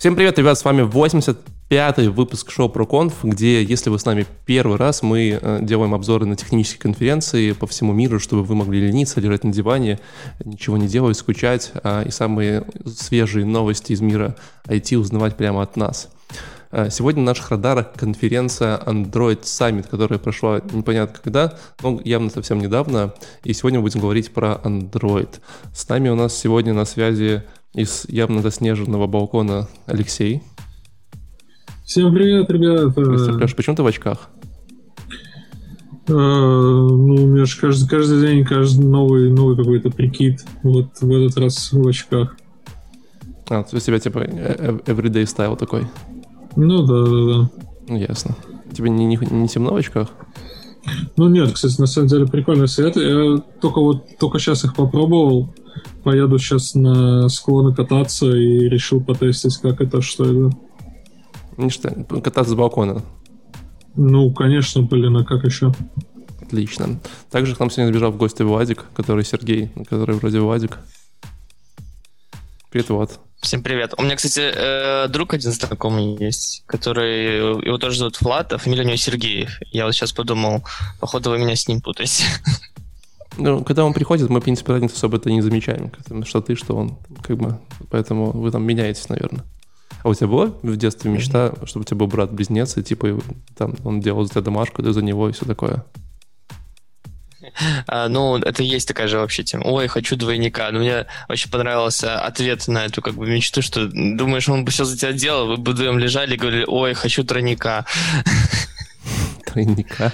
Всем привет, ребят, с вами 85-й выпуск шоу ProConf, где, если вы с нами первый раз, мы э, делаем обзоры на технические конференции по всему миру, чтобы вы могли лениться, лежать на диване, ничего не делать, скучать, а, и самые свежие новости из мира IT узнавать прямо от нас. А, сегодня на наших радарах конференция Android Summit, которая прошла непонятно когда, но явно совсем недавно. И сегодня мы будем говорить про Android. С нами у нас сегодня на связи из явно заснеженного балкона Алексей. Всем привет, ребята. Леш, почему ты в очках? А, ну, у меня же каждый, каждый день каждый новый, новый какой-то прикид. Вот в этот раз в очках. А, то есть у тебя типа э, э, everyday style такой? Ну да, да, да. Ясно. Тебе не, не, не темно в очках? Ну нет, кстати, на самом деле прикольный свет. Я только вот только сейчас их попробовал. Поеду сейчас на склоны кататься и решил потестить, как это, что это. Ништяк. Кататься с балкона. Ну, конечно, блин, а как еще? Отлично. Также к нам сегодня забежал в гости Владик, который Сергей, который вроде Владик. Привет, Влад. Всем привет. У меня, кстати, э, друг один знакомый есть, который, его тоже зовут Влад, а фамилия у него Сергеев. Я вот сейчас подумал, походу вы меня с ним путаете. Ну, когда он приходит, мы, в принципе, разницы особо-то не замечаем. Что ты, что он, как бы. Поэтому вы там меняетесь, наверное. А у тебя была в детстве мечта, чтобы у тебя был брат-близнец, и типа там он делал за тебя домашку, ты за него и все такое? А, ну, это есть такая же вообще тема. Ой, хочу двойника. Но мне очень понравился ответ на эту как бы мечту, что думаешь, он бы все за тебя делал, вы бы вдвоем лежали и говорили, ой, хочу тройника. Тройника.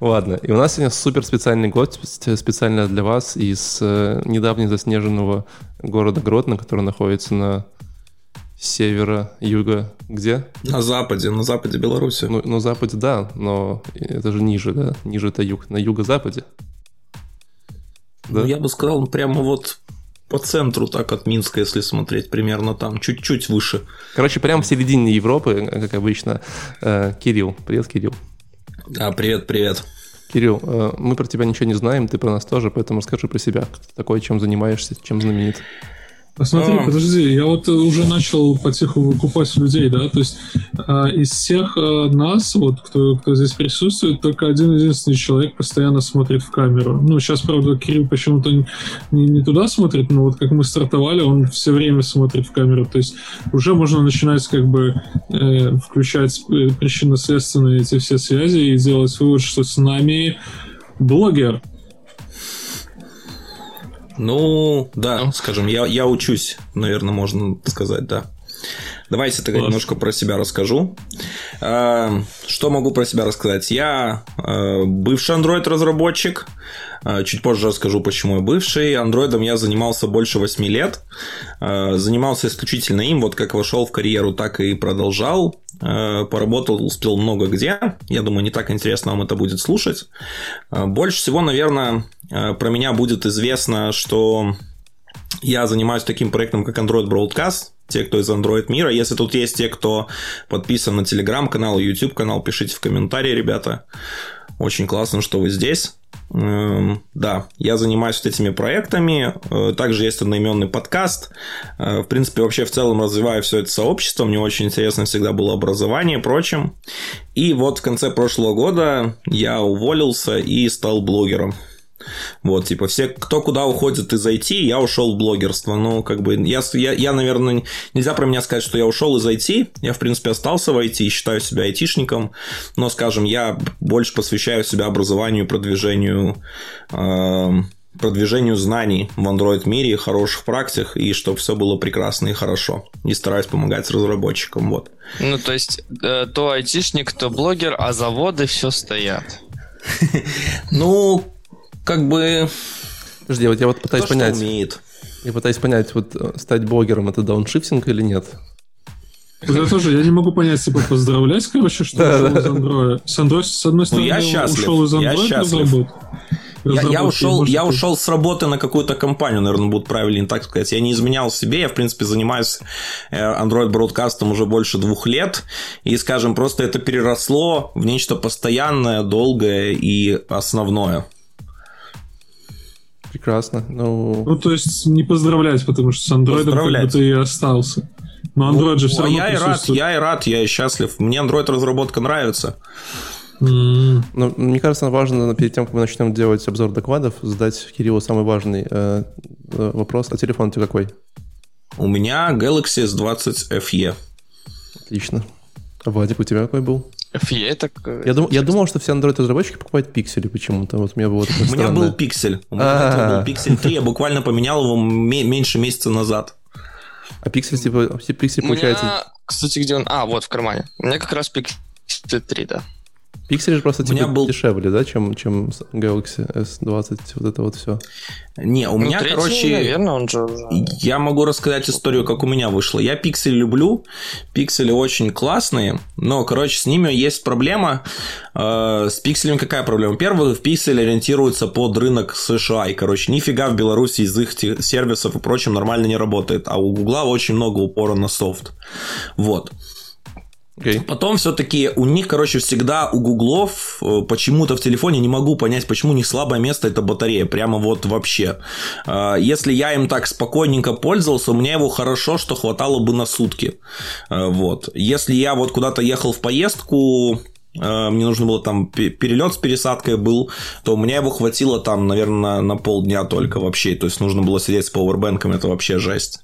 Ладно, и у нас сегодня супер специальный гость, специально для вас из э, недавнего заснеженного города Гродно, который находится на севера, юга, где? На западе, на западе Беларуси. Ну, на западе, да, но это же ниже, да? Ниже это юг, на юго-западе. Да? Ну, я бы сказал, прямо вот по центру, так от Минска, если смотреть, примерно там, чуть-чуть выше. Короче, прямо в середине Европы, как обычно. Э, Кирилл, привет, Кирилл. А, привет, привет. Кирилл, э, мы про тебя ничего не знаем, ты про нас тоже, поэтому расскажи про себя. Кто ты такой, чем занимаешься, чем знаменит? А смотри, а... подожди, я вот уже начал потиху выкупать людей, да, то есть а, из всех а, нас, вот, кто, кто здесь присутствует, только один единственный человек постоянно смотрит в камеру. Ну, сейчас, правда, Кирилл почему-то не, не туда смотрит, но вот как мы стартовали, он все время смотрит в камеру, то есть уже можно начинать как бы э, включать э, причинно-следственные эти все связи и делать вывод, что с нами блогер, ну, да, ну. скажем, я, я учусь, наверное, можно сказать, да. Давайте тогда Класс. немножко про себя расскажу. А, что могу про себя рассказать? Я а, бывший Android-разработчик. А, чуть позже расскажу, почему я бывший. Андроидом я занимался больше 8 лет. Занимался исключительно им. Вот как вошел в карьеру, так и продолжал. Поработал, успел много где. Я думаю, не так интересно вам это будет слушать. Больше всего, наверное, про меня будет известно, что я занимаюсь таким проектом, как Android Broadcast те, кто из Android мира. Если тут есть те, кто подписан на телеграм-канал и YouTube канал, пишите в комментарии, ребята. Очень классно, что вы здесь. Эм, да, я занимаюсь вот этими проектами. Э, также есть одноименный подкаст. Э, в принципе, вообще в целом развиваю все это сообщество. Мне очень интересно всегда было образование и прочим. И вот в конце прошлого года я уволился и стал блогером. Вот, типа, все, кто куда уходит из IT, я ушел в блогерство. Ну, как бы, я, я, я, наверное, нельзя про меня сказать, что я ушел из IT. Я, в принципе, остался в IT и считаю себя айтишником. Но, скажем, я больше посвящаю себя образованию продвижению э, продвижению знаний в Android мире, хороших практик, и чтобы все было прекрасно и хорошо. И стараюсь помогать разработчикам. Вот. Ну, то есть, э, то айтишник, то блогер, а заводы все стоят. Ну, как бы... Подожди, вот я вот пытаюсь то, понять. умеет. Я пытаюсь понять, вот э, стать блогером это дауншифтинг или нет? Я тоже, я не могу понять, типа, поздравлять, короче, что ушел из Android. С, Android, с одной стороны, ну, я счастлив. ушел из Android я счастлив. Я, я, ушел, я ушел с работы на какую-то компанию, наверное, будет правильнее так сказать. Я не изменял себе, я, в принципе, занимаюсь э, Android бродкастом уже больше двух лет, и, скажем, просто это переросло в нечто постоянное, долгое и основное. Прекрасно. Ну... ну, то есть не поздравлять, потому что с андроидом как бы ты и остался. Но Android ну, же все равно я и рад, я и рад, я и счастлив. Мне Android разработка нравится. Mm. Но, мне кажется, важно перед тем, как мы начнем делать обзор докладов, задать Кириллу самый важный э, э вопрос. А телефон у тебя какой? У меня Galaxy S20 FE. Отлично. А Владик, у тебя какой был? FE так... Я, дум, я думал, что все Android-разработчики покупают пиксели почему-то. Вот у меня было У меня был пиксель. У меня был пиксель 3, я буквально поменял его меньше месяца назад. А пиксель, типа, пиксель получается... Кстати, где он? А, вот в кармане. У меня как раз пиксель 3, да. Пиксель же просто у типа был... дешевле, да, чем, чем Galaxy S20, вот это вот все. Не, у ну, меня, третий, короче, наверное, он же... Я могу рассказать историю, как у меня вышло. Я пиксель люблю, пиксели очень классные, но, короче, с ними есть проблема. Э, с пикселями какая проблема? Первый, в пиксель ориентируется под рынок США, и, короче, нифига в Беларуси из их сервисов и прочим нормально не работает, а у Гугла очень много упора на софт. Вот. Okay. Потом все-таки у них, короче, всегда у гуглов э, почему-то в телефоне не могу понять, почему них слабое место это батарея. Прямо вот вообще. А, если я им так спокойненько пользовался, у меня его хорошо, что хватало бы на сутки. А, вот. Если я вот куда-то ехал в поездку, Э, мне нужно было там перелет с пересадкой был, то у меня его хватило там, наверное, на полдня только вообще. То есть нужно было сидеть с пауэрбэнком, это вообще жесть.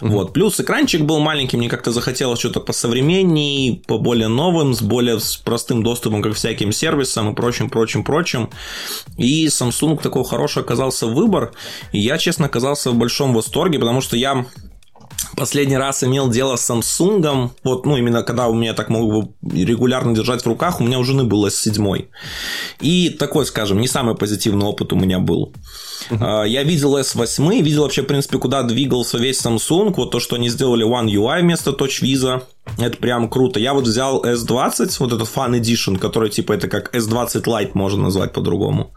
Mm-hmm. Вот. Плюс экранчик был маленький, мне как-то захотелось что-то посовременней, по более новым, с более с простым доступом к всяким сервисам и прочим, прочим, прочим. И Samsung такой хороший оказался выбор. И я, честно, оказался в большом восторге, потому что я Последний раз имел дело с Samsung, вот, ну, именно когда у меня так могу регулярно держать в руках, у меня у жены было S7. И такой, скажем, не самый позитивный опыт у меня был. Uh-huh. Я видел S8, видел вообще, в принципе, куда двигался весь Samsung, вот то, что они сделали One UI вместо Touch Visa, это прям круто. Я вот взял S20, вот этот Fun Edition, который типа это как S20 Lite можно назвать по-другому.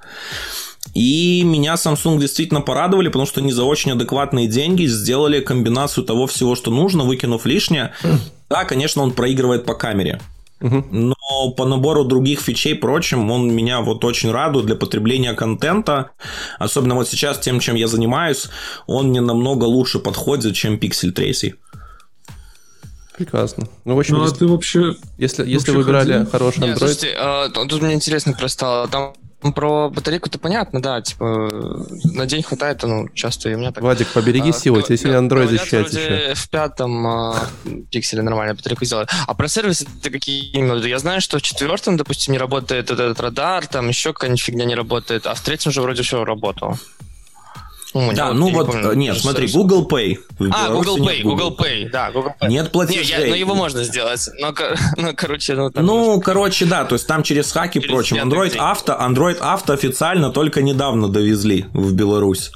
И меня Samsung действительно порадовали, потому что они за очень адекватные деньги сделали комбинацию того всего, что нужно, выкинув лишнее. Да, конечно, он проигрывает по камере. Но по набору других фичей, прочим, он меня вот очень радует для потребления контента. Особенно вот сейчас тем, чем я занимаюсь, он мне намного лучше подходит, чем Pixel 3. Прекрасно. Ну, в общем, ну, а ты вообще... Если, если вы играли хороший Android... Нет, слушайте, а, тут мне интересно просто стало. Там про батарейку-то понятно, да, типа на день хватает, ну, часто и у меня так. Владик, побереги а, силы, тебе сегодня Android защищать еще. в пятом а, пикселе нормально батарейку сделали. А про сервисы ты какие именно? Я знаю, что в четвертом, допустим, не работает этот радар, там еще какая-нибудь фигня не работает, а в третьем же вроде все работало. Ну, да, ну вот, помню, нет, смотри, Google Pay. А, Google Pay, Google Pay, да, Google Pay. Нет платежей. Не, я, ну, его можно сделать, но, ну, короче, ну, там Ну, можно... короче, да, то есть там через хаки и прочим. Android Auto, Android Auto официально только недавно довезли в Беларусь.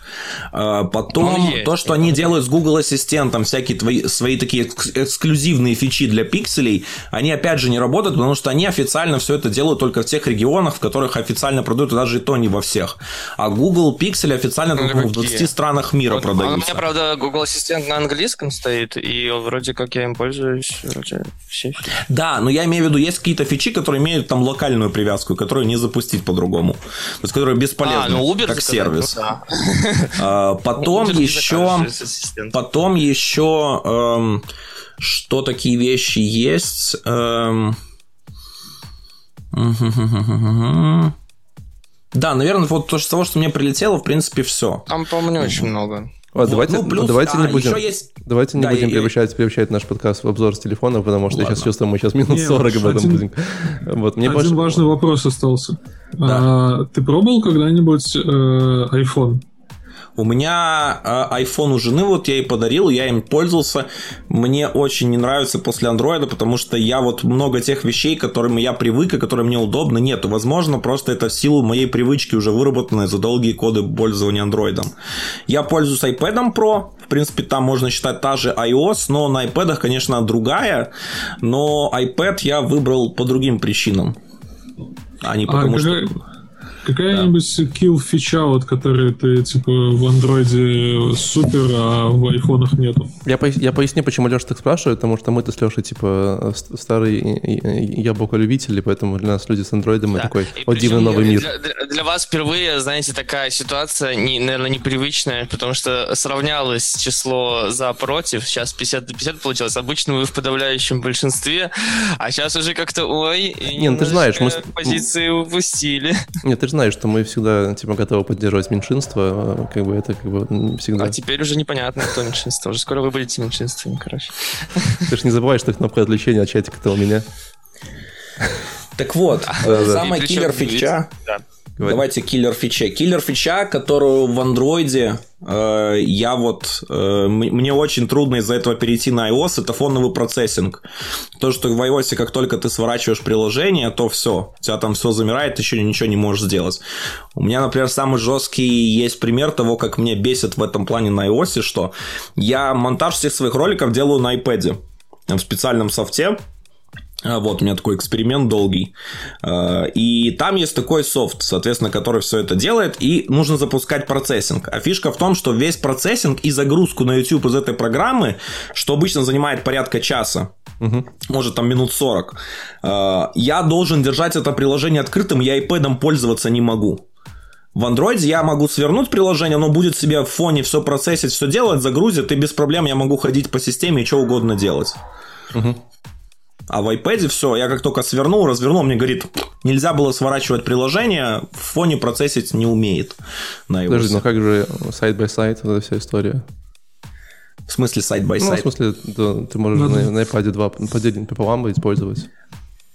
А, потом ну, есть, то, что они делают с Google Ассистентом, всякие твои, свои такие эксклюзивные фичи для пикселей, они опять же не работают, потому что они официально все это делают только в тех регионах, в которых официально продают, и даже и то не во всех. А Google Pixel официально ну, в 20 странах мира вот, продаются. У меня, правда, Google Ассистент на английском стоит, и вроде как я им пользуюсь. Вроде все. Да, но я имею в виду, есть какие-то фичи, которые имеют там локальную привязку, которую не запустить по-другому. То есть, которые бесполезны, а, ну, Uber как сервис. Ну, да. а, потом ну, еще... Потом еще... Эм, что такие вещи есть? Эм... Да, наверное, вот то, того, что мне прилетело, в принципе, все. Там, по-моему, не очень много. Вот, давайте, ну, плюс, давайте не будем, есть... давайте не да, будем я, превращать, я... превращать наш подкаст в обзор с телефона, потому что Ладно. я сейчас чувствую, мы сейчас минут 40 об этом один, будем. Вот, мне один больше... важный вопрос остался. Да. А, ты пробовал когда-нибудь э, iPhone? У меня э, iPhone у жены, вот я ей подарил, я им пользовался. Мне очень не нравится после андроида, потому что я вот много тех вещей, к которым я привык и которые мне удобны, нету. Возможно, просто это в силу моей привычки уже выработанной за долгие годы пользования андроидом. Я пользуюсь iPad Pro, в принципе, там можно считать та же iOS, но на iPad, конечно, другая. Но iPad я выбрал по другим причинам. А не а потому, а что... Какая-нибудь да. kill фича, вот, который ты, типа, в андроиде супер, а в айфонах нету. Я, пояс, я поясню, почему Леша так спрашивает, потому что мы-то с Лешей, типа, старые яблоко-любители, поэтому для нас люди с андроидом да. это такой, о, дивный новый мир. Для, для, вас впервые, знаете, такая ситуация, не, наверное, непривычная, потому что сравнялось число за против, сейчас 50 на 50 получилось, обычно вы в подавляющем большинстве, а сейчас уже как-то, ой, не, ну, ты знаешь, мы... позиции упустили. Нет, ты же знаешь, что мы всегда типа готовы поддерживать меньшинство, а, как бы это как бы всегда. А теперь уже непонятно, кто меньшинство. Уже скоро вы будете меньшинством, короче. Ты же не забываешь, что кнопка отвлечения от чатика-то у меня. Так вот, самая киллер фича. Говори. Давайте киллер фича. Киллер фича, которую в андроиде э, я вот... Э, мне очень трудно из-за этого перейти на iOS, это фоновый процессинг. То, что в iOS, как только ты сворачиваешь приложение, то все. У тебя там все замирает, ты еще ничего не можешь сделать. У меня, например, самый жесткий есть пример того, как мне бесит в этом плане на iOS, что я монтаж всех своих роликов делаю на iPad в специальном софте, вот, у меня такой эксперимент долгий. А, и там есть такой софт, соответственно, который все это делает, и нужно запускать процессинг. А фишка в том, что весь процессинг и загрузку на YouTube из этой программы, что обычно занимает порядка часа, Угу. Может, там минут 40. А, я должен держать это приложение открытым, я iPad пользоваться не могу. В андроиде я могу свернуть приложение, оно будет себе в фоне все процессить, все делать, загрузит, и без проблем я могу ходить по системе и что угодно делать. Угу. А в iPad все, я как только свернул, развернул, мне говорит, нельзя было сворачивать приложение, в фоне процессить не умеет на. Подожди, ну как же side-by-side, эта вся история? В смысле side-by-side? Ну, в смысле, да, ты можешь на, на iPad 2 поделить пополам использовать.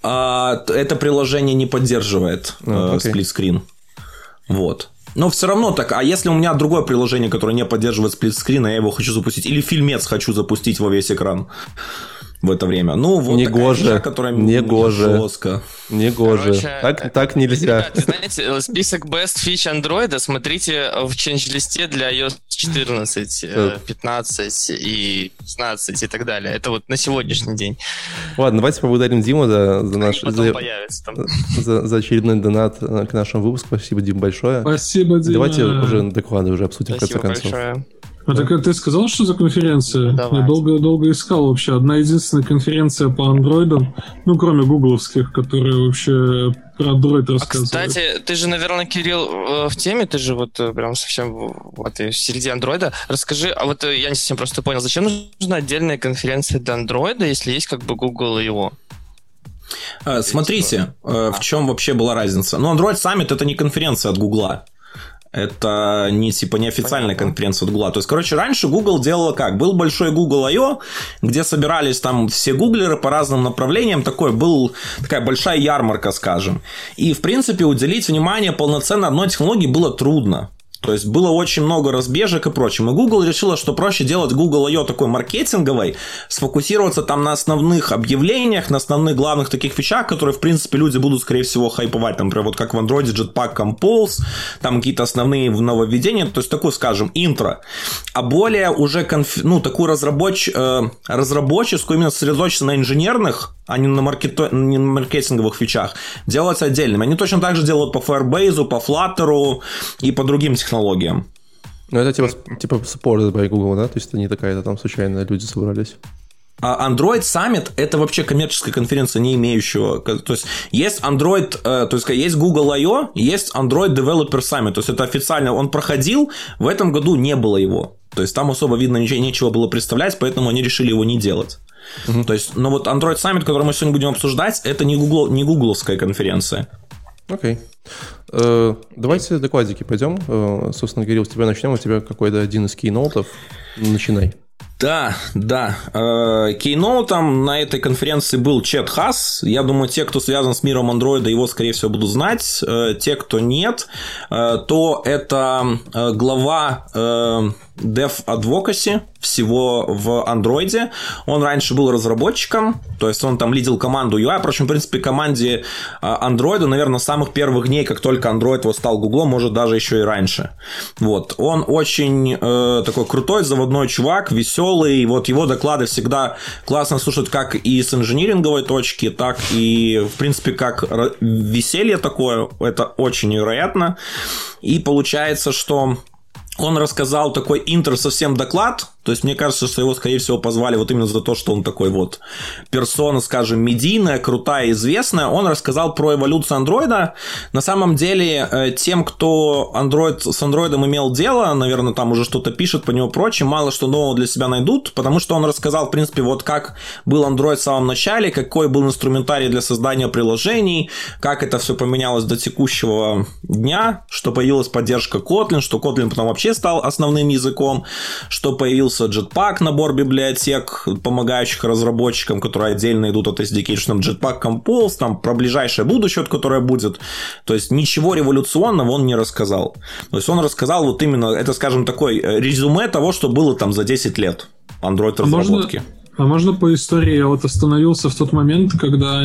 А, это приложение не поддерживает а, э, split screen. Вот. Но все равно так, а если у меня другое приложение, которое не поддерживает split screen, а я его хочу запустить, или фильмец хочу запустить во весь экран, в это время. Ну, вот не такая гоже, вещь, которая не гоже, жестко. Не гоже. Короче, так, так нельзя. Ребят, знаете, список best feature Android смотрите в change-листе для iOS 14, 15 и 16 и так далее. Это вот на сегодняшний день. Ладно, давайте поблагодарим Диму за, за наш за, за, за очередной донат к нашему выпуску. Спасибо, Дим, большое. Спасибо, Дима. Давайте уже доклады уже обсудим Спасибо в конце концов. Большое. А так ты сказал, что за конференция? Давайте. Я долго-долго искал вообще. Одна единственная конференция по андроидам, ну, кроме гугловских, которые вообще про Android а, рассказывают. Кстати, ты же, наверное, Кирилл, э, в теме, ты же вот э, прям совсем в этой середине андроида. Расскажи, а вот э, я не совсем просто понял, зачем нужна отдельная конференция для андроида, если есть как бы Google и его? Смотрите, в чем вообще была разница. Ну, Android Summit это не конференция от Гугла. Это не типа неофициальная Понятно. конференция от Google. То есть, короче, раньше Google делала как? Был большой Google I.O., где собирались там все гуглеры по разным направлениям. Такой был такая большая ярмарка, скажем. И, в принципе, уделить внимание полноценно одной технологии было трудно. То есть было очень много разбежек и прочим. И Google решила, что проще делать Google I.O. такой маркетинговой, сфокусироваться там на основных объявлениях, на основных главных таких вещах, которые, в принципе, люди будут, скорее всего, хайповать. Там, например, вот как в Android Jetpack Compose, там какие-то основные нововведения, то есть такую, скажем, интро. А более уже, конф... ну, такую разрабоч... э, разработческую, именно сосредоточенную на инженерных, а не на, маркет... не на маркетинговых вещах, делать отдельными. Они точно так же делают по Firebase, по Flutter и по другим технологиям технологиям. Ну, это типа, типа support by Google, да? То есть это не такая-то там случайно люди собрались. А Android Summit это вообще коммерческая конференция, не имеющего. То есть есть Android, э, то есть есть Google I.O., есть Android Developer Summit. То есть это официально он проходил, в этом году не было его. То есть там особо видно ничего, нечего было представлять, поэтому они решили его не делать. Угу. То есть, но вот Android Summit, который мы сегодня будем обсуждать, это не, Google, не гугловская конференция. Окей. Okay. Э, давайте докладики пойдем. Э, собственно, Кирилл, с тебя начнем. У тебя какой-то один из кейноутов. Начинай. Да, да. Э, кейноутом на этой конференции был Чет Хас. Я думаю, те, кто связан с миром андроида, его, скорее всего, будут знать. Те, кто нет, то это глава Dev Advocacy всего в андроиде. Он раньше был разработчиком, то есть он там лидил команду UI. Впрочем, в принципе, команде андроида, наверное, с самых первых дней, как только Android его стал Гуглом, может, даже еще и раньше. Вот. Он очень э, такой крутой, заводной чувак, веселый. Вот его доклады всегда классно слушать как и с инжиниринговой точки, так и, в принципе, как веселье такое. Это очень невероятно. И получается, что он рассказал такой интро совсем доклад, то есть мне кажется, что его, скорее всего, позвали вот именно за то, что он такой вот персона, скажем, медийная, крутая, известная. Он рассказал про эволюцию андроида. На самом деле, э, тем, кто Android, с андроидом имел дело, наверное, там уже что-то пишет по нему прочее, мало что нового для себя найдут, потому что он рассказал, в принципе, вот как был Android в самом начале, какой был инструментарий для создания приложений, как это все поменялось до текущего дня, что появилась поддержка Kotlin, что Kotlin потом вообще стал основным языком, что появился появился Jetpack, набор библиотек, помогающих разработчикам, которые отдельно идут от SDK, что там Jetpack Compose, там про ближайшее будущее, которое будет. То есть ничего революционного он не рассказал. То есть он рассказал вот именно, это, скажем, такой э, резюме того, что было там за 10 лет Android разработки. А можно, а можно по истории? Я вот остановился в тот момент, когда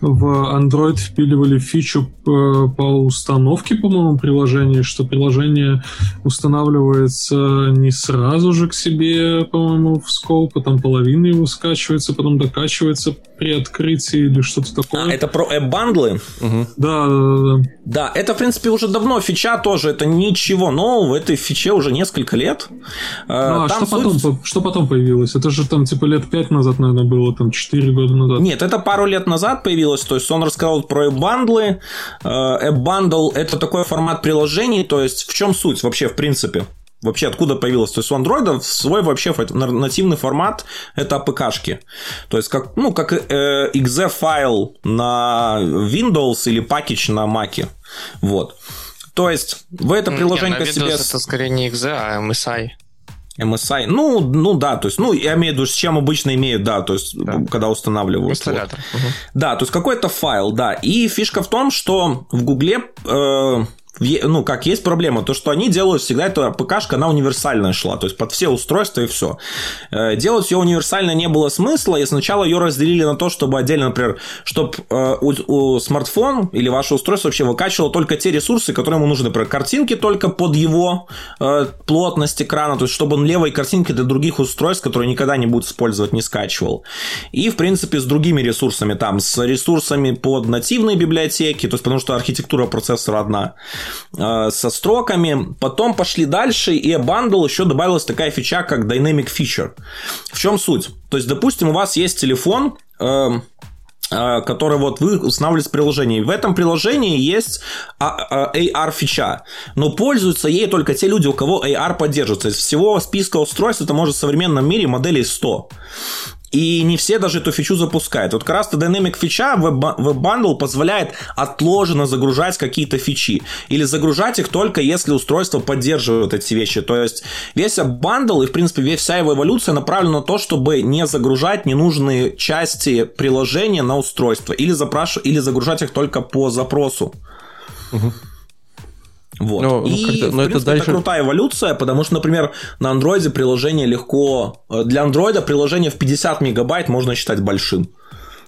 в Android впиливали фичу по, по установке, по-моему, приложения, что приложение устанавливается не сразу же к себе, по-моему, в скоп, а там половина его скачивается, потом докачивается при открытии или что-то такое. А, это про эп-бандлы? Угу. Да, да, да. Да, это, в принципе, уже давно фича тоже, это ничего нового, в этой фиче уже несколько лет. Ну, а там что, суть... потом, что потом появилось? Это же там типа лет 5 назад, наверное, было, там 4 года назад. Нет, это пару лет назад появилось, то есть он рассказал про app bundle ы. App bundle – это такой формат приложений, то есть в чем суть вообще, в принципе? Вообще откуда появилось? То есть у Android свой вообще нативный формат это APK -шки. То есть как, ну, как э, exe файл на Windows или package на Mac. Вот. То есть вы это приложение Нет, себе... это скорее не exe, а MSI. MSI. Ну, ну да, то есть, ну, я имею в виду, с чем обычно имеют, да, то есть, да. когда устанавливают. Вот. Угу. Да, то есть какой-то файл, да. И фишка в том, что в Гугле э, ну, как есть проблема, то, что они делают всегда, эта ПКшка, она универсальная шла, то есть под все устройства и все. Э, делать ее универсально не было смысла, и сначала ее разделили на то, чтобы отдельно, например, чтобы э, у, у смартфон или ваше устройство вообще выкачивало только те ресурсы, которые ему нужны, например, картинки только под его э, плотность экрана, то есть чтобы он левые картинки для других устройств, которые никогда не будут использовать, не скачивал. И, в принципе, с другими ресурсами, там, с ресурсами под нативные библиотеки, то есть потому что архитектура процессора одна, э, со строками. Потом пошли дальше, и bundle еще добавилась такая фича, как Dynamic Feature. В чем суть? То есть, допустим, у вас есть телефон, э, э который вот вы устанавливаете приложение. В этом приложении есть AR-фича, но пользуются ей только те люди, у кого AR поддерживается. Из всего списка устройств это может в современном мире моделей 100. И не все даже эту фичу запускают. Вот как раз Dynamic фича WebBundle позволяет отложенно загружать какие-то фичи. Или загружать их только если устройство поддерживает эти вещи. То есть весь бандл и, в принципе, вся его эволюция направлена на то, чтобы не загружать ненужные части приложения на устройство. Или, запраш... или загружать их только по запросу. Угу. Вот. Но, ну, и, но в принципе, это, дальше... это крутая эволюция, потому что, например, на андроиде приложение легко... Э, для андроида приложение в 50 мегабайт можно считать большим.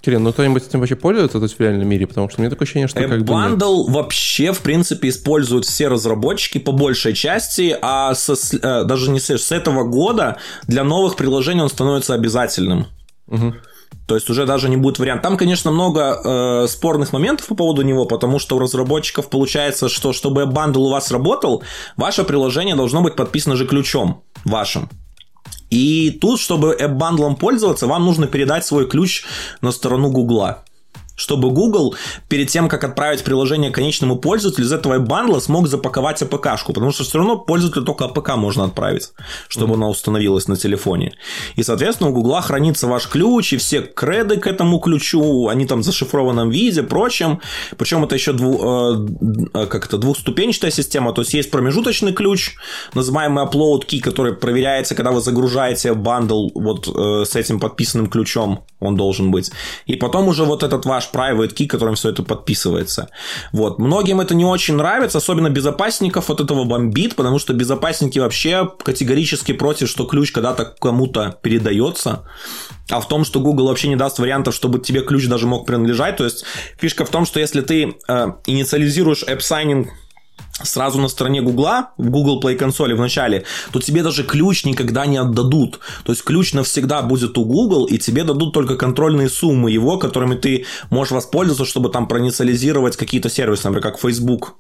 Кирилл, ну кто-нибудь этим вообще пользуется то есть, в реальном мире? Потому что мне такое ощущение, что как бы... Bundle вообще, в принципе, используют все разработчики по большей части, а со, э, даже не с, с этого года для новых приложений он становится обязательным. Угу. То есть уже даже не будет вариант. Там, конечно, много э, спорных моментов по поводу него, потому что у разработчиков получается, что чтобы bundle у вас работал, ваше приложение должно быть подписано же ключом вашим. И тут, чтобы app bundle ом пользоваться, вам нужно передать свой ключ на сторону Гугла чтобы Google перед тем, как отправить приложение конечному пользователю, из этого bundle а смог запаковать APK -шку, потому что все равно пользователю только APK можно отправить, чтобы mm-hmm. она установилась на телефоне. И, соответственно, у Google хранится ваш ключ, и все креды к этому ключу, они там в зашифрованном виде, прочим. Причем это еще дву, э, как это, двухступенчатая система, то есть есть промежуточный ключ, называемый upload key, который проверяется, когда вы загружаете бандл вот э, с этим подписанным ключом он должен быть. И потом уже вот этот ваш private key, которым все это подписывается. Вот. Многим это не очень нравится, особенно безопасников от этого бомбит, потому что безопасники вообще категорически против, что ключ когда-то кому-то передается. А в том, что Google вообще не даст вариантов, чтобы тебе ключ даже мог принадлежать. То есть фишка в том, что если ты э, инициализируешь App Signing сразу на стороне Гугла, в Google Play консоли в начале, то тебе даже ключ никогда не отдадут. То есть ключ навсегда будет у Google, и тебе дадут только контрольные суммы его, которыми ты можешь воспользоваться, чтобы там проинициализировать какие-то сервисы, например, как Facebook,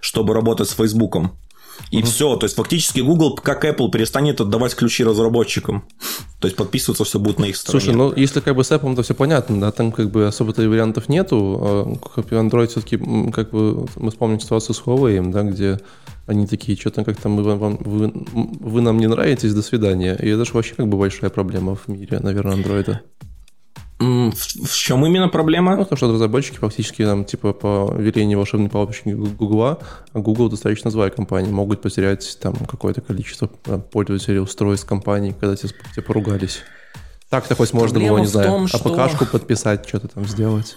чтобы работать с Facebook. И mm-hmm. все. То есть фактически Google, как Apple, перестанет отдавать ключи разработчикам. То есть подписываться все будет на их стороне. Слушай, ну если как бы с Apple, то все понятно, да, там как бы особо-то вариантов нету. А Android все-таки, как бы мы вспомним ситуацию с Huawei, да, где они такие, что-то как-то мы вам, вы, вы нам не нравитесь, до свидания. И это же вообще как бы большая проблема в мире, наверное, андроида. В, в чем именно проблема? Ну, потому что разработчики фактически там, типа, по велению волшебной палочки Гугла, а Google достаточно злая компания, могут потерять там какое-то количество э, пользователей устройств компании, когда те, те поругались. Так-то хоть можно было, не знаю, том, АПКшку что... подписать, что-то там сделать.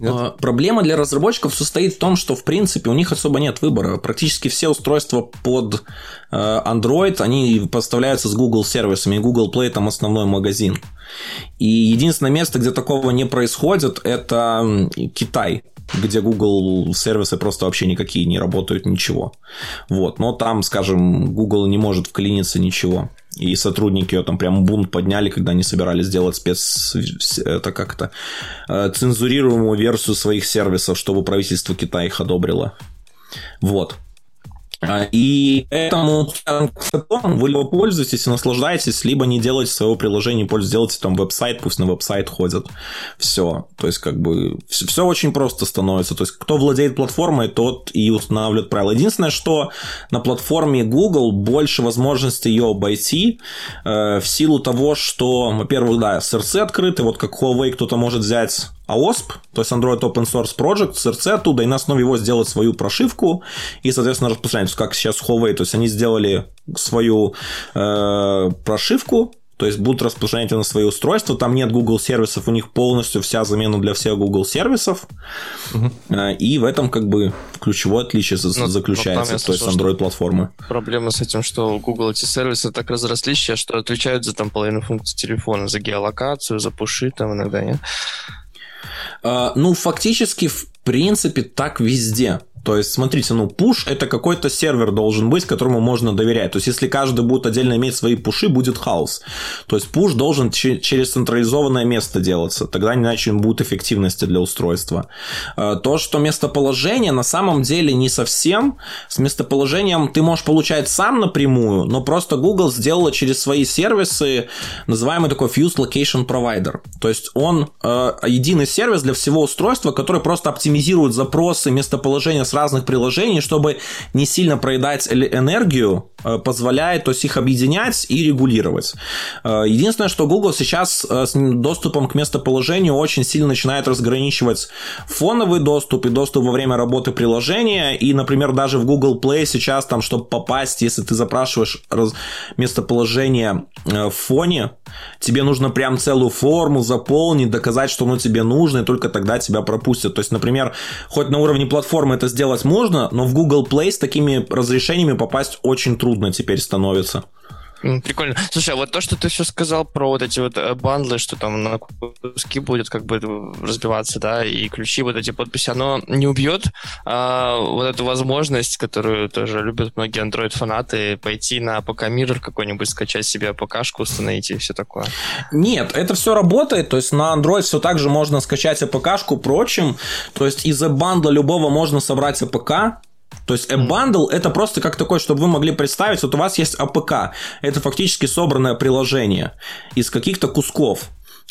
Нет? А, проблема для разработчиков состоит в том, что в принципе у них особо нет выбора. Практически все устройства под э, Android, они поставляются с Google сервисами, Google Play там основной магазин. И единственное место, где такого не происходит, это Китай где Google сервисы просто вообще никакие не работают, ничего. Вот. Но там, скажем, Google не может вклиниться ничего. И сотрудники ее там прям бунт подняли, когда они собирались сделать спец... Это как-то э, цензурируемую версию своих сервисов, чтобы правительство Китая их одобрило. Вот. А, и поэтому вы либо пользуетесь и наслаждаетесь, либо не делайте своего приложения, пользуйтесь, делайте там веб-сайт, пусть на веб-сайт ходят. Все. То есть, как бы, все, все очень просто становится. То есть, кто владеет платформой, тот и устанавливает правила. Единственное, что на платформе Google больше возможностей ее обойти э, в силу того, что, во-первых, да, SRC открыты, вот как Huawei кто-то может взять AOSP, то есть Android Open Source Project, SRC оттуда, и на основе его сделать свою прошивку и, соответственно, распространять, как сейчас Huawei, то есть они сделали свою э, прошивку, то есть будут распространять на свои устройства. Там нет Google сервисов, у них полностью вся замена для всех Google сервисов. Угу. И в этом как бы ключевое отличие ну, заключается, то есть Android платформы. Проблема с этим, что Google эти сервисы так разрослись сейчас, что отвечают за там половину функций телефона, за геолокацию, за пуши там иногда, нет? А, ну, фактически, в принципе, так везде. То есть, смотрите, ну, пуш это какой-то сервер должен быть, которому можно доверять. То есть, если каждый будет отдельно иметь свои пуши, будет хаос. То есть, пуш должен через централизованное место делаться. Тогда иначе будет эффективности для устройства. А, то, что местоположение на самом деле не совсем. С местоположением ты можешь получать сам напрямую, но просто Google сделала через свои сервисы называемый такой Fused Location Provider. То есть, он э, единый сервис для всего устройства, который просто оптимизирует запросы местоположения с разных приложений, чтобы не сильно проедать энергию, э, позволяет то есть их объединять и регулировать. Э, единственное, что Google сейчас э, с доступом к местоположению очень сильно начинает разграничивать фоновый доступ и доступ во время работы приложения. И, например, даже в Google Play сейчас там, чтобы попасть, если ты запрашиваешь раз... местоположение в фоне, тебе нужно прям целую форму заполнить, доказать, что оно тебе нужно, и только тогда тебя пропустят. То есть, например, хоть на уровне платформы это сделать можно, но в Google Play с такими разрешениями попасть очень трудно теперь становится. Прикольно. Слушай, а вот то, что ты все сказал про вот эти вот э, бандлы, что там на куски будет как бы разбиваться, да, и ключи, вот эти подписи, оно не убьет а, вот эту возможность, которую тоже любят многие Android-фанаты, пойти на APK Mirror какой-нибудь, скачать себе APK шку, установить и все такое? Нет, это все работает, то есть на Android все так же можно скачать APK шку, прочим, то есть из-за bundle а любого можно собрать APK, то есть App Bundle это просто как такой, чтобы вы могли представить, вот у вас есть APK, это фактически собранное приложение из каких-то кусков.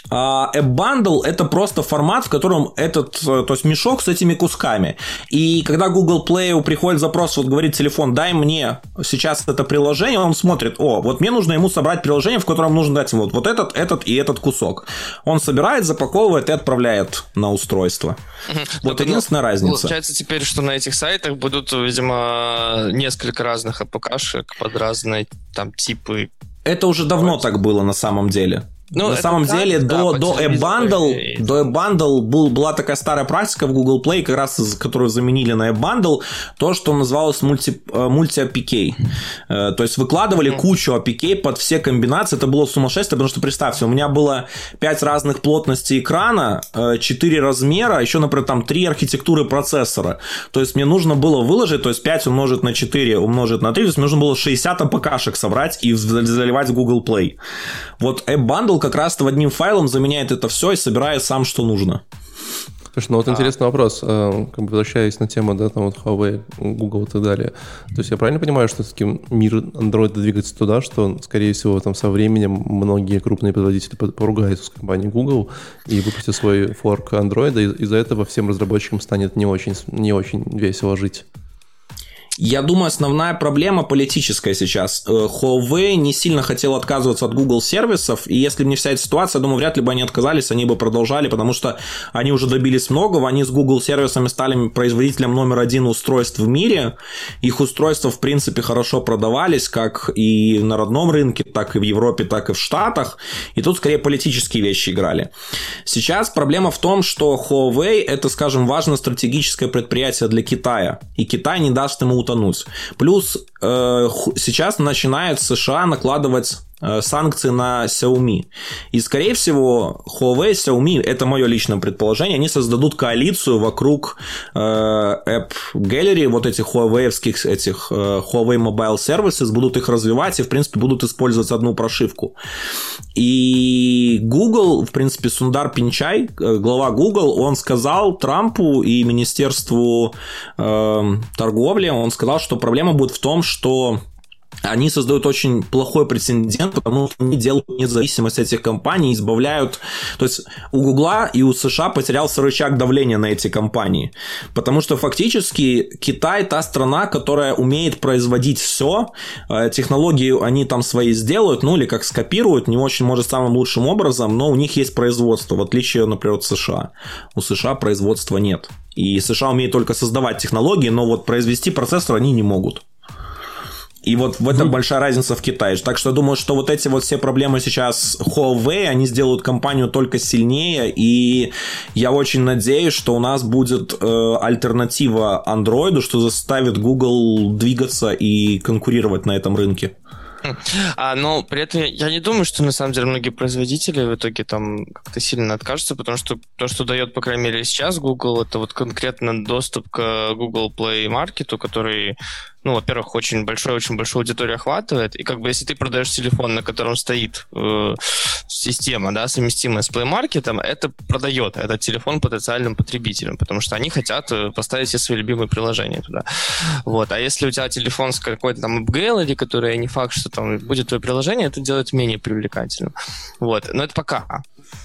А App Bundle это просто формат, в котором этот, э, то есть мешок с этими кусками. И когда Google Play приходит запрос, вот говорит телефон, дай мне сейчас это приложение, он смотрит, о, вот мне нужно ему собрать приложение, в котором нужно дать ему вот, вот этот, этот и этот кусок. Он собирает, запаковывает и отправляет на устройство. Вот так, единственная ну, разница. Получается теперь, что на этих сайтах будут, видимо, несколько разных АПКшек под разные там типы. Это уже давно так было на самом деле. Ну, на самом деле, да, до, до AppBundle, до AppBundle был, была такая старая практика в Google Play, как раз которую заменили на AppBundle, то, что называлось мульти, э, мульти-APK. Э, то есть выкладывали кучу APK под все комбинации, это было сумасшествие, потому что представьте, у меня было 5 разных плотностей экрана, 4 э, размера, еще, например, там 3 архитектуры процессора. То есть мне нужно было выложить, то есть 5 умножить на 4 умножить на 3, то есть мне нужно было 60 APK-шек собрать и заливать в Google Play. Вот AppBundle как раз-то одним файлом заменяет это все и собирает сам, что нужно. Слушай, ну вот а. интересный вопрос, э, как бы возвращаясь на тему, да, там вот Huawei, Google и так далее. То есть я правильно понимаю, что все-таки мир Android двигается туда, что, скорее всего, там со временем многие крупные производители поругаются с компанией Google и выпустят свой форк Android, и из-за этого всем разработчикам станет не очень, не очень весело жить? Я думаю, основная проблема политическая сейчас. Э, Huawei не сильно хотел отказываться от Google сервисов, и если бы не вся эта ситуация, я думаю, вряд ли бы они отказались, они бы продолжали, потому что они уже добились многого, они с Google сервисами стали производителем номер один устройств в мире, их устройства, в принципе, хорошо продавались, как и на родном рынке, так и в Европе, так и в Штатах, и тут скорее политические вещи играли. Сейчас проблема в том, что Huawei это, скажем, важное стратегическое предприятие для Китая, и Китай не даст ему утонуть. Плюс э, сейчас начинает США накладывать санкции на Xiaomi. И, скорее всего, Huawei, Xiaomi, это мое личное предположение, они создадут коалицию вокруг э, App Gallery, вот этих Huawei, этих э, Huawei Mobile Services, будут их развивать и, в принципе, будут использовать одну прошивку. И Google, в принципе, Сундар Пинчай, э, глава Google, он сказал Трампу и Министерству э, торговли, он сказал, что проблема будет в том, что они создают очень плохой прецедент, потому что они делают независимость этих компаний, избавляют... То есть у Гугла и у США потерялся рычаг давления на эти компании, потому что фактически Китай та страна, которая умеет производить все, э, технологии они там свои сделают, ну или как скопируют, не очень, может, самым лучшим образом, но у них есть производство, в отличие, например, от США. У США производства нет. И США умеют только создавать технологии, но вот произвести процессор они не могут. И вот в этом большая разница в Китае. Так что я думаю, что вот эти вот все проблемы сейчас Huawei, они сделают компанию только сильнее. И я очень надеюсь, что у нас будет э, альтернатива Android, что заставит Google двигаться и конкурировать на этом рынке. А, но при этом я не думаю, что на самом деле многие производители в итоге там как-то сильно откажутся, потому что то, что дает, по крайней мере, сейчас Google, это вот конкретно доступ к Google Play Market, который ну, во-первых, очень большой, очень большую аудиторию охватывает, и как бы если ты продаешь телефон, на котором стоит э, система, да, совместимая с Play Market, это продает этот телефон потенциальным потребителям, потому что они хотят э, поставить все свои любимые приложения туда. Вот. А если у тебя телефон с какой-то там AppGallery, который не факт, что там будет твое приложение, это делает менее привлекательным. Вот. Но это пока.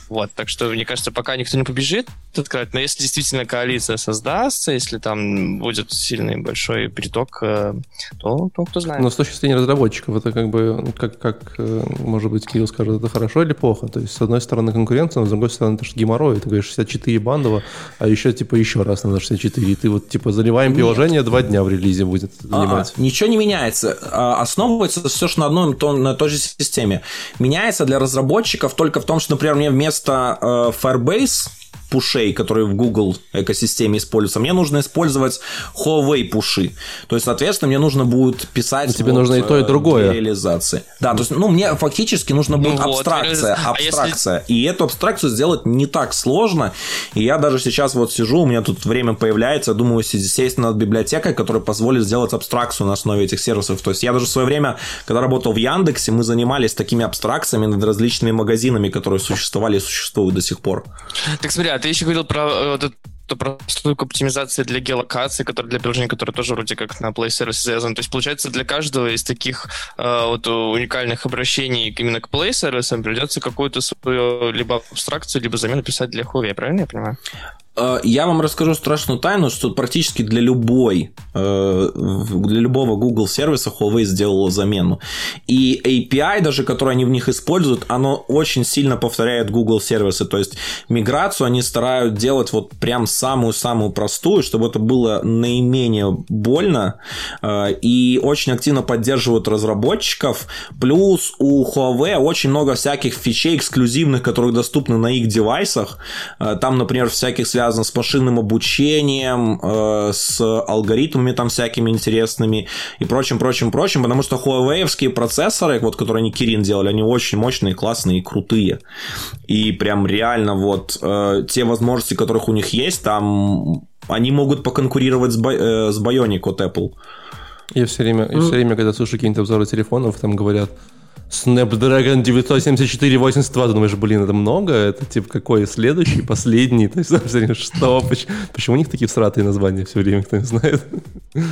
Вот, так что, мне кажется, пока никто не побежит открывать, но если действительно коалиция создастся, если там будет сильный большой приток, э, то, то кто знает. Но с точки зрения разработчиков, это как бы, ну, как, как э, может быть, Кирилл скажет, это хорошо или плохо? То есть, с одной стороны, конкуренция, но с другой стороны, это же геморрой. Ты говоришь 64 бандово, а еще, типа, еще раз надо 64. И ты вот, типа, заливаем Нет. приложение, два дня в релизе будет занимать. А, ничего не меняется. А, основывается все же на одной, на той же системе. Меняется для разработчиков только в том, что, например, мне вместо э, Firebase пушей, которые в Google экосистеме используются, мне нужно использовать Huawei пуши. То есть, соответственно, мне нужно будет писать... Тебе вот, нужно и то, и другое. Реализации. Да, то есть, ну, мне фактически нужно будет ну, абстракция, вот, абстракция. А если... И эту абстракцию сделать не так сложно. И я даже сейчас вот сижу, у меня тут время появляется, думаю, сесть над библиотекой, которая позволит сделать абстракцию на основе этих сервисов. То есть, я даже в свое время, когда работал в Яндексе, мы занимались такими абстракциями над различными магазинами, которые существовали и существуют до сих пор. Так смотри, а ты еще говорил про э, вот эту прослойку оптимизации для геолокации, которая для приложений, которые тоже вроде как на Play Service связаны. То есть, получается, для каждого из таких э, вот уникальных обращений именно к Play Service придется какую-то свою либо абстракцию, либо замену писать для Huawei, правильно я понимаю? Э, я вам расскажу страшную тайну, что практически для любой, э, для любого Google сервиса Huawei сделала замену. И API, даже который они в них используют, оно очень сильно повторяет Google сервисы. То есть миграцию они стараются делать вот прям самую-самую простую, чтобы это было наименее больно. Э, и очень активно поддерживают разработчиков. Плюс у Huawei очень много всяких фичей эксклюзивных, которые доступны на их девайсах. Там, например, всяких связанных связано с машинным обучением, э, с алгоритмами там всякими интересными и прочим, прочим, прочим, потому что Huawei процессоры, вот, которые они Kirin делали, они очень мощные, классные и крутые. И прям реально вот э, те возможности, которых у них есть, там они могут поконкурировать с, э, с Bionic от Apple. Я все время, я все время, когда слушаю какие-нибудь обзоры телефонов, там говорят, Snapdragon 974 82, ты думаешь, блин, это много? Это типа какой следующий, последний? То есть, что? Почему, почему у них такие всратые названия все время, кто не знает?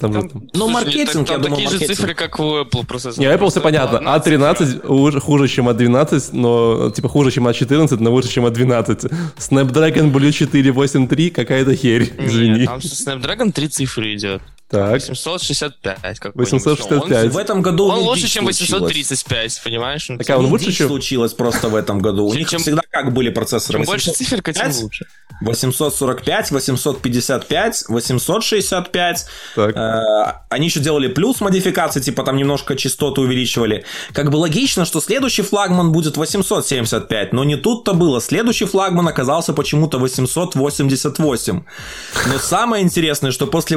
Там, там, там. Ну, маркетинг, там, я думаю, такие маркетинг. же цифры, как у Apple. Просто, не, Apple все понятно. A13 а хуже, хуже, чем A12, а но типа хуже, чем A14, а но лучше, чем A12. Snapdragon Blue 483 какая-то херь, извини. Нет, там Snapdragon три цифры идет. Так. 865. Как 865. Он, в этом году он лучше, чем 835, понимаешь? Ну, так, а он лучше, чем... случилось просто в этом году. У них всегда как были процессоры? Чем больше циферка, тем лучше. 845, 855, 865. Так. Э, они еще делали плюс модификации, типа там немножко частоты увеличивали. Как бы логично, что следующий флагман будет 875, но не тут-то было. Следующий флагман оказался почему-то 888. Но самое интересное, что после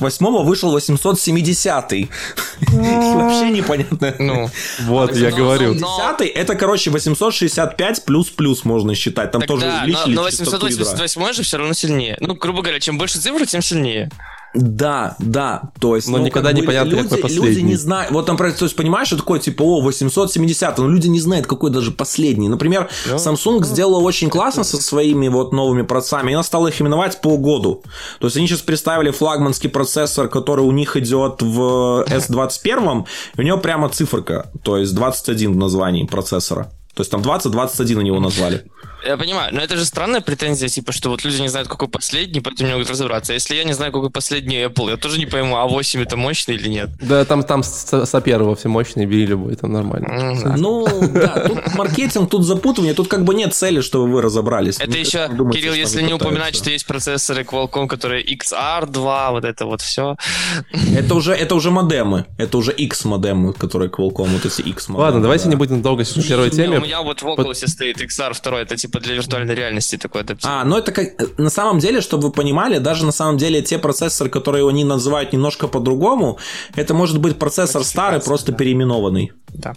888 вышел 870. Вообще непонятно. Ну, вот, я говорю. 870 это, короче, 865 плюс-плюс можно считать. Там тоже увеличили но 888 же все равно сильнее. Ну, грубо говоря, чем больше цифр, тем сильнее. Да, да, то есть... Но ну, никогда не понятно, люди, какой последний. Люди не знают, вот там, то есть, понимаешь, что такое, типа, о, 870, но люди не знают, какой даже последний. Например. Ну, Samsung no. сделала очень классно со своими вот новыми процессорами, и она стала их именовать по году. То есть, они сейчас представили флагманский процессор, который у них идет в S21, и у него прямо циферка, то есть 21 в названии процессора. То есть там 20-21 у него назвали. Я понимаю, но это же странная претензия, типа, что вот люди не знают, какой последний, поэтому не могут разобраться. А если я не знаю, какой последний Apple, я тоже не пойму, а 8 это мощный или нет. Да, там, там с, с первого все мощные, бери любой, там нормально. Ну, да, тут маркетинг, тут запутывание, тут как бы нет цели, чтобы вы разобрались. Это еще, Кирилл, если не упоминать, что есть процессоры Qualcomm, которые XR2, вот это вот все. Это уже, это уже модемы, это уже X-модемы, которые Qualcomm, вот эти X-модемы. Ладно, давайте не будем долго в первой теме. У меня вот в Oculus стоит XR2, это типа типа для виртуальной реальности такой адаптивный. А, ну это как... На самом деле, чтобы вы понимали, даже на самом деле те процессоры, которые они называют немножко по-другому, это может быть процессор старый, просто переименованный. Да.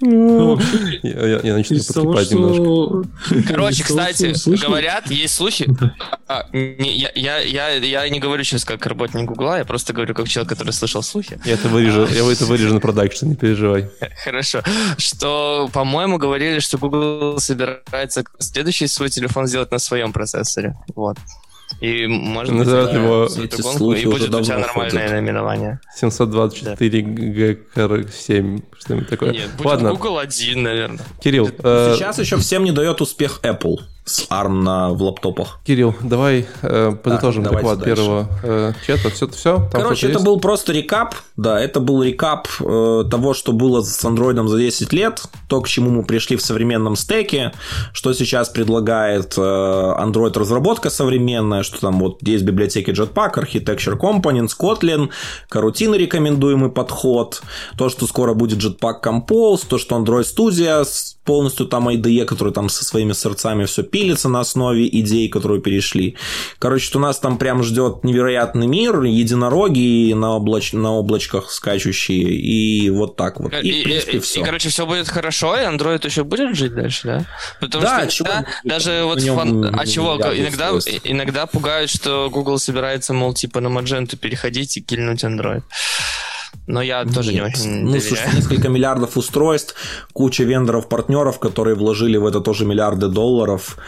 Ну, я, я, я начну подкипать немножко. Короче, кстати, говорят, есть слухи. А, не, я, я, я, я не говорю сейчас как работник Гугла, я просто говорю как человек, который слышал слухи. Я это вырежу, я это вырежу на продакшн, не переживай. Хорошо. Что, по-моему, говорили, что Google собирается следующий свой телефон сделать на своем процессоре. Вот. И можно называют его эти слухи и будет у тебя нормальное ходят. наименование. 724 GKR7, что-нибудь такое. Нет, будет Ладно. Google 1, наверное. Кирилл. Э... Сейчас еще всем не дает успех Apple с ARM на, в лаптопах. Кирилл, давай э, подытожим да, доклад первого э, чата. Все, все там Короче, это есть? был просто рекап. Да, это был рекап э, того, что было с Android за 10 лет, то, к чему мы пришли в современном стеке, что сейчас предлагает э, Android разработка современная, что там вот есть библиотеки Jetpack, Architecture Components, Kotlin, карутины рекомендуемый подход, то, что скоро будет Jetpack Compose, то, что Android Studio полностью там IDE, который там со своими сердцами все пилится на основе идей, которые перешли. Короче, у нас там прям ждет невероятный мир, единороги на, облач... на облачках скачущие, и вот так вот. И, и, в принципе, и, все. И, короче, все будет хорошо, и Android еще будет жить дальше, да? Потому да, что иногда, даже вот фан... а чего, иногда, иногда пугают, что Google собирается, мол, типа на Magento переходить и кильнуть Android. Но я тоже Нет. не очень Ну, доверяю. слушай, несколько миллиардов устройств, куча вендоров-партнеров, которые вложили в это тоже миллиарды долларов,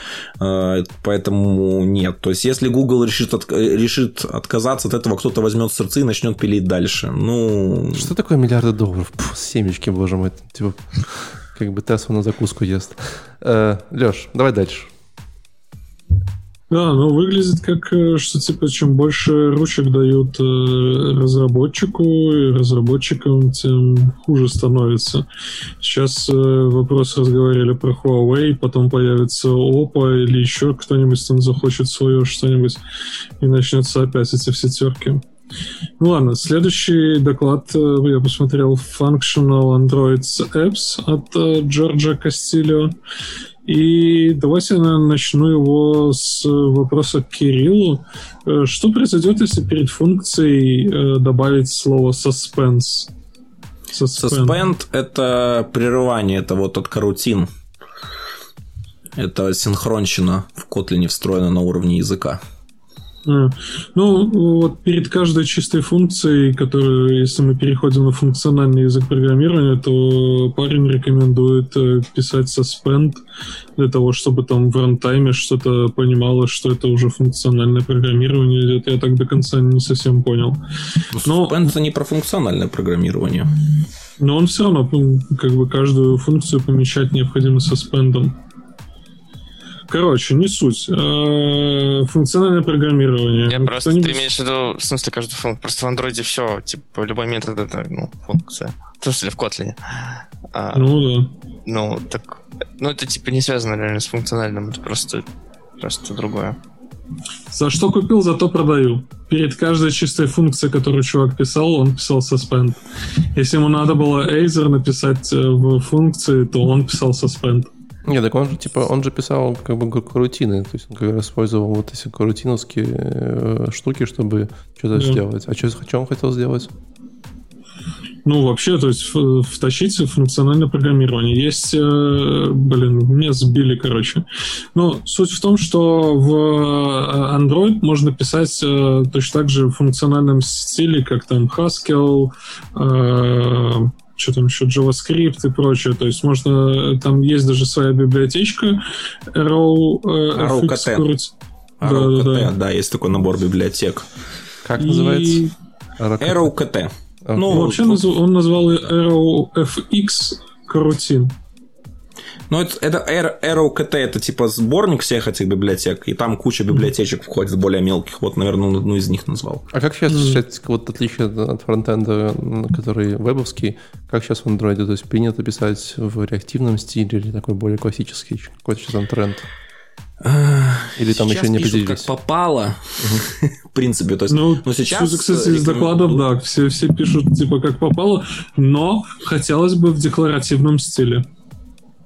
э, поэтому нет. То есть, если Google решит, от, решит отказаться от этого, кто-то возьмет сердце и начнет пилить дальше. Ну... Что такое миллиарды долларов? Пф, семечки, боже мой. Типа, как бы Тесла на закуску ест. Э, Леш, давай дальше. Да, но выглядит как, э, что типа чем больше ручек дают э, разработчику и разработчикам, тем хуже становится. Сейчас э, вопрос разговаривали про Huawei, потом появится Oppo или еще кто-нибудь там захочет свое что-нибудь, и начнется опять эти все терки. Ну ладно, следующий доклад я посмотрел Functional Android Apps от Джорджа Кастильо. И давайте я начну его с вопроса к Кириллу. Э, что произойдет, если перед функцией э, добавить слово? Suspend. Suspend — это прерывание, это вот от карутин. Это синхронщина в Kotlin встроена на уровне языка. Ну, вот перед каждой чистой функцией, которую, если мы переходим на функциональный язык программирования, то парень рекомендует э, писать suspend для того, чтобы там в рантайме что-то понимало, что это уже функциональное программирование идет. Я так до конца не совсем понял. Но suspend это не про функциональное программирование. Но он все равно как бы каждую функцию помещать необходимо суспендом. Короче, не суть. Э, функциональное программирование. Я просто, ты имеешь в виду, в смысле, каждую функцию. Просто в андроиде все, типа, любой метод это, ну, функция. В смысле, в Kotlin. А, ну, да. Ну, так, ну, это, типа, не связано реально с функциональным, это просто, просто другое. За что купил, зато продаю. Перед каждой чистой функцией, которую чувак писал, он писал suspend. Если ему надо было Azer написать э, в функции, то он писал suspend. Не, так он же, типа, он же писал как бы карутины, то есть он как раз использовал вот эти карутиновские э, штуки, чтобы что-то да. сделать. А что, что он хотел сделать? Ну, вообще, то есть втащить функциональное программирование. Есть, э, блин, меня сбили, короче. Ну, суть в том, что в э, Android можно писать точно так же в функциональном стиле, как там Haskell, что там еще, JavaScript и прочее. То есть можно, там есть даже своя библиотечка Arrow, э, RowKT. Да, да, да. да, есть такой набор библиотек. Как и... называется? RowKT. Okay. Ну, вообще он назвал RowFX карутин. Ну, это, это ROKT, это типа сборник всех этих библиотек, и там куча библиотечек входит, более мелких. Вот, наверное, он одну из них назвал. А как сейчас, сейчас вот отличие от фронтенда, который вебовский, как сейчас в Android? То есть принято писать в реактивном стиле или такой более классический? Какой сейчас там тренд? Или там сейчас еще не определились? как попало, в принципе. То есть, ну, ну сейчас... Кстати, из докладов, да, все, все пишут типа как попало, но хотелось бы в декларативном стиле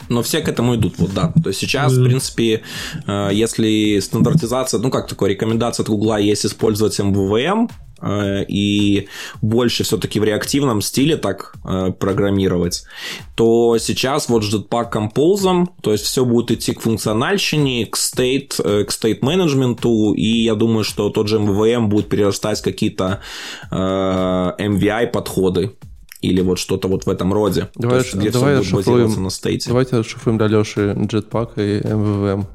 но все к этому идут, вот да. То есть сейчас, в принципе, э, если стандартизация, ну как такое, рекомендация от Гугла есть использовать MVVM, э, и больше все-таки в реактивном стиле так э, программировать, то сейчас вот Jetpack Compose, то есть все будет идти к функциональщине, к state, к state менеджменту, и я думаю, что тот же MVVM будет перерастать какие-то MVI подходы или вот что-то вот в этом роде. Давай, есть, где давай все будет базироваться на стейте. Давайте расшифруем для Леши Jetpack и MVVM.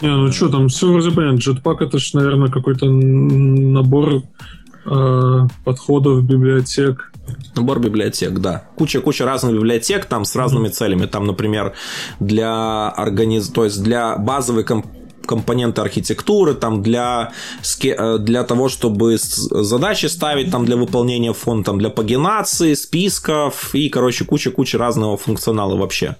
Не, ну что, там все вроде понятно. Jetpack это же, наверное, какой-то набор э, подходов, библиотек. Набор библиотек, да. Куча-куча разных библиотек там с разными mm-hmm. целями. Там, например, для организ... то есть для базовой комп компоненты архитектуры, там для, э, для того, чтобы задачи ставить, там для выполнения фон, там для пагинации, списков и, короче, куча-куча разного функционала вообще.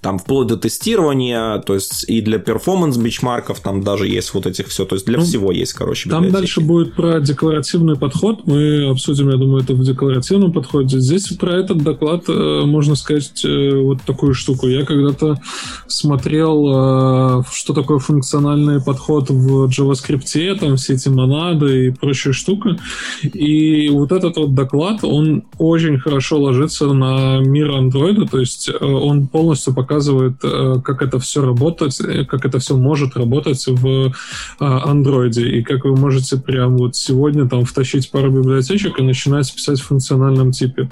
Там вплоть до тестирования, то есть и для перформанс бичмарков там даже есть вот этих все, то есть для ну, всего есть, короче, Там дальше будет про декларативный подход, мы обсудим, я думаю, это в декларативном подходе. Здесь про этот доклад э, можно сказать э, вот такую штуку. Я когда-то смотрел, что такое функциональный функциональный подход в JavaScript, там все эти монады и прочая штука. И вот этот вот доклад, он очень хорошо ложится на мир андроида, то есть э, он полностью показывает, э, как это все работает, э, как это все может работать в андроиде. И как вы можете прям вот сегодня там втащить пару библиотечек и начинать писать в функциональном типе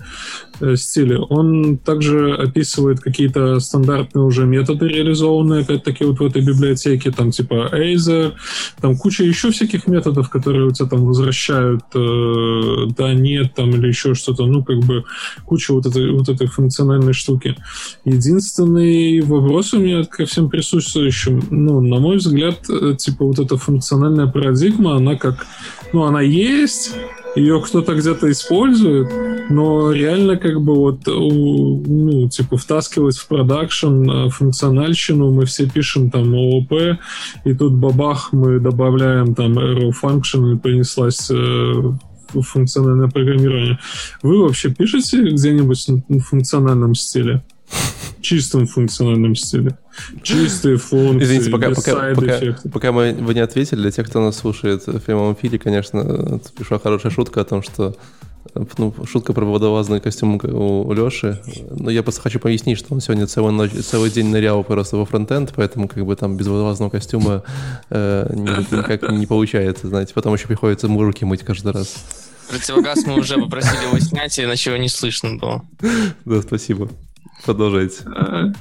стиле. Он также описывает какие-то стандартные уже методы реализованные, опять-таки, вот в этой библиотеке, там, типа типа Aether, там куча еще всяких методов, которые у тебя там возвращают э, да, нет, там или еще что-то, ну, как бы куча вот этой, вот этой функциональной штуки. Единственный вопрос у меня ко всем присутствующим, ну, на мой взгляд, э, типа вот эта функциональная парадигма, она как, ну, она есть, ее кто-то где-то использует, но реально как бы вот, ну, типа, втаскивать в продакшн э, функциональщину, мы все пишем там ООП, и тут бабах, мы добавляем там arrow function, и принеслась э, функциональное программирование. Вы вообще пишете где-нибудь в функциональном стиле? чистом функциональном стиле. Чистые функции, Извините, пока, пока, пока, пока мы, вы не ответили, для тех, кто нас слушает в прямом эфире, конечно, пришла хорошая шутка о том, что ну, шутка про водолазный костюм у, Леши. Но я просто хочу пояснить, что он сегодня целый, ночь, целый день нырял просто во фронтенд, поэтому как бы там без водолазного костюма э, никак не получается, знаете. Потом еще приходится руки мыть каждый раз. Противогаз мы уже попросили его снять, иначе его не слышно было. Да, спасибо. Продолжайте.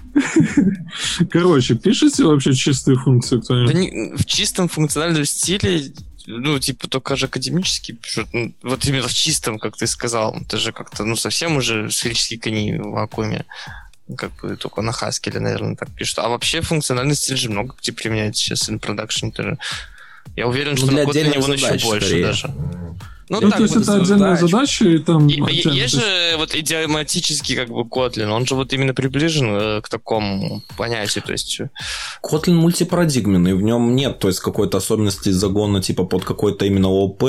Короче, пишите вообще чистые функции кто-нибудь? Да не, в чистом функциональном стиле, ну, типа, только же академически пишут. Ну, вот именно в чистом, как ты сказал. Это же как-то, ну, совсем уже сферический коней в вакууме. Как бы только на Haskell, наверное, так пишут. А вообще функциональный стиль же много где применяется сейчас in production. Тоже. Я уверен, ну, что на Kotlin его еще больше скорее. даже. Ну, ну так, то есть это отдельная задач. задача, и там... И, отдельно, есть же вот идиоматический как бы Kotlin, он же вот именно приближен э, к такому понятию, то есть... Э, Kotlin мультипарадигменный, в нем нет, то есть какой-то особенности загона типа под какой-то именно ОП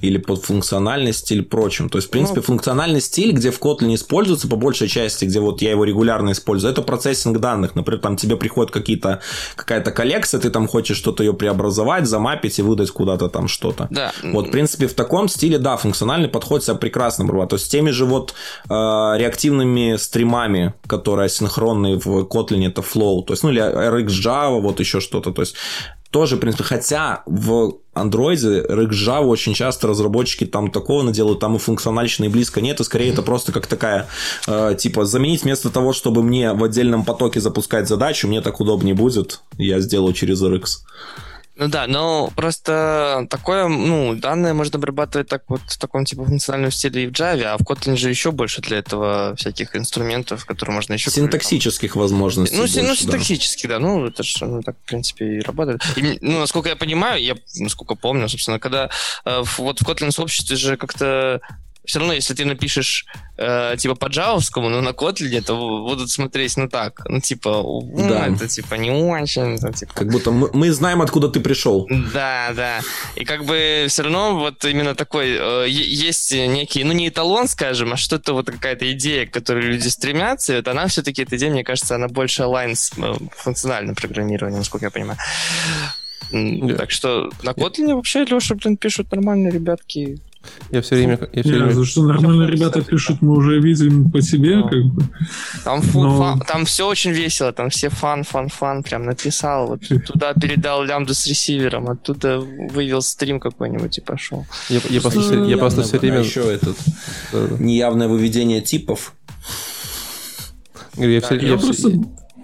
или под функциональный стиль прочим. То есть, в принципе, ну... функциональный стиль, где в Kotlin используется по большей части, где вот я его регулярно использую, это процессинг данных. Например, там тебе приходит какие-то, какая-то коллекция, ты там хочешь что-то ее преобразовать, замапить и выдать куда-то там что-то. Да. Вот, в принципе, в таком стиле, да, функциональный подход себя прекрасно пробовал. То есть с теми же вот э, реактивными стримами, которые синхронные в Kotlin, это Flow, то есть, ну, или RxJava, вот еще что-то. То есть тоже, в принципе, хотя в Android, RxJava очень часто разработчики там такого наделают, там и функциональщины близко нет, и скорее это просто как такая, э, типа, заменить вместо того, чтобы мне в отдельном потоке запускать задачу, мне так удобнее будет, я сделаю через Rx. Ну да, но просто такое, ну, данные можно обрабатывать так вот в таком типа функциональном стиле и в Java, а в Kotlin же еще больше для этого всяких инструментов, которые можно еще... Синтаксических там... возможностей. Ну, больше, ну синтаксических, да. да. Ну, это же ну, так, в принципе, и работает. И, ну, насколько я понимаю, я, насколько помню, собственно, когда э, вот в Kotlin сообществе же как-то все равно, если ты напишешь э, типа по джавовскому, но на Kotlin, то будут смотреть, ну так, ну типа, да. это типа не очень. Это, типа... Как будто мы, мы знаем, откуда ты пришел. Да, да. И как бы все равно вот именно такой, э, есть некий, ну не эталон, скажем, а что-то вот какая-то идея, к которой люди стремятся, и вот она все-таки, эта идея, мне кажется, она больше онлайн с э, функциональным программированием, насколько я понимаю. Yeah. Так что на Kotlin вообще, Леша, блин, пишут нормальные ребятки. Я все время... Я все не, время... За что нормально ребята пишут, мы уже видим по тебе, Но. как бы. Там, фу, Но... фан, там все очень весело, там все фан, фан, фан, прям написал, вот туда передал лямбду с ресивером, оттуда вывел стрим какой-нибудь и пошел. Я, я просто, я просто все время... Еще этот неявное выведение типов. Я, все, я, я просто...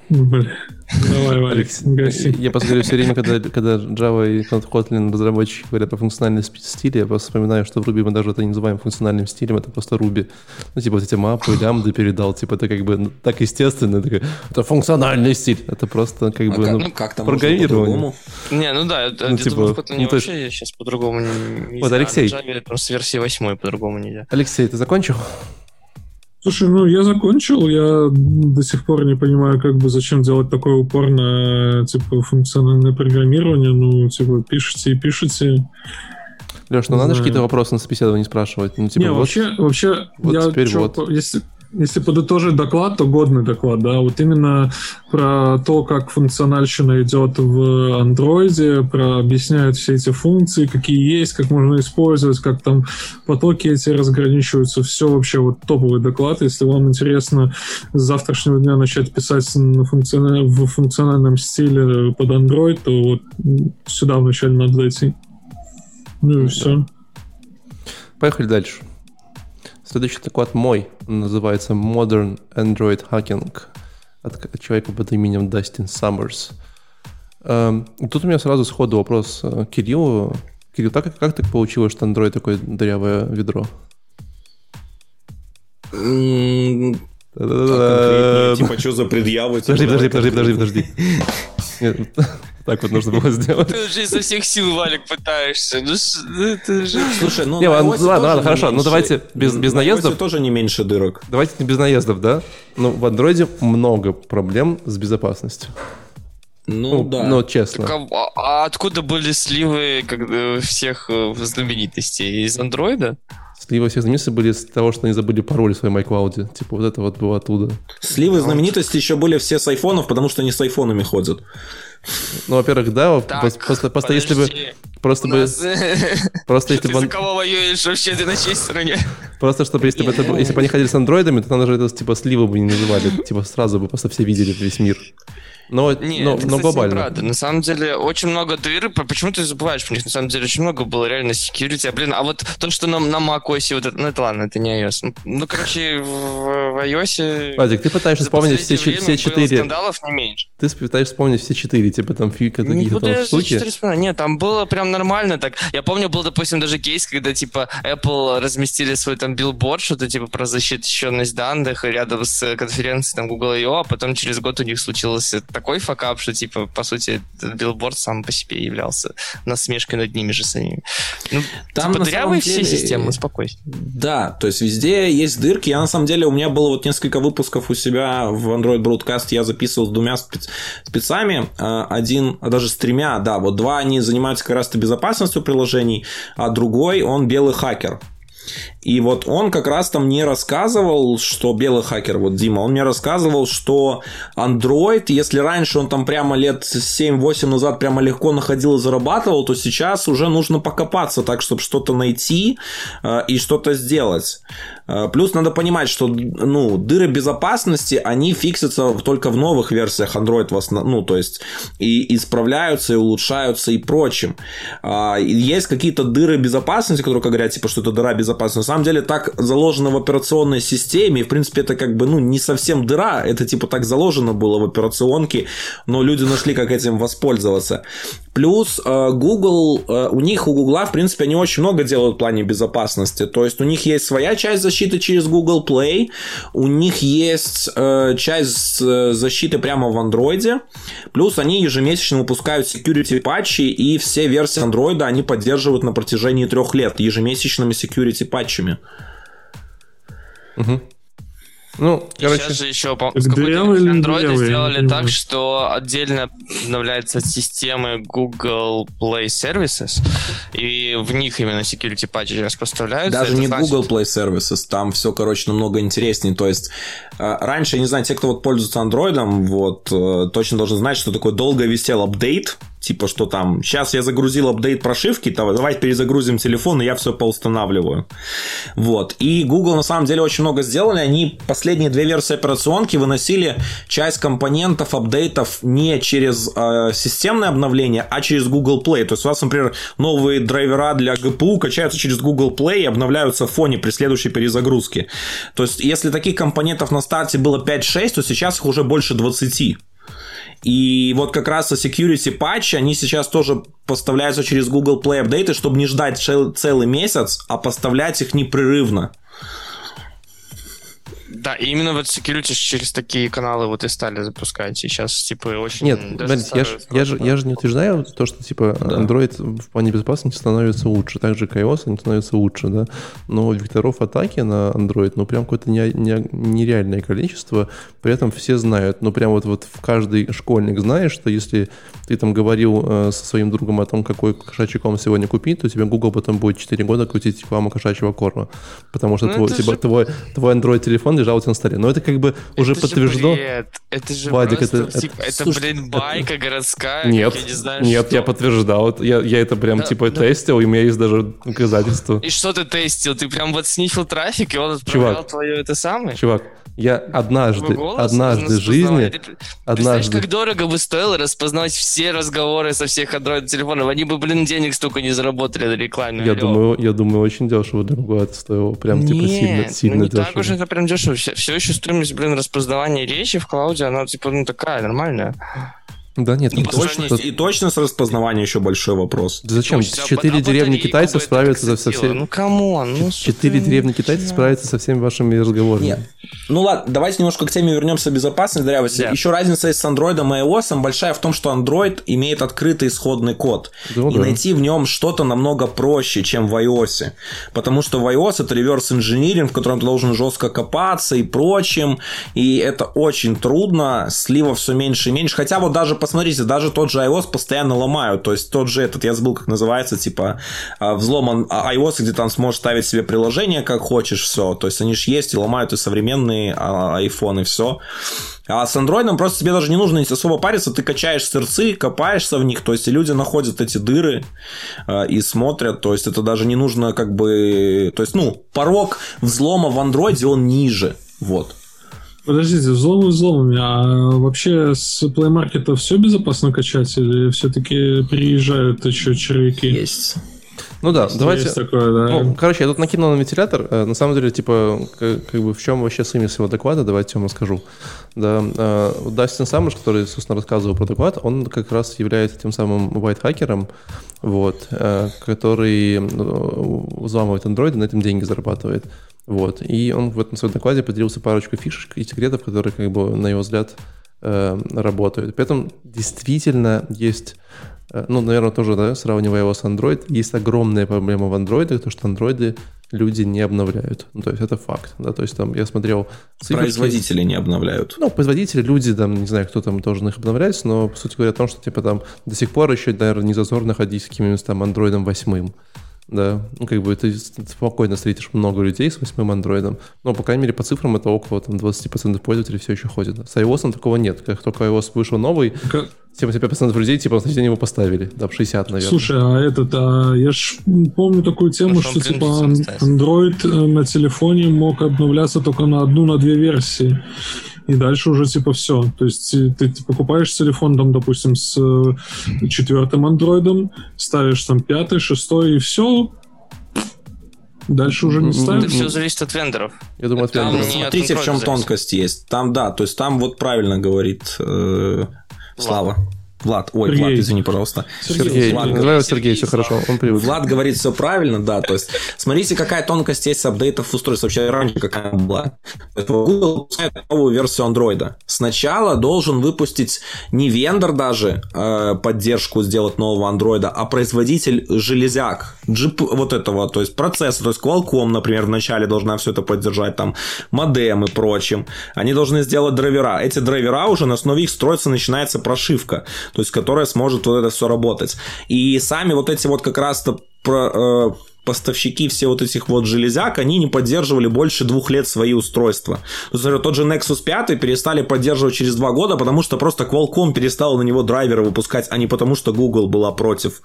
Бля. Давай, гаси. Я просто говорю все время, когда, когда Java и Kotlin разработчики говорят про функциональный стиль, я просто вспоминаю, что в Ruby мы даже это не называем функциональным стилем, это просто Ruby. Ну, типа, вот эти мапы, лямбды передал, типа, это как бы ну, так естественно, это, это функциональный стиль, это просто как а бы, как, ну, ну как программирование. Не, ну да, ну, типа, Kotlin ну, вообще есть... сейчас по-другому не, не Вот, Алексей. Java просто версии 8 по-другому нельзя. Алексей, ты закончил? Слушай, ну я закончил, я до сих пор не понимаю, как бы зачем делать такой упор на типа функциональное программирование. Ну, типа, пишите и пишите. Леш, ну надо же какие-то вопросы на собеседовании спрашивать. Ну, типа, не, вот, вообще, вообще, вот я теперь чё, вот. Если, если подытожить доклад, то годный доклад, да, вот именно про то, как функциональщина идет в андроиде, про объясняют все эти функции, какие есть, как можно использовать, как там потоки эти разграничиваются, все вообще вот топовый доклад. Если вам интересно с завтрашнего дня начать писать на функциональ... в функциональном стиле под Android, то вот сюда вначале надо зайти. Ну и да. все. Поехали дальше. Следующий доклад мой, называется Modern Android Hacking от человека под именем Дастин Саммерс. Эм, тут у меня сразу сходу вопрос Кириллу. Кирилл, так, как так получилось, что Android такое дырявое ведро? Типа, что за предъявы? Подожди, подожди, подожди, подожди, подожди. Так вот нужно было сделать. Ты уже изо всех сил, Валик, пытаешься. Ну, это же... Слушай, ну... Не, ладно, ладно, ладно, хорошо. Ну, давайте без, без наездов. тоже не меньше дырок. Давайте не без наездов, да? Ну, в андроиде много проблем с безопасностью. Ну, ну да. Ну, честно. Так, а, а откуда были сливы как, всех э, знаменитостей? Из андроида? Сливы всех знаменитостей были из того, что они забыли пароль в своем iCloud. Типа вот это вот было оттуда. Сливы знаменитостей еще были все с айфонов, потому что они с айфонами ходят. Ну, во-первых, да, так, просто, просто если бы... Просто бы... Просто если бы... за кого воюешь вообще, ты на чьей стороне? Просто, чтобы если бы, это, если бы они ходили с андроидами, то там даже это, типа, сливы бы не называли. Типа, сразу бы просто все видели весь мир. Но, Нет, но, это, но кстати, глобально. Неправда. На самом деле, очень много дыр. Почему ты забываешь про них? На самом деле, очень много было реально security. А, блин, а вот то, что на, на macOS, вот это, ну это ладно, это не iOS. Ну, короче, в, в iOS... Вадик, ты пытаешься вспомнить все, все четыре... скандалов не меньше. Ты пытаешься вспомнить все четыре, типа там фика, какие-то там штуки. Нет, там было прям нормально так. Я помню, был, допустим, даже кейс, когда, типа, Apple разместили свой там билборд, что-то, типа, про защищенность данных рядом с конференцией там Google I/O, а потом через год у них случился такой факап, что типа, по сути, билборд сам по себе являлся насмешкой над ними же самими. Ну, Там типа, дырявые деле... все системы, успокойся. Да, то есть везде есть дырки. Я на самом деле, у меня было вот несколько выпусков у себя в Android Broadcast, я записывал с двумя спец... спецами, а, один, а даже с тремя, да, вот два они занимаются как раз-то безопасностью приложений, а другой, он белый хакер. И вот он как раз там мне рассказывал, что белый хакер, вот Дима, он мне рассказывал, что Android, если раньше он там прямо лет 7-8 назад прямо легко находил и зарабатывал, то сейчас уже нужно покопаться так, чтобы что-то найти э, и что-то сделать. Э, плюс надо понимать, что ну, дыры безопасности, они фиксятся только в новых версиях Android, в основ... ну, то есть и исправляются, и улучшаются, и прочим. Э, есть какие-то дыры безопасности, которые говорят, типа, что это дыра безопасности самом деле так заложено в операционной системе, и, в принципе, это как бы, ну, не совсем дыра, это типа так заложено было в операционке, но люди нашли, как этим воспользоваться. Плюс э, Google, э, у них, у Google, в принципе, они очень много делают в плане безопасности, то есть у них есть своя часть защиты через Google Play, у них есть э, часть защиты прямо в Android, плюс они ежемесячно выпускают security патчи, и все версии Android они поддерживают на протяжении трех лет ежемесячными security патчами матчами. Угу. Ну, и короче... Сейчас же еще по Android сделали так, что отдельно обновляется системы Google Play Services, и в них именно security патчи распространяются. Даже не значит... Google Play Services, там все, короче, намного интереснее. То есть, э, раньше, я не знаю, те, кто вот пользуется Android, вот, э, точно должны знать, что такое долго висел апдейт, Типа, что там, сейчас я загрузил апдейт прошивки, давайте перезагрузим телефон, и я все поустанавливаю. Вот. И Google на самом деле очень много сделали. Они последние две версии операционки выносили часть компонентов, апдейтов не через э, системное обновление, а через Google Play. То есть у вас, например, новые драйвера для GPU качаются через Google Play и обновляются в фоне при следующей перезагрузке. То есть, если таких компонентов на старте было 5-6, то сейчас их уже больше 20. И вот как раз security патчи, они сейчас тоже поставляются через Google Play апдейты, чтобы не ждать целый месяц, а поставлять их непрерывно. Да, и именно вот security через такие каналы вот и стали запускать. И сейчас, типа, очень... Нет, смотрите, я, ж, я, же, я же не утверждаю то, что, типа, да. Android в плане безопасности становится лучше. Так же, как iOS, они становятся лучше, да. Но векторов атаки на Android, ну, прям какое-то не, не, нереальное количество. При этом все знают, ну, прям вот, вот в каждый школьник знает, что если ты там говорил э, со своим другом о том, какой кошачий корм сегодня купить, то тебе Google потом будет 4 года крутить рекламу кошачьего корма. Потому что ну, твой, типа, же... твой, твой Android-телефон лежал у тебя на столе. Но это как бы уже это подтверждено. Же Это же Вадик, просто, это, типа, это, это, блин, байка это... городская. Нет, я не знаю, нет, что. я подтверждал. Я, я это прям, да, типа, да. тестил, и у меня есть даже доказательства. И что ты тестил? Ты прям вот снифил трафик, и он отправлял Чувак, твое это самое? Чувак, я однажды, однажды в жизни, однажды... как дорого бы стоило распознавать все разговоры со всех Android-телефонов. Они бы, блин, денег столько не заработали на рекламе. Я думаю, я думаю, очень дешево дорого это стоило. Прям, типа, Нет, сильно, сильно ну не дешево. так уж это прям дешево. Все, все еще стоимость, блин, распознавания речи в cloud е, она, типа, ну, такая, нормальная. Да нет, и, точность, тут... и точность распознавания еще большой вопрос. Да зачем? Четыре деревни китайцев справятся со всеми... Ну, come on, ну Четыре деревни китайцев справятся со всеми вашими разговорами. Нет. Ну ладно, давайте немножко к теме вернемся безопасности. Да. Еще разница есть с Android и iOS большая в том, что Android имеет открытый исходный код. Да, и да. найти в нем что-то намного проще, чем в iOS. Потому что в iOS это реверс инжиниринг, в котором ты должен жестко копаться и прочим. И это очень трудно. Слива все меньше и меньше. Хотя вот даже по посмотрите, даже тот же iOS постоянно ломают. То есть тот же этот, я забыл, как называется, типа а, взлом а, iOS, где там сможешь ставить себе приложение как хочешь, все. То есть они же есть и ломают и современные iPhone, а, и все. А с Android просто тебе даже не нужно особо париться, ты качаешь сердцы, копаешься в них, то есть люди находят эти дыры э, и смотрят, то есть это даже не нужно как бы... То есть, ну, порог взлома в Android, он ниже, вот. Подождите, взломы взломами, а вообще с Play Market все безопасно качать или все-таки приезжают еще червяки? Есть. Ну да, есть, давайте. Есть такое, да. Ну, короче, я тут накинул на вентилятор. Э, на самом деле, типа, как, как бы в чем вообще смысл его доклада, давайте я вам расскажу. Да, э, Дастин Саммерш, который, собственно, рассказывал про доклад, он как раз является тем самым white-хакером, вот, э, который взламывает андроиды, на этом деньги зарабатывает. Вот. И он в этом своем докладе поделился парочку фишек и секретов, которые, как бы, на его взгляд, э, работают. При этом действительно есть, ну, наверное, тоже, да, сравнивая его с Android, есть огромная проблема в Android, то, что андроиды люди не обновляют. Ну, то есть это факт. Да? То есть там я смотрел... Циферки, производители не обновляют. Ну, производители, люди, там, не знаю, кто там должен их обновлять, но, по сути говоря, о том, что, типа, там до сих пор еще, наверное, не зазорно ходить с каким-нибудь там андроидом восьмым. Да, ну как бы ты спокойно встретишь много людей с восьмым андроидом, но, по крайней мере, по цифрам это около там, 20% пользователей все еще ходят. С iOS такого нет. Как только iOS вышел новый, как... 75% людей типа на следующий день его поставили, да, 60, наверное. Слушай, а этот, а я ж помню такую тему, ну, что типа Android э, на телефоне мог обновляться только на одну, на две версии и дальше уже типа все. То есть ты, ты покупаешь телефон, там, допустим, с э, четвертым андроидом, ставишь там пятый, шестой, и все, Дальше уже не ставим. Это все зависит от вендоров. Я думаю, от вендоров. Смотрите, в чем зависит. тонкость есть. Там, да, то есть там вот правильно говорит э, Слава. Влад, ой, Сергей. Влад, извини, пожалуйста. Сергей, Влад, Сергей, Сергей, все хорошо, он привык. Влад говорит все правильно, да, то есть смотрите, какая тонкость есть апдейтов устройств, вообще раньше какая была. Google выпускает новую версию Android. Сначала должен выпустить не вендор даже э, поддержку сделать нового Android, а производитель железяк, джип вот этого, то есть процессор, то есть Qualcomm, например, вначале должна все это поддержать, там, модем и прочим. Они должны сделать драйвера. Эти драйвера уже на основе их строится, начинается прошивка то есть которая сможет вот это все работать. И сами вот эти вот как раз-то про, э, поставщики все вот этих вот железяк, они не поддерживали больше двух лет свои устройства. Есть, тот же Nexus 5 перестали поддерживать через два года, потому что просто Qualcomm перестал на него драйверы выпускать, а не потому что Google была против.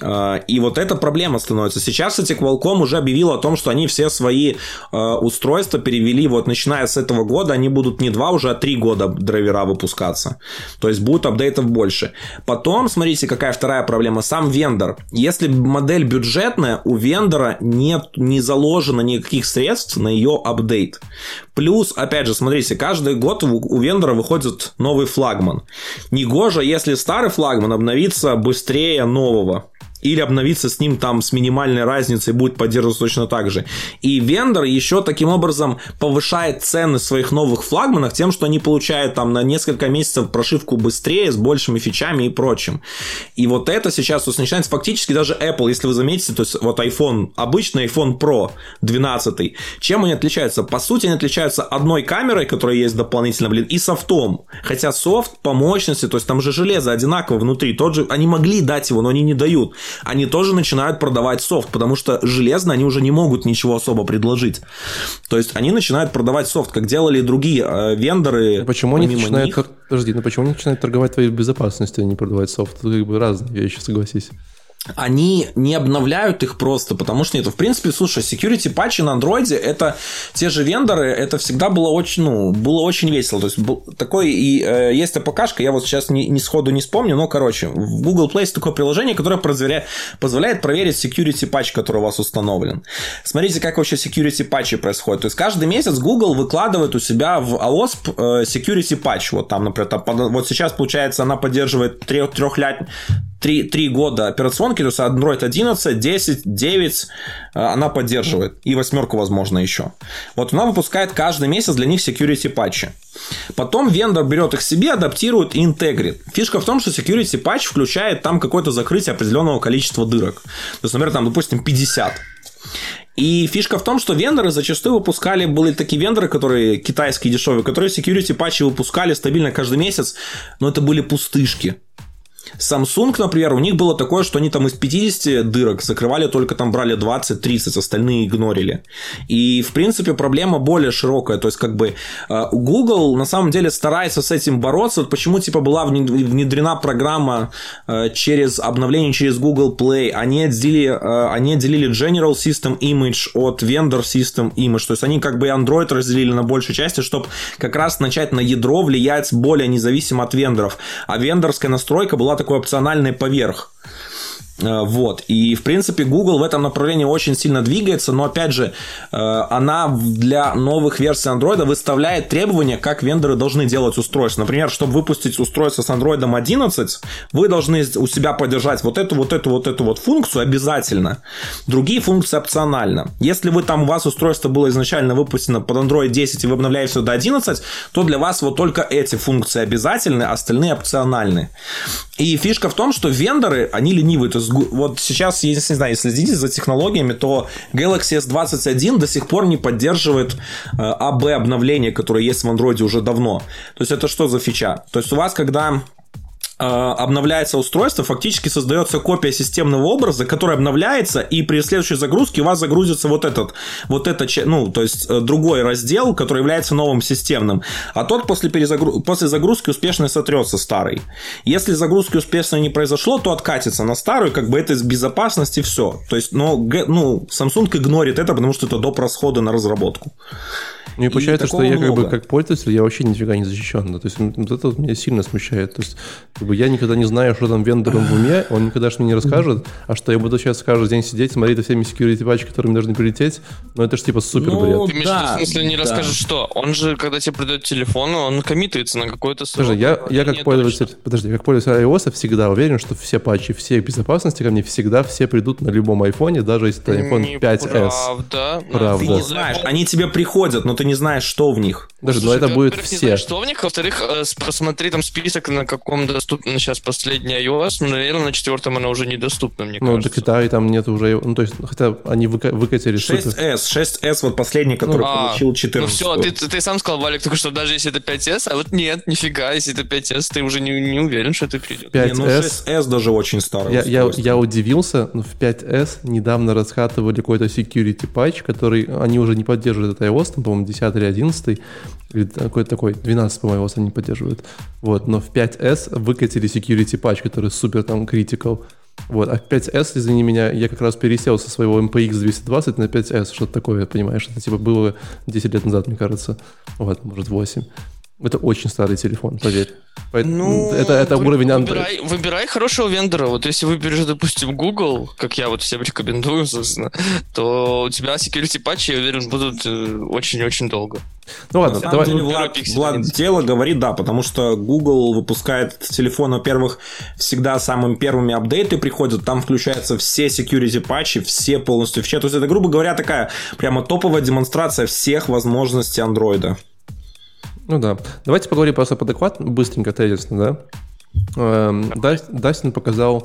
А, и вот эта проблема становится. Сейчас, кстати, Qualcomm уже объявил о том, что они все свои а, устройства перевели, вот начиная с этого года, они будут не два уже, а три года драйвера выпускаться. То есть будет апдейтов больше. Потом, смотрите, какая вторая проблема. Сам вендор. Если модель бюджетная, у вендора нет, не заложено никаких средств на ее апдейт. Плюс, опять же, смотрите, каждый год у вендора выходит новый флагман. Негоже, если старый флагман обновится быстрее нового или обновиться с ним там с минимальной разницей будет поддерживаться точно так же. И вендор еще таким образом повышает цены своих новых флагманов тем, что они получают там на несколько месяцев прошивку быстрее, с большими фичами и прочим. И вот это сейчас то есть, начинается фактически даже Apple, если вы заметите, то есть вот iPhone, обычный iPhone Pro 12, чем они отличаются? По сути, они отличаются одной камерой, которая есть дополнительно, блин, и софтом. Хотя софт по мощности, то есть там же железо одинаково внутри, тот же, они могли дать его, но они не дают они тоже начинают продавать софт, потому что железно они уже не могут ничего особо предложить. То есть они начинают продавать софт, как делали другие э, вендоры. Почему они начинают, них. подожди, ну почему они начинают торговать твоей безопасностью, а не продавать софт? Это как бы разные вещи, согласись. Они не обновляют их просто, потому что нет, в принципе, слушай, security патчи на андроиде, это те же вендоры, это всегда было очень, ну, было очень весело, то есть такой и э, есть АПКшка, я вот сейчас не, не сходу не вспомню, но, короче, в Google Play есть такое приложение, которое позволяет, позволяет проверить security патч, который у вас установлен. Смотрите, как вообще security патчи происходят, то есть каждый месяц Google выкладывает у себя в AOSP э, security патч, вот там, например, там, вот сейчас, получается, она поддерживает трех, трехлет, 3, 3 года операционки, то есть Android 11, 10, 9 она поддерживает. И восьмерку, возможно, еще. Вот она выпускает каждый месяц для них security патчи. Потом вендор берет их себе, адаптирует и интегрит. Фишка в том, что security патч включает там какое-то закрытие определенного количества дырок. То есть, например, там, допустим, 50. И фишка в том, что вендоры зачастую выпускали, были такие вендоры, которые китайские дешевые, которые security патчи выпускали стабильно каждый месяц, но это были пустышки. Samsung, например, у них было такое, что они там из 50 дырок закрывали только там брали 20-30, остальные игнорили. И, в принципе, проблема более широкая. То есть, как бы э, Google на самом деле старается с этим бороться. Вот почему, типа, была внедрена программа э, через обновление через Google Play. Они отделили, э, они отделили General System Image от Vendor System Image. То есть, они как бы Android разделили на большей части, чтобы как раз начать на ядро влиять более независимо от вендоров. А вендорская настройка была такой опциональный поверх. Э, вот. И, в принципе, Google в этом направлении очень сильно двигается, но, опять же, э, она для новых версий Android выставляет требования, как вендоры должны делать устройство. Например, чтобы выпустить устройство с Android 11, вы должны у себя поддержать вот эту, вот эту, вот эту вот функцию обязательно. Другие функции опционально. Если вы там, у вас устройство было изначально выпущено под Android 10 и вы обновляете все до 11, то для вас вот только эти функции обязательны, а остальные опциональны. И фишка в том, что вендоры, они ленивые. То есть вот сейчас, я не знаю, если следите за технологиями, то Galaxy S21 до сих пор не поддерживает э, AB обновление, которое есть в Android уже давно. То есть это что за фича? То есть у вас, когда обновляется устройство, фактически создается копия системного образа, который обновляется, и при следующей загрузке у вас загрузится вот этот, вот это, ну, то есть э, другой раздел, который является новым системным, а тот после, перезагру... после загрузки успешно сотрется старый. Если загрузки успешно не произошло, то откатится на старую, как бы это из безопасности все. То есть, но, ну, Samsung игнорит это, потому что это доп. расходы на разработку. Ну и получается, и что я как бы как пользователь, я вообще нифига не защищен. То есть вот это вот меня сильно смущает. То есть как бы, я никогда не знаю, что там вендором в уме, он никогда же мне не расскажет, а что я буду сейчас каждый день сидеть, смотреть за всеми security патчи, которые мне должны прилететь, ну это же типа супер ну, бред. Ты имеешь да, в смысле не да. расскажешь что? Он же, когда тебе придет телефон, он коммитается на какой-то срок. Подожди, я, я как пользователь, точно. подожди, как пользователь iOS всегда уверен, что все патчи, все безопасности ко мне всегда все придут на любом айфоне, даже если это iPhone 5s. Правда. Правда. Ты не знаешь, они тебе приходят, но ты не знаешь, что в них. Даже, но это будет все. Не знаешь, что в них, во-вторых, э, посмотри там список, на каком доступен сейчас последний iOS, ну, наверное, на четвертом она уже недоступна, мне ну, кажется. Ну, так и там нет уже, ну, то есть, хотя они выка- выкатили 6S, 6S, вот последний, который ну, получил 14. Ну, все, ты, ты сам сказал, Валик, только что даже если это 5S, а вот нет, нифига, если это 5S, ты уже не, не уверен, что это придет. 5S, не, ну, 6S даже очень старый. Я, я, я удивился, но в 5S недавно раскатывали какой-то security патч, который они уже не поддерживают этот iOS, там, по-моему, 10 или 11, какой-то такой, 12, по-моему, они поддерживают. Вот, но в 5S выкатили security патч, который супер там critical. Вот, а 5S, извини меня, я как раз пересел со своего MPX 220 на 5S, что-то такое, понимаешь, это типа было 10 лет назад, мне кажется. Вот, может, 8. Это очень старый телефон, поверь. Ну, это, это уровень Android. Выбирай, выбирай хорошего вендора. Вот если выберешь, допустим, Google, как я вот всем рекомендую, собственно, то у тебя security патчи, я уверен, будут э, очень-очень долго. Ну ладно, давай. Деле, Влад, Влад дело говорит, да, потому что Google выпускает телефон, во-первых, всегда самыми первыми апдейты приходят, там включаются все security патчи, все полностью все. То есть это, грубо говоря, такая прямо топовая демонстрация всех возможностей андроида. Ну да. Давайте поговорим просто подадекватно, быстренько, тезисно, да? Эм, Дастин показал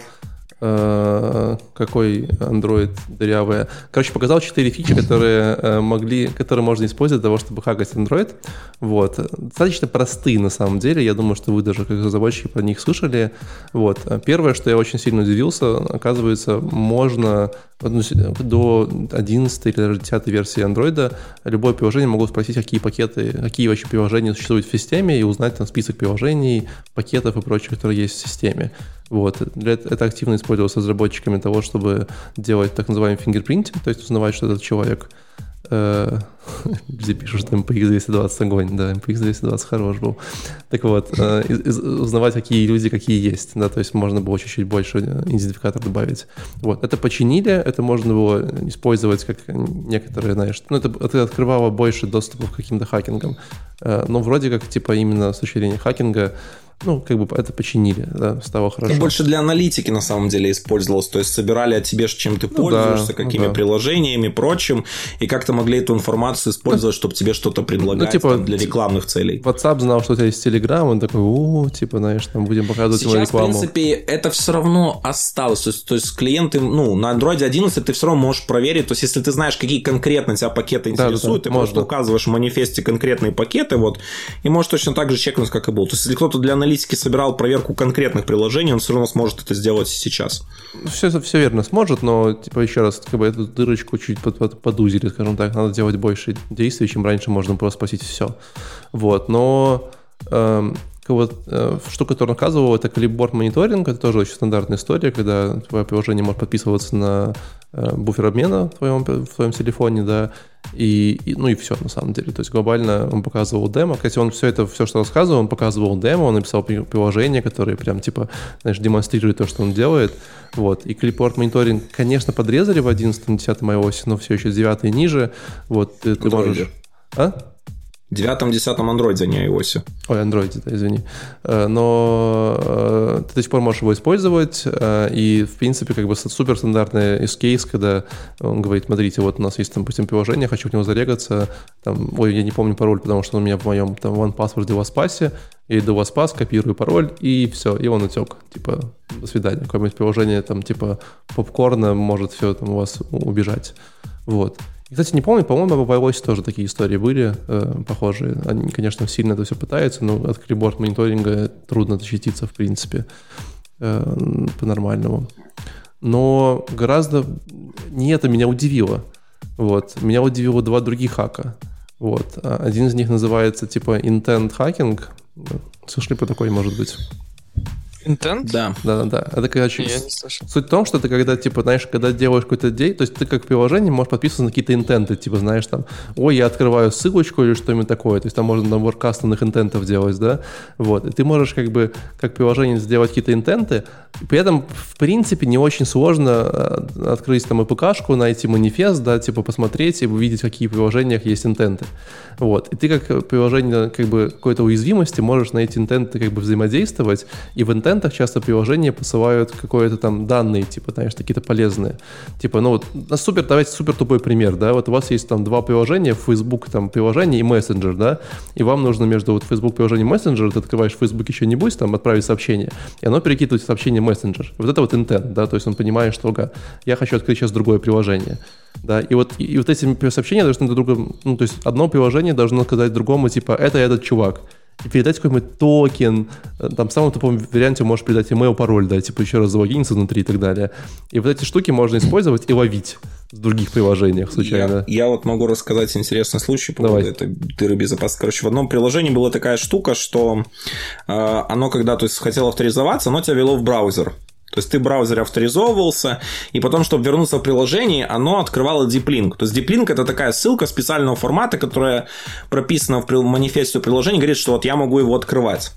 какой Android дырявая. Короче, показал 4 фичи, которые э, могли, которые можно использовать для того, чтобы хакать Android. Вот. Достаточно простые на самом деле. Я думаю, что вы даже как разработчики про них слышали. Вот. Первое, что я очень сильно удивился, оказывается, можно до 11 или даже 10 версии Android любое приложение могут спросить, какие пакеты, какие вообще приложения существуют в системе, и узнать там список приложений, пакетов и прочего, которые есть в системе. Вот. Это активно использовалось разработчиками того, чтобы делать так называемый фингерпринтинг, то есть узнавать, что этот человек Э, где пишут, что MPX 220 огонь, да, MPX 220 хорош был. Так вот, э, узнавать, какие люди какие есть, да, то есть можно было чуть-чуть больше идентификатор добавить. Вот, это починили, это можно было использовать как некоторые, знаешь, ну, это, открывало больше доступа к каким-то хакингам. Э, но вроде как, типа, именно с точки зрения хакинга ну, как бы это починили, да, стало хорошо. Ну, больше для аналитики на самом деле использовалось, то есть собирали о тебе, чем ты ну, пользуешься, да, какими ну, да. приложениями, прочим, и как-то могли эту информацию использовать, ну, чтобы тебе что-то предлагать ну, типа, там, для рекламных целей. WhatsApp знал, что у тебя есть Telegram, он такой, о, типа, знаешь, там будем показывать Сейчас, ему рекламу. в принципе, это все равно осталось, то есть, то есть клиенты, ну, на Android 11 ты все равно можешь проверить, то есть если ты знаешь, какие конкретно тебя пакеты интересуют, да, да, да, ты можно. просто указываешь в манифесте конкретные пакеты, вот, и можешь точно так же чекнуть, как и был. То есть если кто-то для аналитики собирал проверку конкретных приложений, он все равно сможет это сделать сейчас. Все, все верно сможет, но, типа, еще раз, как бы эту дырочку чуть под, под, подузили, скажем так, надо делать больше действий, чем раньше можно было спросить все. Вот, но эм, вот, э, штука, которую наказывал, это клипборд мониторинг, это тоже очень стандартная история, когда твое приложение может подписываться на э, буфер обмена в твоем, в твоем телефоне, да, и, и, ну и все на самом деле. То есть глобально он показывал демо. Кстати, он все это, все, что рассказывал, он показывал демо, он написал приложение, которое прям типа, знаешь, демонстрирует то, что он делает. Вот. И клиппорт мониторинг, конечно, подрезали в 11-10 iOS, но все еще с 9 и ниже. Вот ты, ты можешь... А? Девятом-десятом андроиде, а не iOS. Ой, андроиде, да, извини. Э, но э, ты до сих пор можешь его использовать, э, и, в принципе, как бы суперстандартный use case, когда он говорит, смотрите, вот у нас есть, допустим, приложение, хочу в него зарегаться, там, ой, я не помню пароль, потому что он у меня в моем там OnePassword и LastPass, я иду в LastPass, копирую пароль, и все, и он утек. Типа, до свидания. Какое-нибудь приложение, там, типа, попкорна может все там у вас убежать. Вот. Кстати, не помню, по-моему, в iOS тоже такие истории были э, похожие. Они, конечно, сильно это все пытаются, но от клипборд мониторинга трудно защититься, в принципе, э, по-нормальному. Но гораздо... Не это меня удивило. Вот. Меня удивило два других хака. Вот. Один из них называется типа intent hacking. Слышали по такой, может быть? Intent? Да. Да, да, да. Это, короче, Я не суть в том, что ты когда, типа, знаешь, когда делаешь какой-то день, то есть ты как приложение можешь подписываться на какие-то интенты, типа, знаешь, там, ой, я открываю ссылочку или что-нибудь такое, то есть там можно набор кастомных интентов делать, да, вот, и ты можешь как бы как приложение сделать какие-то интенты, при этом, в принципе, не очень сложно э, открыть там APK-шку, найти манифест, да, типа, посмотреть и увидеть, какие в приложениях есть интенты, вот, и ты как приложение как бы какой-то уязвимости можешь на эти интенты как бы взаимодействовать, и в интент клиентах часто приложения посылают какое-то там данные, типа, знаешь, какие-то полезные. Типа, ну вот, супер, давайте супер тупой пример, да, вот у вас есть там два приложения, Facebook там приложение и Messenger, да, и вам нужно между вот Facebook приложением Messenger, ты открываешь Facebook еще-нибудь, там, отправить сообщение, и оно перекидывает сообщение Messenger. Вот это вот intent, да, то есть он понимает, что, ага, я хочу открыть сейчас другое приложение. Да, и вот, и, и вот эти сообщения должны друг другу, ну, то есть одно приложение должно сказать другому, типа, это этот чувак и передать какой-нибудь токен, э, там в самом тупом варианте можешь передать email, пароль, да, типа еще раз залогиниться внутри и так далее. И вот эти штуки можно использовать и ловить в других приложениях случайно. Я, я вот могу рассказать интересный случай по поводу этой дыры безопасности. Короче, в одном приложении была такая штука, что э, оно, когда то есть, хотело авторизоваться, оно тебя вело в браузер. То есть ты в браузере авторизовывался, и потом, чтобы вернуться в приложение, оно открывало Link. То есть Link это такая ссылка специального формата, которая прописана в манифесте приложения, говорит, что вот я могу его открывать.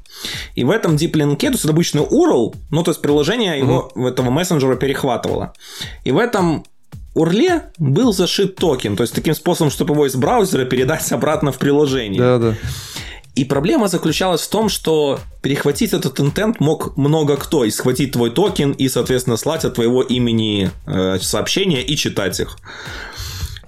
И в этом Link, то есть это обычный URL, ну то есть приложение его, mm-hmm. этого мессенджера перехватывало. И в этом URL е был зашит токен, то есть таким способом, чтобы его из браузера передать обратно в приложение. Да, да. И проблема заключалась в том, что перехватить этот intent мог много кто, и схватить твой токен и, соответственно, слать от твоего имени э, сообщения и читать их.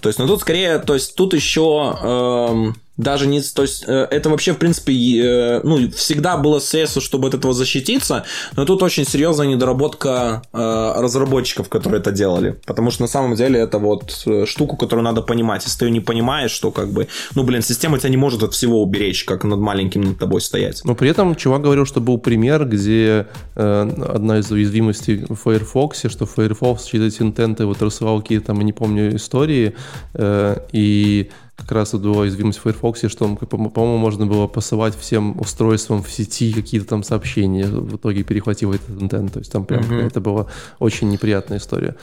То есть, ну тут скорее, то есть тут еще... Э, даже не... То есть, э, это вообще, в принципе, э, ну, всегда было средство, чтобы от этого защититься, но тут очень серьезная недоработка э, разработчиков, которые это делали. Потому что на самом деле это вот штуку, которую надо понимать. Если ты ее не понимаешь, что как бы... Ну, блин, система тебя не может от всего уберечь, как над маленьким над тобой стоять. Но при этом чувак говорил, что был пример, где одна из уязвимостей в Firefox, что Firefox через интенты вот рассылал какие-то, там, не помню, истории, и как раз вот уязвимость в Firefox, что, по-моему, можно было посылать всем устройствам в сети какие-то там сообщения, в итоге перехватил этот интент. То есть там прям mm-hmm. это была очень неприятная история.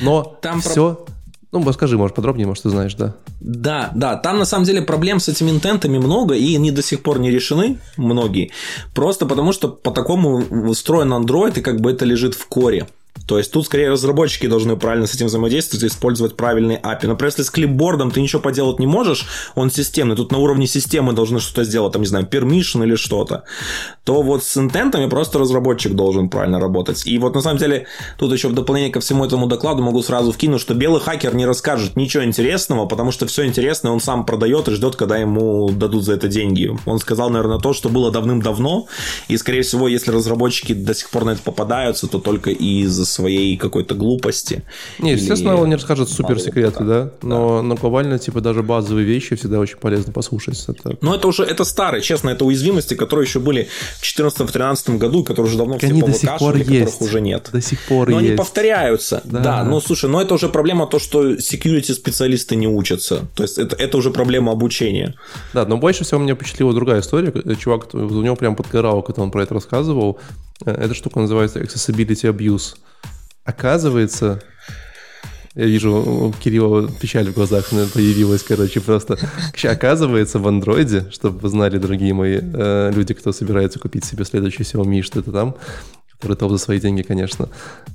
Но там все... Про... Ну, расскажи, может, подробнее, может, ты знаешь, да? Да, да, там на самом деле проблем с этими интентами много, и они до сих пор не решены, многие, просто потому что по такому устроен Android, и как бы это лежит в коре. То есть тут скорее разработчики должны правильно с этим взаимодействовать и использовать правильные API. Например, если с клипбордом ты ничего поделать не можешь, он системный, тут на уровне системы должны что-то сделать, там, не знаю, permission или что-то, то вот с интентами просто разработчик должен правильно работать. И вот на самом деле тут еще в дополнение ко всему этому докладу могу сразу вкинуть, что белый хакер не расскажет ничего интересного, потому что все интересное он сам продает и ждет, когда ему дадут за это деньги. Он сказал, наверное, то, что было давным-давно, и, скорее всего, если разработчики до сих пор на это попадаются, то только из своей какой-то глупости. Не, естественно, он не расскажет суперсекреты, да? Но, да. но глобально, типа, даже базовые вещи всегда очень полезно послушать. Это... Но это уже, это старые, честно, это уязвимости, которые еще были в 2014-2013 году, которые уже давно все они до сих пор есть. уже нет. До сих пор но есть. они повторяются. Да. да, но слушай, но это уже проблема то, что security специалисты не учатся. То есть это, это уже проблема обучения. Да, но больше всего меня впечатлила другая история. Чувак, у него прям подгорал, когда он про это рассказывал. Э, эта штука называется accessibility abuse. Оказывается, я вижу, у Кирилла печаль в глазах появилась, короче, просто. Оказывается, в андроиде, чтобы вы знали, дорогие мои э, люди, кто собирается купить себе следующий Xiaomi, что-то там, который топ за свои деньги, конечно.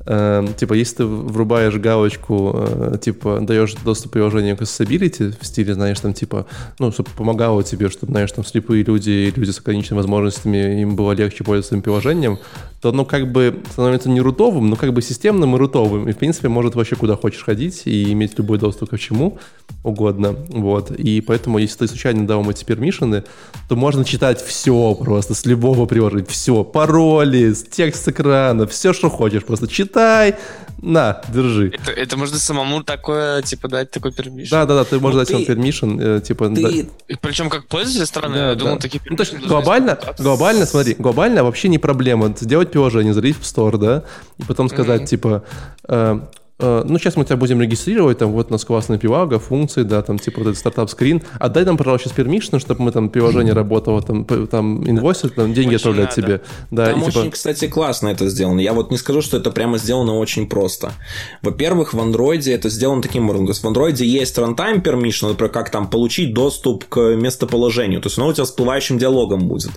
Э, типа, если ты врубаешь галочку, э, типа, даешь доступ к приложению к accessibility в стиле, знаешь, там, типа, ну, чтобы помогало тебе, чтобы, знаешь, там, слепые люди, люди с ограниченными возможностями, им было легче пользоваться этим приложением, то оно как бы становится не рутовым, но как бы системным и рутовым. И, в принципе, может вообще куда хочешь ходить и иметь любой доступ ко чему угодно. Вот. И поэтому, если ты случайно дал эти пермишины, то можно читать все просто с любого приложения. Все. Пароли, текст экрана, все, что хочешь. Просто читай, на, держи. Это, это можно самому такое, типа, дать такой пермишн. Да, да, да, ты можешь ну, дать ему пермишн, э, типа... Ты... Да. Причем как пользователь страны, да, я думал, такие Ну, то есть глобально, глобально, смотри, глобально вообще не проблема сделать приложение, залить в Store, да, и потом сказать, mm-hmm. типа, Э, ну, сейчас мы тебя будем регистрировать, там, вот у нас классная пилага, функции, да, там, типа, вот этот стартап-скрин. Отдай нам, пожалуйста, сейчас permission, чтобы мы там приложение работало, там, там инвойсит, там, деньги очень отправлять тебе. Да, там и, типа... очень, кстати, классно это сделано. Я вот не скажу, что это прямо сделано очень просто. Во-первых, в андроиде это сделано таким образом. В андроиде есть runtime permission, например, как там получить доступ к местоположению. То есть оно у тебя всплывающим диалогом будет.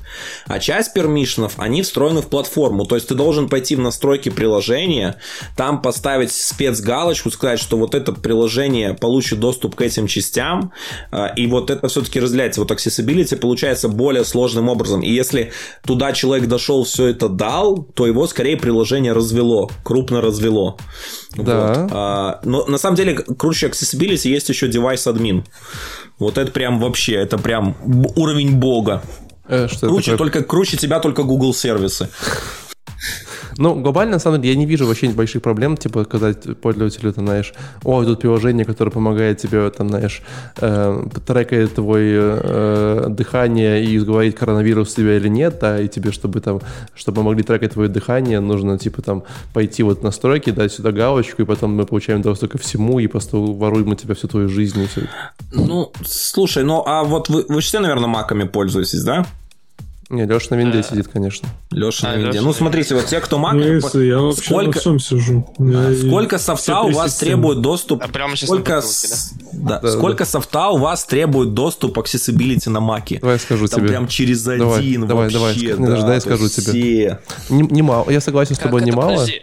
А часть пермишенов, они встроены в платформу. То есть ты должен пойти в настройки приложения, там поставить спец галочку, сказать, что вот это приложение получит доступ к этим частям, а, и вот это все-таки разделяется. Вот accessibility получается более сложным образом. И если туда человек дошел, все это дал, то его скорее приложение развело, крупно развело. Да. Вот. А, но на самом деле круче accessibility есть еще девайс админ. Вот это прям вообще, это прям уровень бога. Э, что круче, такое? только круче тебя только Google сервисы. Ну, глобально, на самом деле, я не вижу вообще больших проблем, типа, сказать пользователю, ты знаешь, о, тут приложение, которое помогает тебе, там, знаешь, э, трекает твое э, дыхание и говорит, коронавирус тебя или нет, да, и тебе, чтобы там, чтобы могли трекать твое дыхание, нужно, типа, там, пойти вот в настройки, дать сюда галочку, и потом мы получаем доступ ко всему, и просто воруем у тебя всю твою жизнь. И все. Ну, слушай, ну, а вот вы, вы все, наверное, маками пользуетесь, да? Не, Леша на винде сидит, конечно. Леша а, на винде. Ну, смотрите, вот те, кто Mac... Ну, я вообще сколько... всем сижу. Я... Сколько софта у вас требует доступ... А прямо сейчас сколько, с... да? Да, сколько да. софта у вас требует доступ accessibility на Маке? Давай скажу Там тебе. прям через один давай, вообще. Давай, давай, не дождай, скажу тебе. Немало. Я согласен с тобой, немало. Подожди.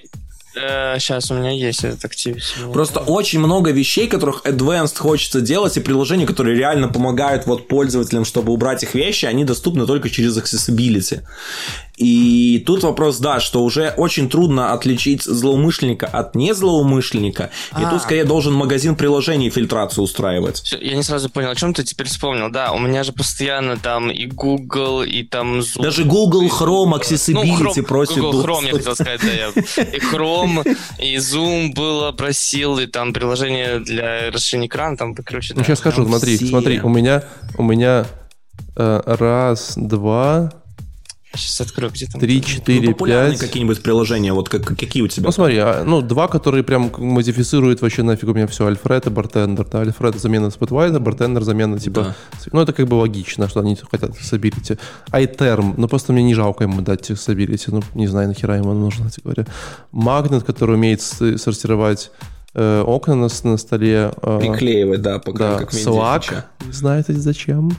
Сейчас э, у меня есть этот Activity. Просто очень много вещей, которых Advanced хочется делать, и приложения, которые реально помогают вот пользователям, чтобы убрать их вещи, они доступны только через Accessibility. И тут вопрос, да, что уже очень трудно отличить злоумышленника от незлоумышленника. И тут а. скорее должен магазин приложений фильтрацию устраивать. Я не сразу понял, о чем ты теперь вспомнил. Да, у меня же постоянно там и Google, и там Zoom. Даже Google Chrome Accessibility ну, просит. Google Chrome, я хотел сказать, да. Я... И Chrome, и Zoom было, просил, и там приложение для расширения экрана, там, короче, Ну, сейчас скажу, смотри, смотри, у меня, у меня э, раз, два, Сейчас открою, где там. 3, 4, ну, 5. какие-нибудь приложения, вот как, какие у тебя? Ну, смотри, а, ну, два, которые прям модифицируют вообще нафиг у меня все. Альфред и Бартендер. Да? Альфред замена Spotlight, Бартендер замена типа... Да. Ну, это как бы логично, что они хотят accessibility. iTerm, ну, просто мне не жалко ему дать accessibility. Ну, не знаю, нахера ему нужно, кстати говоря. Магнит, который умеет сортировать э, окна на, на столе. Э, Приклеивать, да, пока да. как Slack, знаете зачем.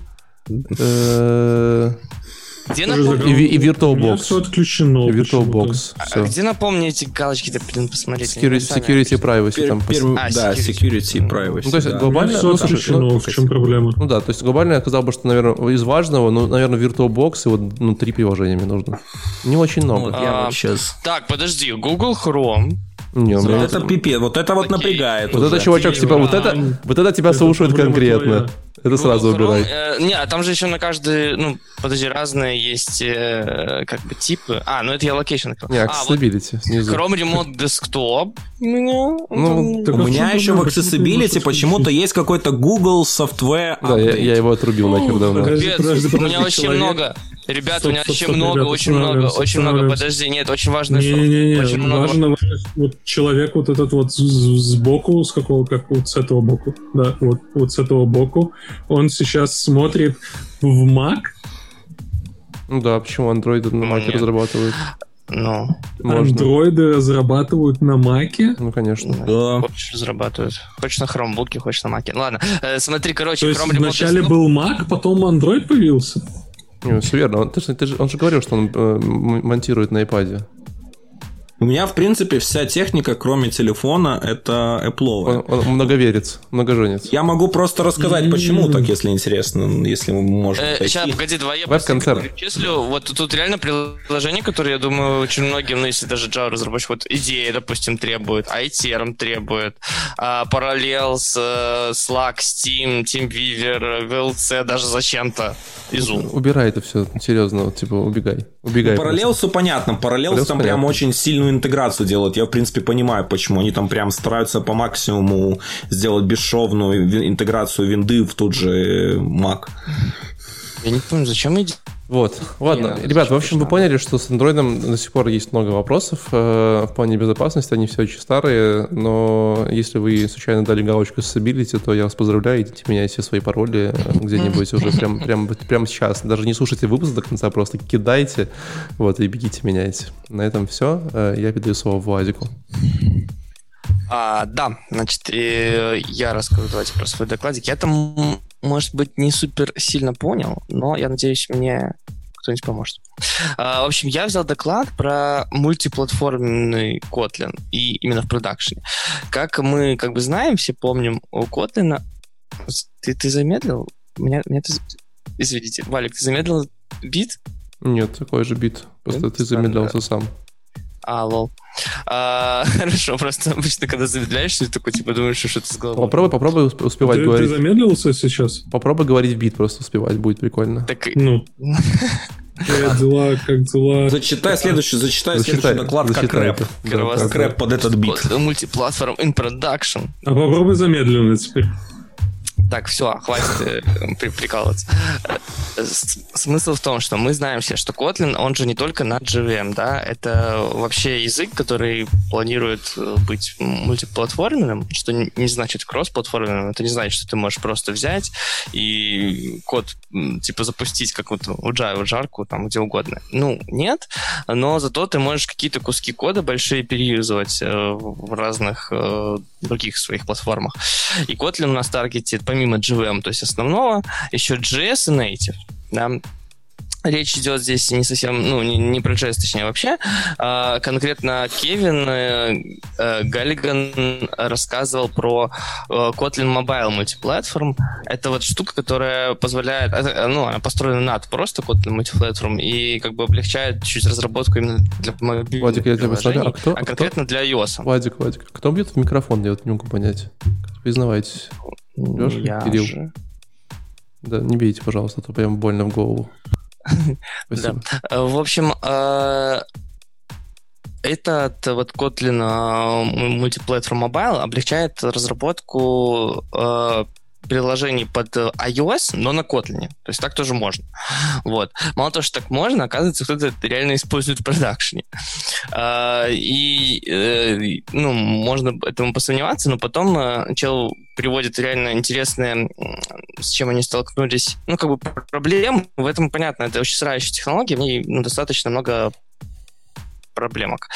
Где напомни... И, и VirtualBox. все отключено. И VirtualBox. А, где напомни эти галочки-то, блин, посмотреть. Security, security privacy. Пер, там пер, а, да, security, security privacy. Ну, то есть да. глобально... Все ну, отключено, ну, в чем проблема? Ну да, то есть глобально я сказал бы, что, наверное, из важного, ну, наверное, VirtualBox и вот ну, три приложения мне нужно. Не очень много. Вот, я а, вот сейчас... Так, подожди, Google Chrome, не, вот это пипец, вот это вот напрягает. Вот это чувачок, типа, вот это, вот это тебя слушают конкретно. Это сразу убирай. Э, не, а там же еще на каждый, ну, подожди, разные есть э, как бы типы. А, ну это я location. Не, accessibility. А, вот Chrome Remote Desktop. Ну, у меня еще в accessibility почему-то есть какой-то Google Software Да, я его отрубил нахер давно. У меня очень много. Ребята, у меня очень много, очень много, очень много. Подожди, нет, очень важно, что очень много. Важно, вот человек вот этот вот сбоку, с какого, как вот с этого боку, да, вот, вот с этого боку, он сейчас смотрит в Mac. Ну да, почему андроиды на Mac разрабатывают? Ну, Андроиды разрабатывают на Маке? Ну, конечно. Да. Хочешь разрабатывают. Хочешь на хромбуке, хочешь на Маке. Ладно, э, смотри, короче, То есть вначале был Mac, потом Android появился? Не, все верно. Он, ты, ты, он же говорил, что он э, монтирует на iPad. У меня, в принципе, вся техника, кроме телефона, это Apple. Он, он многоверец, многоженец. Я могу просто рассказать, почему так, если интересно, если мы можем. Э, сейчас, погоди, два я перечислю. Вот тут реально приложение, которое, я думаю, очень многим, ну, если даже Java разработчик, вот идея, допустим, требует, iTerm требует, а, Parallels, э, Slack, Steam, TeamViewer, VLC даже зачем-то, и Zoom. Убирай это все, серьезно, вот, типа, убегай. Убегай. Ну, Parallels понятно, Parallels там прям очень сильно сильную интеграцию делают. Я, в принципе, понимаю, почему. Они там прям стараются по максимуму сделать бесшовную интеграцию винды в тот же Mac. Я не помню, зачем идти. Вот, ладно. Не, Ребят, в общем, вы поняли, что с андроидом до сих пор есть много вопросов э, в плане безопасности, они все очень старые, но если вы случайно дали галочку Stability, то я вас поздравляю, идите меняйте свои пароли э, где-нибудь уже прям, прям, прям сейчас. Даже не слушайте выпуск до конца, просто кидайте, вот, и бегите меняйте. На этом все. Э, я передаю слово Владику. А, да, значит, я расскажу давайте про свой докладик. Я там может быть, не супер сильно понял, но я надеюсь, мне кто-нибудь поможет. А, в общем, я взял доклад про мультиплатформенный Kotlin, и именно в продакшене. Как мы как бы знаем, все помним, у Kotlin... Ты, ты замедлил? Меня, меня ты... Извините, Валик, ты замедлил бит? Нет, такой же бит. Просто Нет? ты замедлялся сам. А, лол. А, хорошо, просто обычно, когда замедляешься, ты такой, типа, думаешь, что что-то с головой. Попробуй, попробуй успевать ты, говорить. Ты замедлился сейчас? Попробуй говорить в бит, просто успевать, будет прикольно. Так... Ну. Как дела, как дела? Зачитай следующий, зачитай, зачитай следующий доклад зачитай, как рэп. Да, как рэп под этот бит. Мультиплатформ in production. А попробуй замедленно теперь. Так, все, хватит э, прикалываться. Э, смысл в том, что мы знаем все, что Kotlin, он же не только на JVM, да, это вообще язык, который планирует э, быть мультиплатформенным, что не значит кроссплатформенным, это не значит, что ты можешь просто взять и код, типа, запустить какую-то Java жарку, там, где угодно. Ну, нет, но зато ты можешь какие-то куски кода большие переюзывать в разных других своих платформах. И Kotlin у нас таргетит, помимо JVM, то есть основного, еще JS и Native. Да? Речь идет здесь не совсем, ну, не, не про JS, точнее, вообще. А, конкретно Кевин э, э, Галлиган рассказывал про э, Kotlin Mobile Multiplatform. Это вот штука, которая позволяет, э, ну, она построена над просто Kotlin Multiplatform и как бы облегчает чуть разработку именно для мобильных Владик, я тебя. А, кто, а конкретно кто? для iOS. Владик, Владик, кто бьет в микрофон? Я вот не могу понять. Признавайтесь. Леша, я Кирилл? Же. Да, не бейте, пожалуйста, а то прям больно в голову. Да. В общем, э, этот вот Kotlin э, Multiplatform Mobile облегчает разработку э, приложений под э, iOS, но на Kotlin. То есть так тоже можно. Вот. Мало того, что так можно, оказывается, кто-то это реально использует в продакшене. И, э, ну, можно этому посомневаться, но потом э, чел приводит реально интересные, с чем они столкнулись, ну, как бы проблем. В этом понятно, это очень срающая технология, в ней ну, достаточно много проблемок.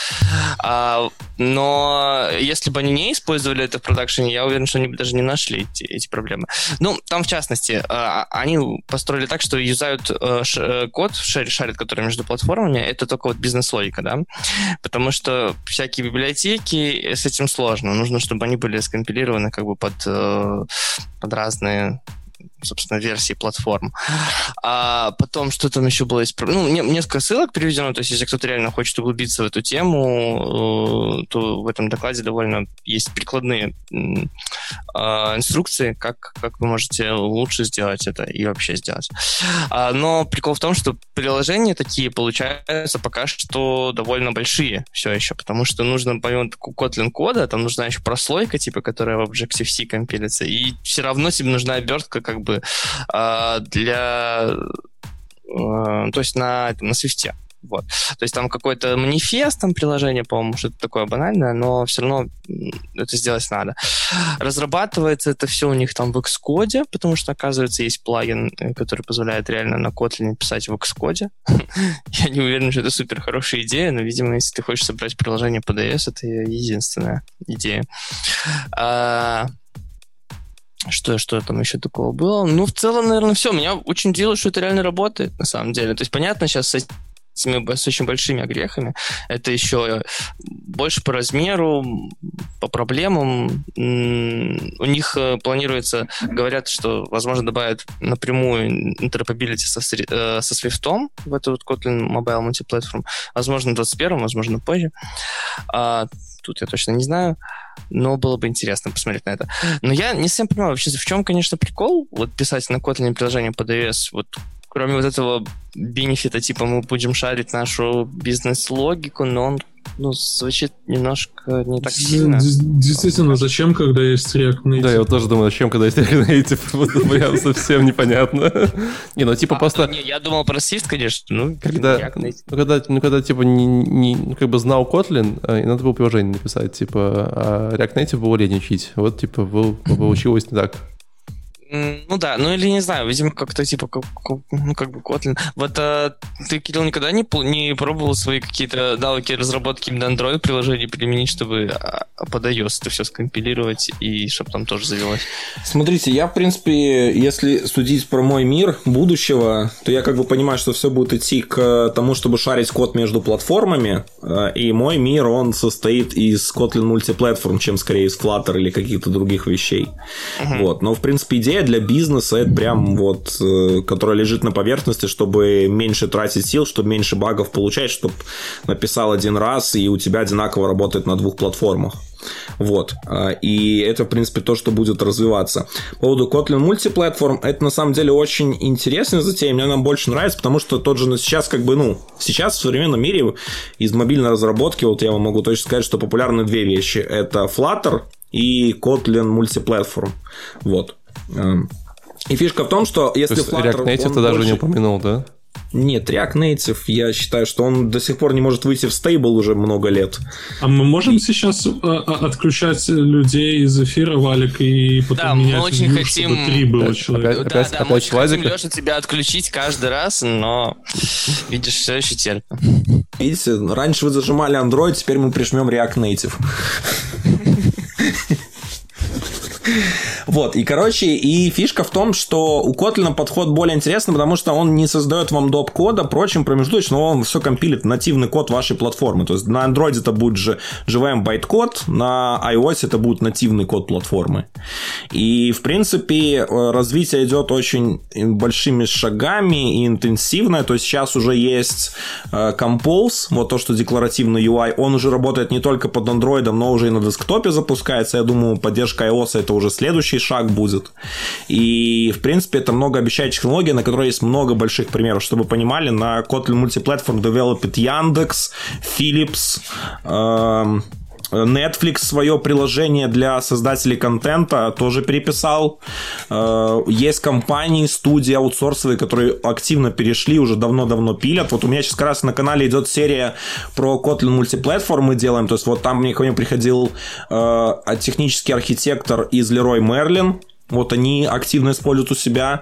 А, но если бы они не использовали это в продакшене, я уверен, что они бы даже не нашли эти, эти проблемы. Ну, там, в частности, а, они построили так, что юзают ш, э, код, шарит, который между платформами, это только вот бизнес-логика, да, потому что всякие библиотеки, с этим сложно. Нужно, чтобы они были скомпилированы как бы под, э, под разные собственно, версии платформ. А потом, что там еще было? Ну, несколько ссылок приведено, то есть если кто-то реально хочет углубиться в эту тему, э, то в этом докладе довольно есть прикладные а, инструкции, как, как вы можете лучше сделать это и вообще сделать. А, но прикол в том, что приложения такие получаются пока что довольно большие все еще, потому что нужно, помимо Kotlin кода, там нужна еще прослойка, типа, которая в Objective-C компилится, и все равно тебе нужна обертка как бы а, для... А, то есть на, на свифте. Вот. То есть там какой-то манифест, там приложение, по-моему, что-то такое банальное, но все равно это сделать надо. Разрабатывается это все у них там в Xcode, потому что, оказывается, есть плагин, э, который позволяет реально на Kotlin писать в Xcode. Я не уверен, что это супер хорошая идея, но, видимо, если ты хочешь собрать приложение DS, это единственная идея. А, что, что там еще такого было? Ну, в целом, наверное, все. Меня очень удивило, что это реально работает, на самом деле. То есть, понятно, сейчас с этими с очень большими огрехами. Это еще больше по размеру, по проблемам. У них э, планируется, говорят, что, возможно, добавят напрямую interoperability со, э, со Swift в эту вот Kotlin Mobile Multiplatform. Возможно, в 21-м, возможно, позже. Тут я точно не знаю но было бы интересно посмотреть на это. Но я не совсем понимаю вообще, в чем, конечно, прикол вот писать на Kotlin приложение под iOS, вот кроме вот этого бенефита, типа мы будем шарить нашу бизнес-логику, но он ну, звучит немножко не так сильно. Действительно, зачем, когда есть React Native? Да, я вот тоже думаю, зачем, когда есть React Native? Вот прям совсем непонятно. Не, ну типа а, просто... Не, я думал про Swift, конечно, ну, когда. Ну, когда, ну, когда типа не, не, ну, как бы знал Kotlin, а, и надо было приложение написать, типа, а React Native было лень учить. Вот, типа, получилось не так. Ну да, ну или не знаю, видимо, как-то типа, как, ну как бы Kotlin. Вот а, ты, Кирилл, никогда не, не пробовал свои какие-то навыки разработки именно Android приложений применить, чтобы а, под iOS это все скомпилировать и чтобы там тоже завелось? Смотрите, я, в принципе, если судить про мой мир будущего, то я как бы понимаю, что все будет идти к тому, чтобы шарить код между платформами, а, и мой мир, он состоит из Kotlin мультиплатформ, чем скорее из Flutter или каких-то других вещей. Uh-huh. Вот, но, в принципе, идея идея для бизнеса, это прям вот, э, которая лежит на поверхности, чтобы меньше тратить сил, чтобы меньше багов получать, чтобы написал один раз, и у тебя одинаково работает на двух платформах. Вот. А, и это, в принципе, то, что будет развиваться. По поводу Kotlin мультиплатформ, это на самом деле очень интересная затея. Мне она больше нравится, потому что тот же сейчас, как бы, ну, сейчас в современном мире из мобильной разработки, вот я вам могу точно сказать, что популярны две вещи. Это Flutter и Kotlin мультиплатформ. Вот. Эм, и фишка в том, что если То есть Flutter, React Native ты даже больше... не упомянул, да? Нет, React Native, я считаю, что он до сих пор не может выйти в стейбл уже много лет. А мы можем сейчас а, а, отключать людей из эфира, Валик, и потом да, менять мы очень view, хотим... три было человека? Опять, да, опять, да, опять мы очень хотим, Леша, тебя отключить каждый раз, но, видишь, все еще терпим. Видите, раньше вы зажимали Android, теперь мы прижмем React Native. Вот, и, короче, и фишка в том, что у Kotlin подход более интересный, потому что он не создает вам доп. кода, прочим, промежуточно он все компилит нативный код вашей платформы. То есть на Android это будет же JVM байт-код, на iOS это будет нативный код платформы. И, в принципе, э, развитие идет очень большими шагами и интенсивное. То есть сейчас уже есть э, Compose, вот то, что декларативный UI, он уже работает не только под Android, но уже и на десктопе запускается. Я думаю, поддержка iOS это уже следующий шаг будет. И, в принципе, это многообещающая технология, на которой есть много больших примеров. Чтобы вы понимали, на Kotlin Multiplatform девелопит Яндекс, Philips, эм, Netflix свое приложение для создателей контента тоже переписал. Э, есть компании, студии аутсорсовые, которые активно перешли, уже давно-давно пилят. Вот у меня сейчас как раз на канале идет серия про Kotlin мультиплатформ мы делаем. То есть вот там мне ко мне приходил э, технический архитектор из Leroy Merlin. Вот они активно используют у себя.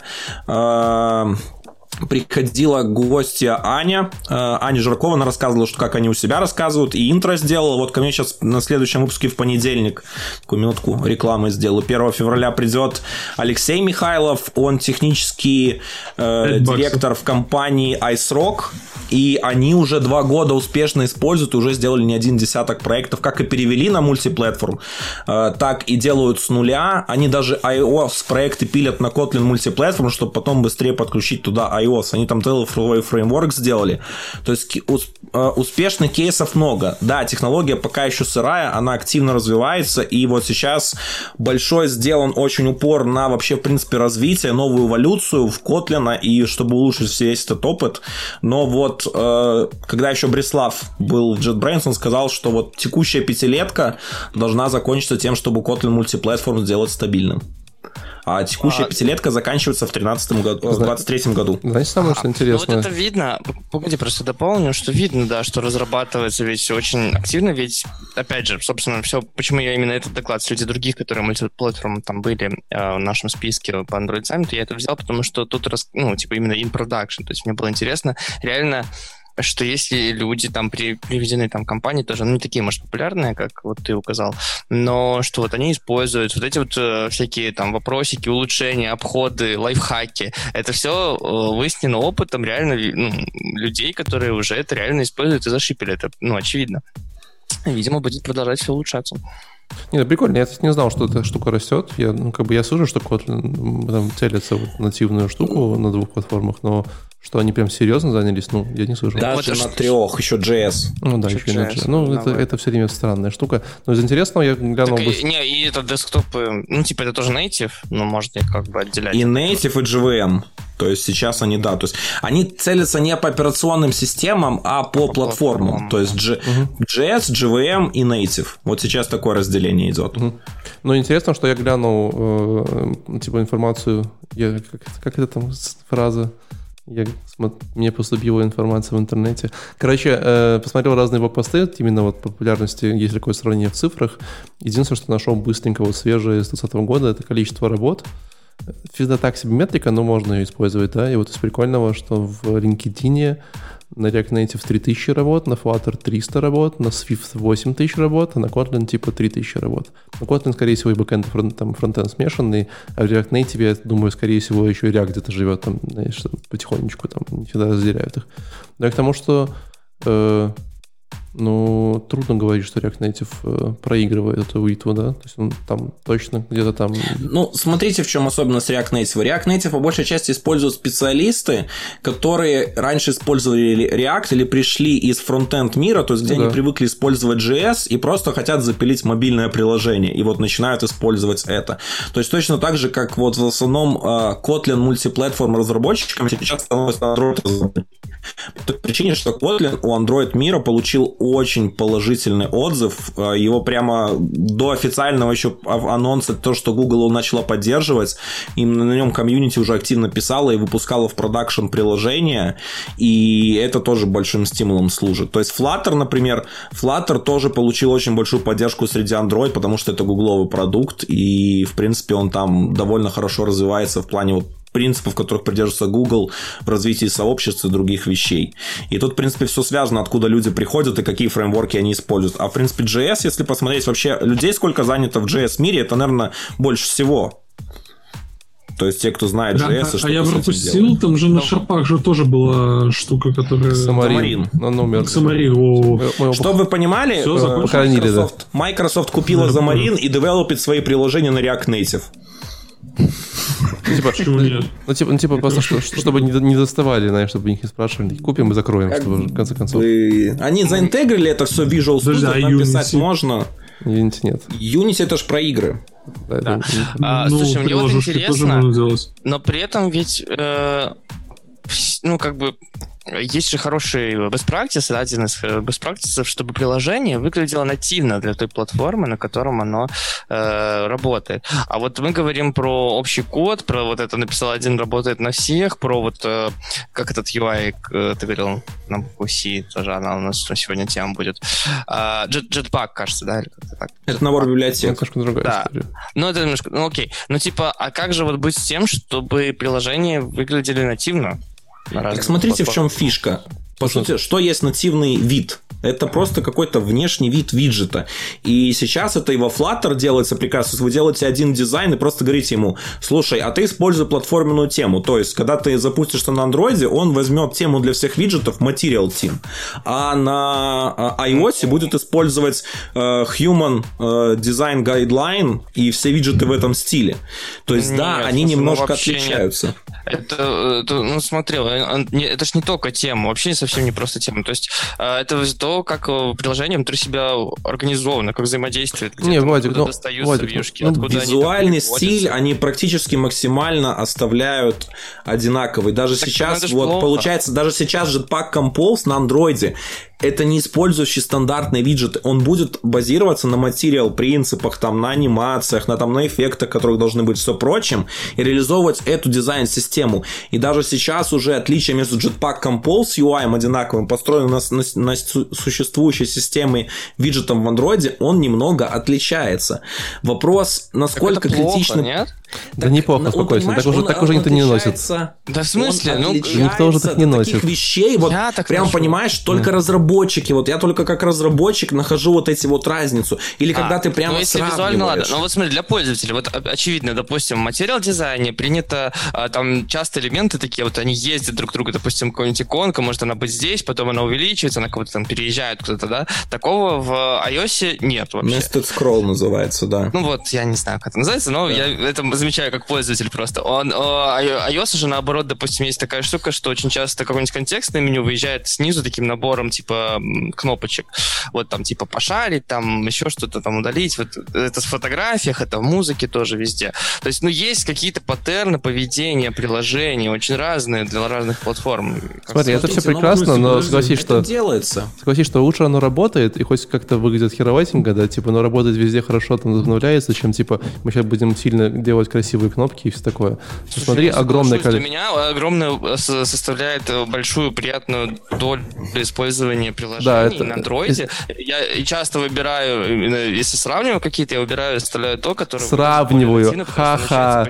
Приходила гостья Аня. Э, Аня Жиркова, она рассказывала, что как они у себя рассказывают, и интро сделала. Вот ко мне сейчас на следующем выпуске в понедельник, такую минутку рекламы сделаю, 1 февраля придет Алексей Михайлов, он технический э, директор в компании IceRock, и они уже два года успешно используют, уже сделали не один десяток проектов, как и перевели на мультиплатформ, э, так и делают с нуля. Они даже iOS проекты пилят на Kotlin мультиплатформ, чтобы потом быстрее подключить туда iOS iOS, они там целый фреймворк сделали. То есть э, успешных кейсов много. Да, технология пока еще сырая, она активно развивается, и вот сейчас большой сделан очень упор на вообще, в принципе, развитие, новую эволюцию в Kotlin, и чтобы улучшить весь этот опыт. Но вот, э, когда еще Бреслав был в JetBrains, он сказал, что вот текущая пятилетка должна закончиться тем, чтобы Kotlin мультиплатформ сделать стабильным а текущая а... пятилетка заканчивается в 13 году, в 23 году. Знаете, самое что интересно? Ну, вот это видно, погоди, просто дополню, что видно, да, что разрабатывается ведь очень активно, ведь, опять же, собственно, все, почему я именно этот доклад среди других, которые мультиплатформы там были э, в нашем списке по Android Summit, я это взял, потому что тут, ну, типа именно in production, то есть мне было интересно реально что если люди там при, приведены там компании тоже, ну, не такие, может, популярные, как вот ты указал, но что вот они используют вот эти вот э, всякие там вопросики, улучшения, обходы, лайфхаки, это все э, выяснено опытом реально ну, людей, которые уже это реально используют и зашипели, это, ну, очевидно. Видимо, будет продолжать все улучшаться. Не, ну прикольно, я не знал, что эта штука растет. Я, ну, как бы я слышу, что Kotlin там целится в нативную штуку на двух платформах, но что они прям серьезно занялись, ну, я не слышал. Даже вот на трех, еще JS. Ну да, еще, еще JS. JS. Ну, это, это все время странная штука. Но из интересного я глянул... Так, быстро... Не, и это десктопы, ну, типа, это тоже native, но можно как бы отделять. И native, и JVM. То есть сейчас они, да, то есть они целятся не по операционным системам, а по, по платформам. платформам. То есть G, угу. JS, JVM и Native. Вот сейчас такое разделение идет. Угу. Ну, интересно, что я глянул, э, типа, информацию, я, как, как это там фраза? Я, мне поступила информация в интернете. Короче, э, посмотрел разные блокпосты, именно вот популярности, есть такое сравнение в цифрах. Единственное, что нашел быстренько вот свежее с 2020 года, это количество работ. Всегда так себе метрика, но можно ее использовать, да. И вот из прикольного, что в LinkedIn на React Native 3000 работ, на Flutter 300 работ, на Swift 8000 работ, а на Kotlin типа 3000 работ. На Kotlin, скорее всего, и бэкэнд, фронт, там фронтенд смешанный, а в React Native, я думаю, скорее всего, еще и React где-то живет там, знаешь, потихонечку, там, не всегда разделяют их. Но к тому, что э, ну, трудно говорить, что React Native э, проигрывает эту битву, да? То есть он там точно где-то там... Ну, смотрите, в чем особенность React Native. React Native по большей части используют специалисты, которые раньше использовали React или пришли из фронтенд мира, то есть где да. они привыкли использовать JS и просто хотят запилить мобильное приложение, и вот начинают использовать это. То есть точно так же, как вот в основном э, Kotlin мультиплатформ разработчиками сейчас становится Android по той причине, что Kotlin у Android мира получил очень положительный отзыв. Э, его прямо до официального еще анонса, то, что Google его начала поддерживать, и на нем комьюнити уже активно писала и выпускала в продакшн приложения, и это тоже большим стимулом служит. То есть Flutter, например, Flutter тоже получил очень большую поддержку среди Android, потому что это гугловый продукт, и, в принципе, он там довольно хорошо развивается в плане вот принципов, которых придерживается Google в развитии сообщества и других вещей. И тут, в принципе, все связано, откуда люди приходят и какие фреймворки они используют. А, в принципе, JS, если посмотреть вообще людей, сколько занято в JS мире, это, наверное, больше всего. То есть те, кто знает JS, да, что А я пропустил, там же на шарпах же тоже была штука, которая... Самарин. На номер. Самарин, о. Чтобы вы понимали, Все, э, Microsoft, да. Microsoft купила Замарин и девелопит свои приложения на React Native. Ну, типа, Почему нет? Ну, типа, ну, типа просто, что, чтобы не, не доставали, знаешь, чтобы них не спрашивали. Купим и закроем, как чтобы, в конце концов. Вы... Они заинтегрили это все Visual Studio, а там писать можно. Unity нет. Unity это же про игры. Да, да. А, ну, слушай, мне вот интересно, но при этом ведь, э, ну, как бы, есть же хороший best practice, один из э, best practices, чтобы приложение выглядело нативно для той платформы, на котором оно э, работает. А вот мы говорим про общий код, про вот это написал один, работает на всех, про вот э, как этот UI, э, ты говорил, на букву C, тоже она у нас сегодня тема будет. А, Jet, Jetpack, кажется, да? Или так. Это набор библиотек. Немножко другая да. история. Ну, это немножко, ну окей. Ну, типа, а как же вот быть с тем, чтобы приложения выглядели нативно? Так смотрите, в чем фишка. По сути, что есть нативный вид? Это просто какой-то внешний вид виджета. И сейчас это и во Flutter делается прекрасно. Вы делаете один дизайн и просто говорите ему, слушай, а ты используй платформенную тему. То есть, когда ты запустишь на андроиде, он возьмет тему для всех виджетов Material Team. А на а, iOS будет использовать э, Human э, Design Guideline и все виджеты в этом стиле. То есть, Нет, да, они ну, немножко отличаются. Нет. Это, это, ну, смотрел, это ж не только тема, вообще совсем не просто тема. То есть э, это то, как э, приложение внутри себя организовано, как взаимодействует, где не, Владик, ну, достаются Владик, вьюшки, ну, откуда Визуальный они стиль, они практически максимально оставляют одинаковый. Даже так, сейчас, вот плохо. получается, даже сейчас Jetpack Compose на андроиде это не использующий стандартный виджет, он будет базироваться на материал принципах, там, на анимациях, на, там, на эффектах, которых должны быть все прочим, и реализовывать эту дизайн-систему. И даже сейчас уже отличие между Jetpack Compose UI одинаковым, построенным на, на, на существующей системе виджетом в андроиде, он немного отличается. Вопрос, насколько критично... Нет? Да так, неплохо, ну, спокойно. Так уже, так уже никто не носит. Да в смысле? Ну, никто уже так не носит. Таких вещей, вот я так прям ношу. понимаешь, только да. разработчики. Вот я только как разработчик нахожу вот эти вот разницу. Или а, когда ты прямо ну, если визуально, ладно. Ну вот смотри, для пользователя, вот очевидно, допустим, в материал дизайне принято, а, там часто элементы такие, вот они ездят друг к другу, допустим, какая-нибудь иконка, может она быть здесь, потом она увеличивается, она кого-то там переезжает куда-то, да? Такого в iOS нет вообще. Nested Scroll называется, да. Ну вот, я не знаю, как это называется, но да. я это замечаю как пользователь просто. Он, iOS же, наоборот, допустим, есть такая штука, что очень часто какой-нибудь контекстное меню выезжает снизу таким набором, типа, кнопочек. Вот там, типа, пошарить, там, еще что-то там удалить. Вот это в фотографиях, это в музыке тоже везде. То есть, ну, есть какие-то паттерны поведения приложений, очень разные для разных платформ. Смотри, это все прекрасно, но согласись, что... делается. Согласись, что лучше оно работает, и хоть как-то выглядит хероватенько, да, типа, но работает везде хорошо, там обновляется, чем, типа, мы сейчас будем сильно делать красивые кнопки и все такое. Слушай, Смотри, огромное количество. Для меня огромное э, составляет э, большую приятную долю использования приложений да, это, на андроиде. Я часто выбираю, если сравниваю какие-то, я выбираю, оставляю то, которое... Сравниваю, ха-ха.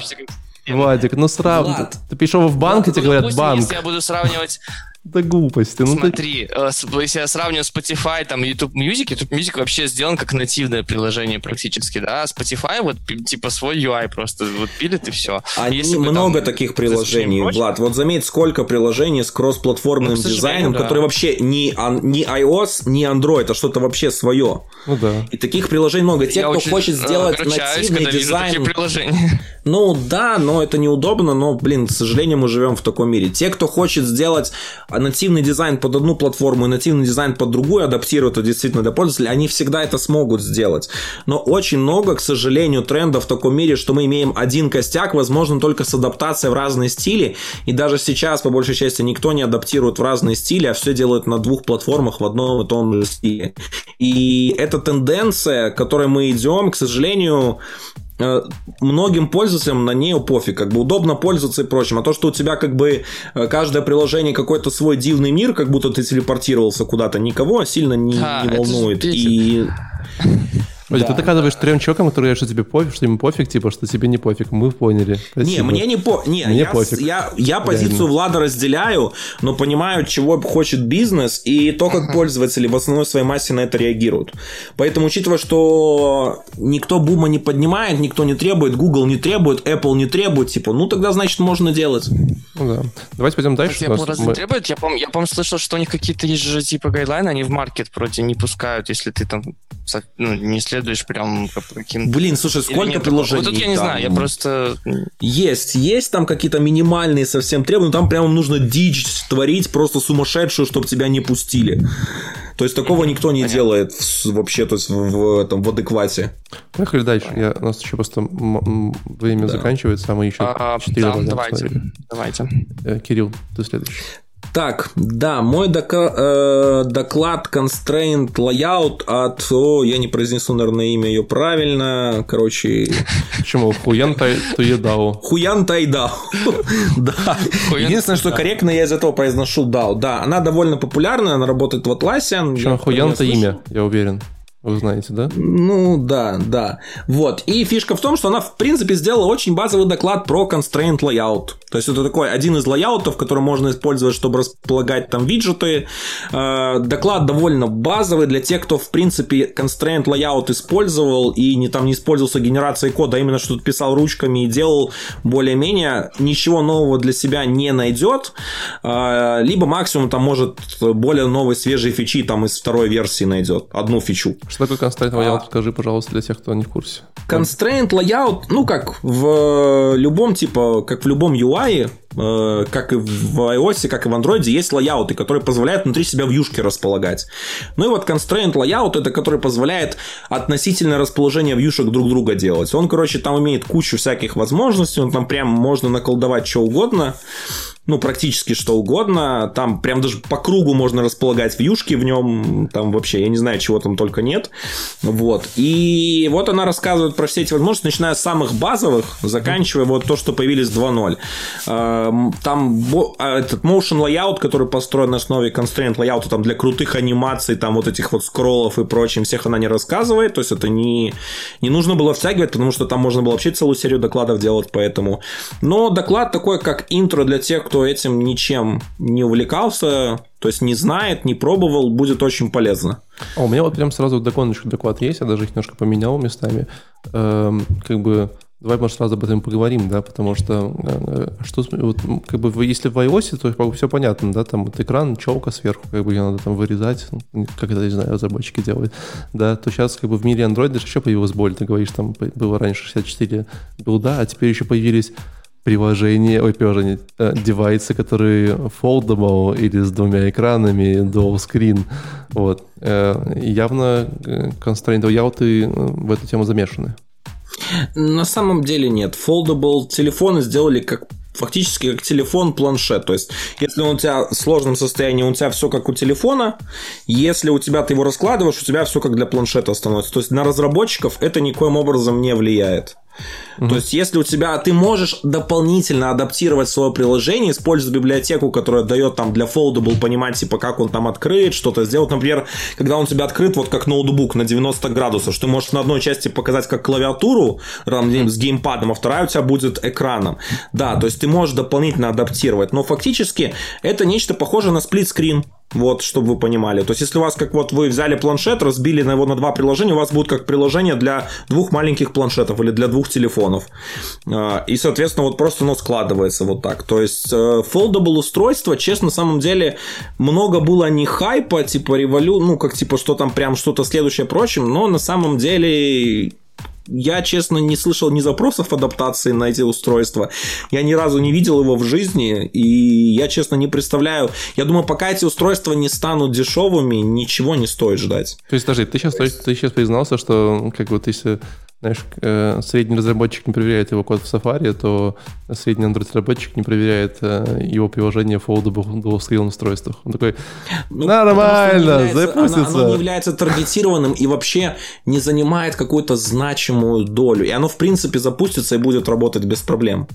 Владик, ну сравнивай. Ты пришел в банк, и тебе говорят, банк. Если я буду сравнивать да глупости. Ну, Смотри, ты... Э, если я сравниваю Spotify, там, YouTube Music, YouTube Music вообще сделан как нативное приложение практически, да, а Spotify вот типа свой UI просто вот пилит и все. А если много там, таких приложений, Влад. Вот заметь, сколько приложений с кроссплатформенным ну, дизайном, да. которые вообще не, не iOS, не Android, а что-то вообще свое. Ну да. И таких приложений много. Те, я кто хочет э, сделать нативный дизайн... приложения. Ну да, но это неудобно, но, блин, к сожалению, мы живем в таком мире. Те, кто хочет сделать нативный дизайн под одну платформу и нативный дизайн под другую, адаптировать это действительно для пользователя, они всегда это смогут сделать. Но очень много, к сожалению, трендов в таком мире, что мы имеем один костяк, возможно, только с адаптацией в разные стили. И даже сейчас, по большей части, никто не адаптирует в разные стили, а все делают на двух платформах в одном и том же стиле. И эта тенденция, к которой мы идем, к сожалению, многим пользователям на нее пофиг, как бы удобно пользоваться и прочим. А то, что у тебя как бы э, каждое приложение какой-то свой дивный мир, как будто ты телепортировался куда-то, никого сильно не, а, не волнует. И Вроде да, ты доказываешь да. трем чувакам, которые говорят, что тебе пофиг, что им пофиг, типа, что тебе не пофиг. Мы поняли. Спасибо. Не, мне не по... Не, мне я, пофиг. Я, я позицию Реально. Влада разделяю, но понимаю, чего хочет бизнес и то, как пользователи в основной своей массе на это реагируют. Поэтому, учитывая, что никто бума не поднимает, никто не требует, Google не требует, Apple не требует, типа, ну тогда, значит, можно делать. Ну да. Давайте пойдем дальше. Apple разве мы... требует? Я, помню, я, по слышал, что у них какие-то есть же типа гайдлайны, они в маркет вроде не пускают, если ты там ну, не следуешь прям каким Блин, слушай, сколько приложений Вот тут я не там... знаю, я просто... Есть, есть там какие-то минимальные совсем требования, там прямо нужно дичь творить просто сумасшедшую, чтобы тебя не пустили. То есть такого никто не Понятно. делает вообще, то есть в, в, этом, в адеквате. Поехали дальше. Я, у нас еще просто время да. заканчивается, а мы еще а, 4 да, давайте. давайте. Э, Кирилл, ты следующий. Так, да, мой дока- э, доклад Constraint Layout от... О, я не произнесу, наверное, имя ее правильно. Короче... Почему? Хуян Туедао. Хуян Тайдао. Да. Единственное, что корректно я из этого произношу Дао. Да, она довольно популярная, она работает в Atlassian. Хуян это имя, я уверен. Вы знаете, да? Ну, да, да. Вот. И фишка в том, что она, в принципе, сделала очень базовый доклад про constraint layout. То есть, это такой один из лайаутов, который можно использовать, чтобы располагать там виджеты. Э, доклад довольно базовый для тех, кто, в принципе, constraint layout использовал и не, там не использовался генерацией кода, а именно что-то писал ручками и делал более-менее, ничего нового для себя не найдет. Э, либо максимум там может более новые свежие фичи там из второй версии найдет. Одну фичу. Что такое constraint layout? А... Скажи, пожалуйста, для тех, кто не в курсе. Constraint layout, ну, как в любом, типа, как в любом UI, э, как и в iOS, как и в Android, есть лайауты, которые позволяют внутри себя вьюшки располагать. Ну и вот constraint layout, это который позволяет относительное расположение вьюшек друг друга делать. Он, короче, там имеет кучу всяких возможностей, он там прям можно наколдовать что угодно ну, практически что угодно. Там прям даже по кругу можно располагать вьюшки в нем. Там вообще, я не знаю, чего там только нет. Вот. И вот она рассказывает про все эти возможности, начиная с самых базовых, заканчивая вот то, что появились 2.0. Эм, там а, этот motion layout, который построен на основе constraint layout, там для крутых анимаций, там вот этих вот скроллов и прочим, всех она не рассказывает. То есть это не, не нужно было втягивать, потому что там можно было вообще целую серию докладов делать, поэтому. Но доклад такой, как интро для тех, кто кто этим ничем не увлекался, то есть не знает, не пробовал, будет очень полезно. А у меня вот прям сразу доконочку доклад есть, я даже их немножко поменял местами. Эм, как бы Давай, может, сразу об этом поговорим, да, потому что э, что, вот, как бы, если в iOS, то как бы, все понятно, да, там вот экран, челка сверху, как бы ее надо там вырезать, как это, не знаю, разработчики делают, да, то сейчас как бы в мире Android еще появилась боль, ты говоришь, там было раньше 64 билда, а теперь еще появились приложения, ой, приложения, э, девайсы, которые foldable или с двумя экранами, dual screen. Вот. Э, явно э, constraint layout в эту тему замешаны. На самом деле нет. Foldable телефоны сделали как фактически как телефон, планшет. То есть, если он у тебя в сложном состоянии, у тебя все как у телефона. Если у тебя ты его раскладываешь, у тебя все как для планшета становится. То есть, на разработчиков это никоим образом не влияет. Mm-hmm. То есть, если у тебя ты можешь дополнительно адаптировать свое приложение, используя библиотеку, которая дает там для foldable понимать, типа, как он там открыт, что-то сделать. Например, когда он у тебя открыт, вот как ноутбук на 90 градусов, что ты можешь на одной части показать как клавиатуру там, с геймпадом, а вторая у тебя будет экраном. Да, то есть ты можешь дополнительно адаптировать, но фактически это нечто похожее на сплитскрин. Вот, чтобы вы понимали. То есть, если у вас, как вот вы взяли планшет, разбили на его на два приложения, у вас будет как приложение для двух маленьких планшетов или для двух телефонов. А, и, соответственно, вот просто оно складывается вот так. То есть, э, foldable устройство, честно, на самом деле, много было не хайпа, типа револю, ну, как типа, что там прям что-то следующее прочим, но на самом деле я, честно, не слышал ни запросов адаптации на эти устройства. Я ни разу не видел его в жизни. И я, честно, не представляю. Я думаю, пока эти устройства не станут дешевыми, ничего не стоит ждать. То есть, подожди, ты сейчас, ты сейчас признался, что как вот если знаешь, э, средний разработчик не проверяет его код в Safari, то средний Android-разработчик не проверяет э, его приложение в foldable dual устройствах. Он такой, ну, нормально, запустится. Оно, оно не является таргетированным и вообще не занимает какую-то значимую долю. И оно, в принципе, запустится и будет работать без проблем.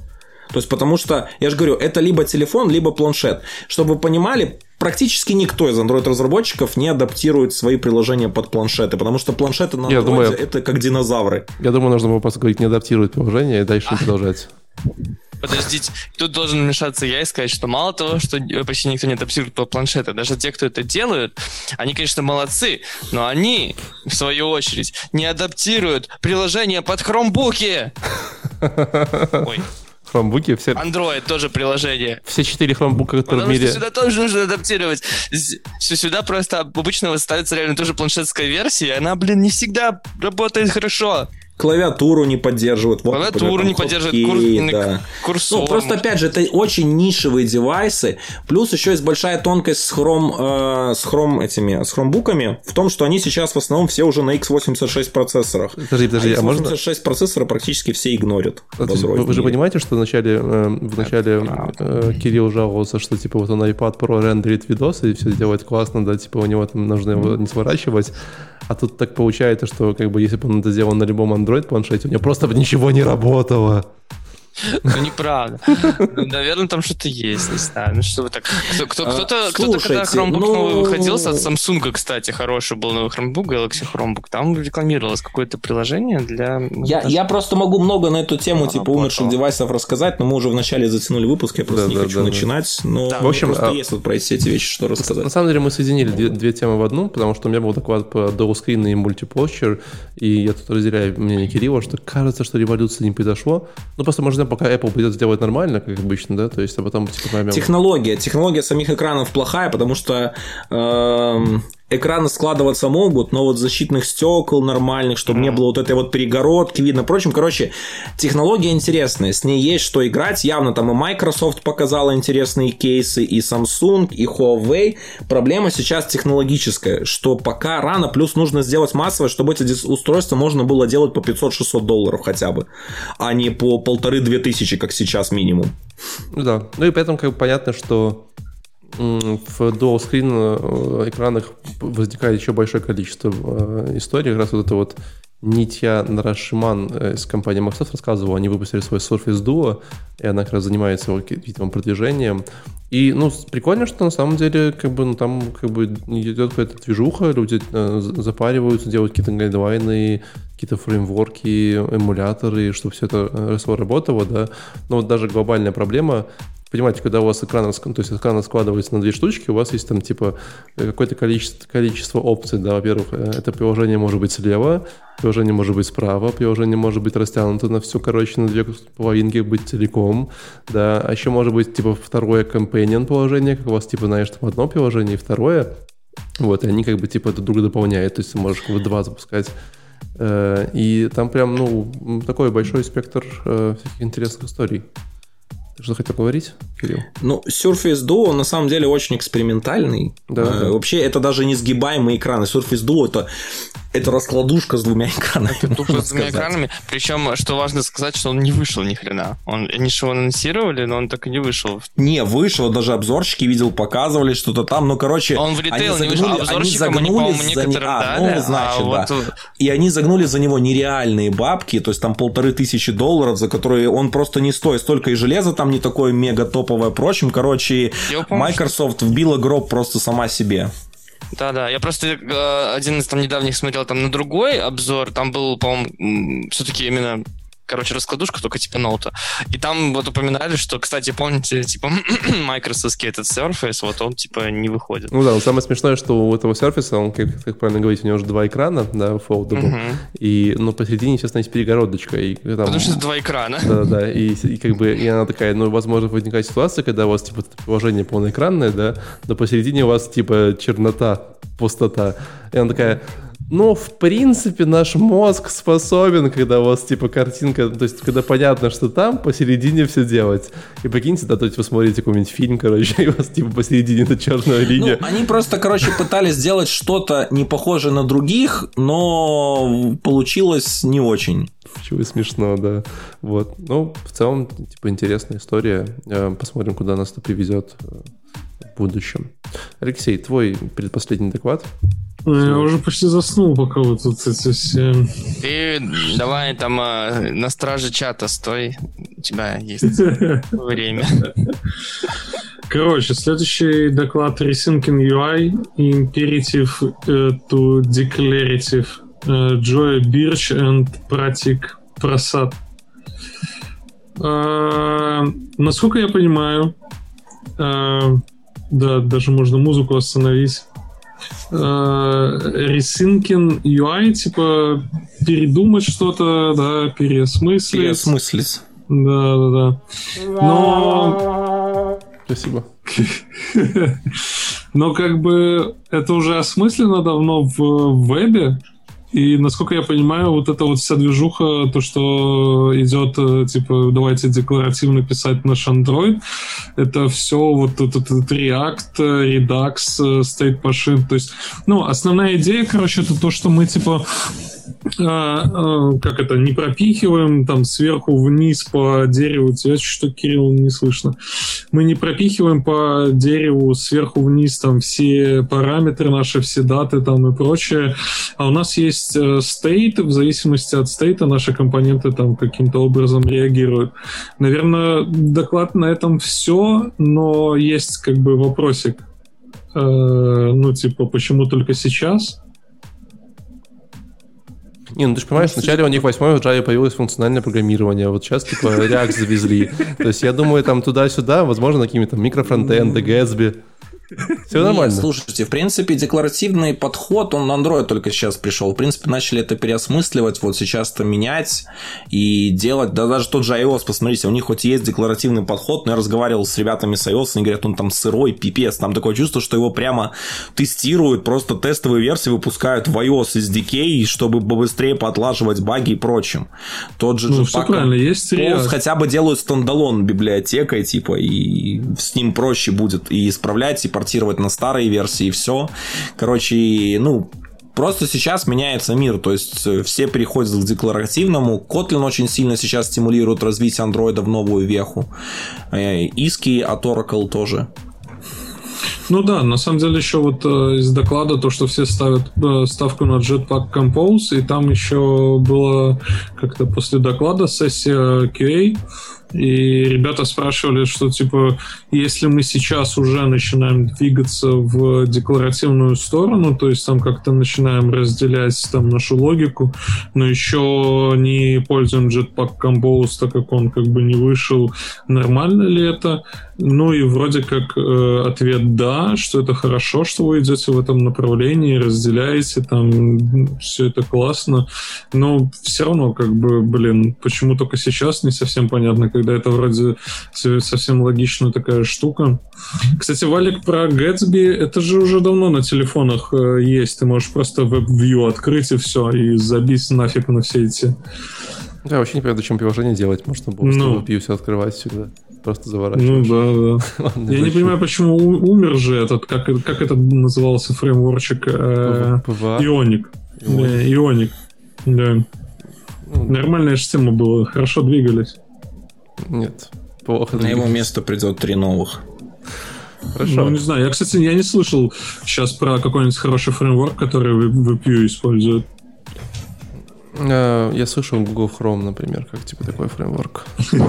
То есть, потому что, я же говорю, это либо телефон, либо планшет. Чтобы вы понимали, практически никто из Android-разработчиков не адаптирует свои приложения под планшеты, потому что планшеты на Android думаю, это как динозавры. Я думаю, нужно было просто говорить, не адаптирует приложение и дальше а. продолжать. Подождите, тут должен вмешаться я и сказать, что мало того, что почти никто не адаптирует по планшету, даже те, кто это делают, они, конечно, молодцы, но они, в свою очередь, не адаптируют приложение под хромбуки. Ой, хромбуки. Все... Android тоже приложение. Все четыре хромбука, которые Потому в мире... сюда тоже нужно адаптировать. Сюда просто обычно ставится реально тоже планшетская версия, и она, блин, не всегда работает хорошо. Клавиатуру не поддерживают. Вот, клавиатуру не поддерживает, кур... да. курсор. Ну, просто, опять же, это очень нишевые девайсы, плюс еще есть большая тонкость с Chrome, э, с Chrome этими, с хромбуками в том, что они сейчас в основном все уже на x86 процессорах. Подожди, подожди, а, а можно... 86 процессора практически все игнорят. А, вы, вы же понимаете, что вначале, э, вначале э, Кирилл жаловался, что типа вот он iPad Pro рендерит видосы и все делает классно, да, типа у него там нужно его не сворачивать, а тут так получается, что как бы если бы он это сделал на любом Android планшете, у него просто ничего не работало. Ну, неправда. Ну, наверное, там что-то есть, не знаю. Ну, что вы так... А, кто-то, кто-то, когда Chromebook ну... новый выходил, от Samsung, кстати, хороший был новый Chromebook, Galaxy Chromebook, там рекламировалось какое-то приложение для... Ну, я, я просто могу много на эту тему, типа, умерших девайсов рассказать, но мы уже вначале затянули выпуск, я просто не хочу начинать, но в общем, просто а... есть вот про эти вещи что рассказать. На самом деле мы соединили две, темы в одну, потому что у меня был доклад по screen и multiposture, и я тут разделяю мнение Кирилла, что кажется, что революция не произошло, ну просто можно пока Apple придет сделать нормально, как обычно, да, то есть, а потом типа поймем. Технология. Технология самих экранов плохая, потому что э, экраны складываться могут, но вот защитных стекол нормальных, чтобы mm. не было вот этой вот перегородки видно. Впрочем, короче, технология интересная, с ней есть что играть. Явно там и Microsoft показала интересные кейсы, и Samsung, и Huawei. Проблема сейчас технологическая, что пока рано, плюс нужно сделать массово, чтобы эти устройства можно было делать по 500-600 долларов хотя бы, а не по полторы-две тысячи, как сейчас минимум. Ну да, ну и поэтому как бы понятно, что в screen э, экранах возникает еще большое количество э, историй. Как раз вот это вот Нитья Нарашиман э, из компании Microsoft рассказывал, они выпустили свой Surface Duo, и она как раз занимается видимо, продвижением. И, ну, прикольно, что на самом деле, как бы, ну, там, как бы, идет какая-то движуха, люди запариваются, делают какие-то гайдлайны, какие-то фреймворки, эмуляторы, чтобы все это росло, работало, да. Но вот даже глобальная проблема понимаете, когда у вас экран, то есть экран раскладывается на две штучки, у вас есть там типа какое-то количество, количество опций, да, во-первых, э, это приложение может быть слева, приложение может быть справа, приложение может быть растянуто на все, короче, на две половинки быть целиком, да, а еще может быть типа второе companion положение, как у вас типа, знаешь, там одно приложение и второе, вот, и они как бы типа друг дополняют, то есть ты можешь как бы два запускать. Э, и там прям, ну, такой большой спектр э, всяких интересных историй. Что хотел говорить, Кирилл? Ну, Surface Duo на самом деле очень экспериментальный. Да, да. Вообще, это даже не сгибаемые экраны. Surface Duo это это раскладушка с двумя экранами. Это тупо с двумя экранами. Причем, что важно сказать, что он не вышел ни хрена. Он, они же его анонсировали, но он так и не вышел. Не, вышел, даже обзорщики видел, показывали что-то там. Ну, короче, он в ритейл не вышел, обзорщикам они, по-моему, некоторым а, дали. Ну, значит, а да. Вот... И они загнули за него нереальные бабки, то есть там полторы тысячи долларов, за которые он просто не стоит. Столько и железа там не такое мега топовое. Впрочем, короче, Microsoft вбила гроб просто сама себе. Да-да, я просто э, один из там недавних смотрел там на другой обзор, там был, по-моему, все-таки именно короче, раскладушка, только типа ноута. И там вот упоминали, что, кстати, помните, типа, Microsoft этот Surface, вот он, типа, не выходит. Ну да, самое смешное, что у этого Surface, он, как, как правильно говорить, у него уже два экрана, да, foldable, uh-huh. и, ну, посередине, естественно, есть перегородочка. И, там, Потому что это два экрана. Да-да, и, и как бы, и она такая, ну, возможно, возникает ситуация, когда у вас, типа, приложение полноэкранное, да, но посередине у вас, типа, чернота, пустота. И она такая, ну, в принципе, наш мозг способен, когда у вас, типа, картинка, то есть, когда понятно, что там, посередине все делать. И прикиньте, да, то есть вы смотрите какой-нибудь фильм, короче, и у вас, типа, посередине это черная линия. Ну, они просто, короче, пытались сделать что-то не похожее на других, но получилось не очень. Чего смешно, да. Вот. Ну, в целом, типа, интересная история. Э, посмотрим, куда нас это привезет будущем. Алексей, твой предпоследний доклад. Ну, я уже почти заснул, пока вы тут эти все... Ты давай там э, на страже чата стой, у тебя есть время. Короче, следующий доклад Resyncing UI Imperative to Declarative Joy Birch and Pratik Prasad. Насколько я понимаю, да, даже можно музыку остановить. Ресинкин UI, типа передумать что-то, да, переосмыслить. Переосмыслить. Да, да, да. Но... Спасибо. Но как бы это уже осмысленно давно в вебе, И, насколько я понимаю, вот эта вот вся движуха, то, что идет, э, типа, давайте декларативно писать наш Android, это все вот этот, этот React, Redux, State Machine. То есть, ну, основная идея, короче, это то, что мы, типа, а, а, как это, не пропихиваем там сверху вниз по дереву, тебя что, Кирилл, не слышно. Мы не пропихиваем по дереву сверху вниз там все параметры наши, все даты там и прочее. А у нас есть стейт, в зависимости от стейта наши компоненты там каким-то образом реагируют. Наверное, доклад на этом все, но есть как бы вопросик. Э, ну, типа, почему только сейчас? Не, ну ты же понимаешь, вначале у них восьмой в Java появилось функциональное программирование, вот сейчас типа React завезли. То есть я думаю, там туда-сюда, возможно, какими-то микрофронтенды, Gatsby. Все нормально. Слушайте, в принципе, декларативный подход, он на Android только сейчас пришел. В принципе, начали это переосмысливать, вот сейчас это менять и делать. Да даже тот же iOS, посмотрите, у них хоть есть декларативный подход, но я разговаривал с ребятами с iOS, они говорят, он там сырой, пипец. Там такое чувство, что его прямо тестируют, просто тестовые версии выпускают в iOS SDK, чтобы быстрее поотлаживать баги и прочим. Тот же ну, все правильно, есть хотя бы делают стендалон библиотекой, типа, и с ним проще будет и исправлять, и портировать на старые версии, и все. Короче, ну, Просто сейчас меняется мир, то есть э, все переходят к декларативному. Kotlin очень сильно сейчас стимулирует развитие андроида в новую веху. Э, Иски от Oracle тоже. Ну да, на самом деле еще вот э, из доклада то, что все ставят э, ставку на Jetpack Compose, и там еще было как-то после доклада сессия QA, и ребята спрашивали, что типа, если мы сейчас уже начинаем двигаться в декларативную сторону, то есть там как-то начинаем разделять там нашу логику, но еще не пользуем Jetpack Compose, так как он как бы не вышел, нормально ли это? Ну и вроде как э, ответ да, что это хорошо, что вы идете в этом направлении, разделяете, там все это классно, но все равно как бы, блин, почему только сейчас не совсем понятно, когда это вроде совсем логичная такая штука. Кстати, Валик про Gatsby, это же уже давно на телефонах э, есть, ты можешь просто веб-вью открыть и все, и забить нафиг на все эти... Я вообще не понимаю, зачем приложение делать, можно было ну, все открывать всегда просто заворачиваешь. Ну да, да. Ладно, Я не понимаю, почему умер же этот, как, как это назывался фреймворчик? Э, Ионик. Ионик. Да. Ну, Нормальная же тема была, хорошо двигались. Нет, плохо На его место придет три новых. Хорошо. Ну, не знаю. Я, кстати, я не слышал сейчас про какой-нибудь хороший фреймворк, который WebView использует. Э, я слышал Google Chrome, например, как типа такой фреймворк.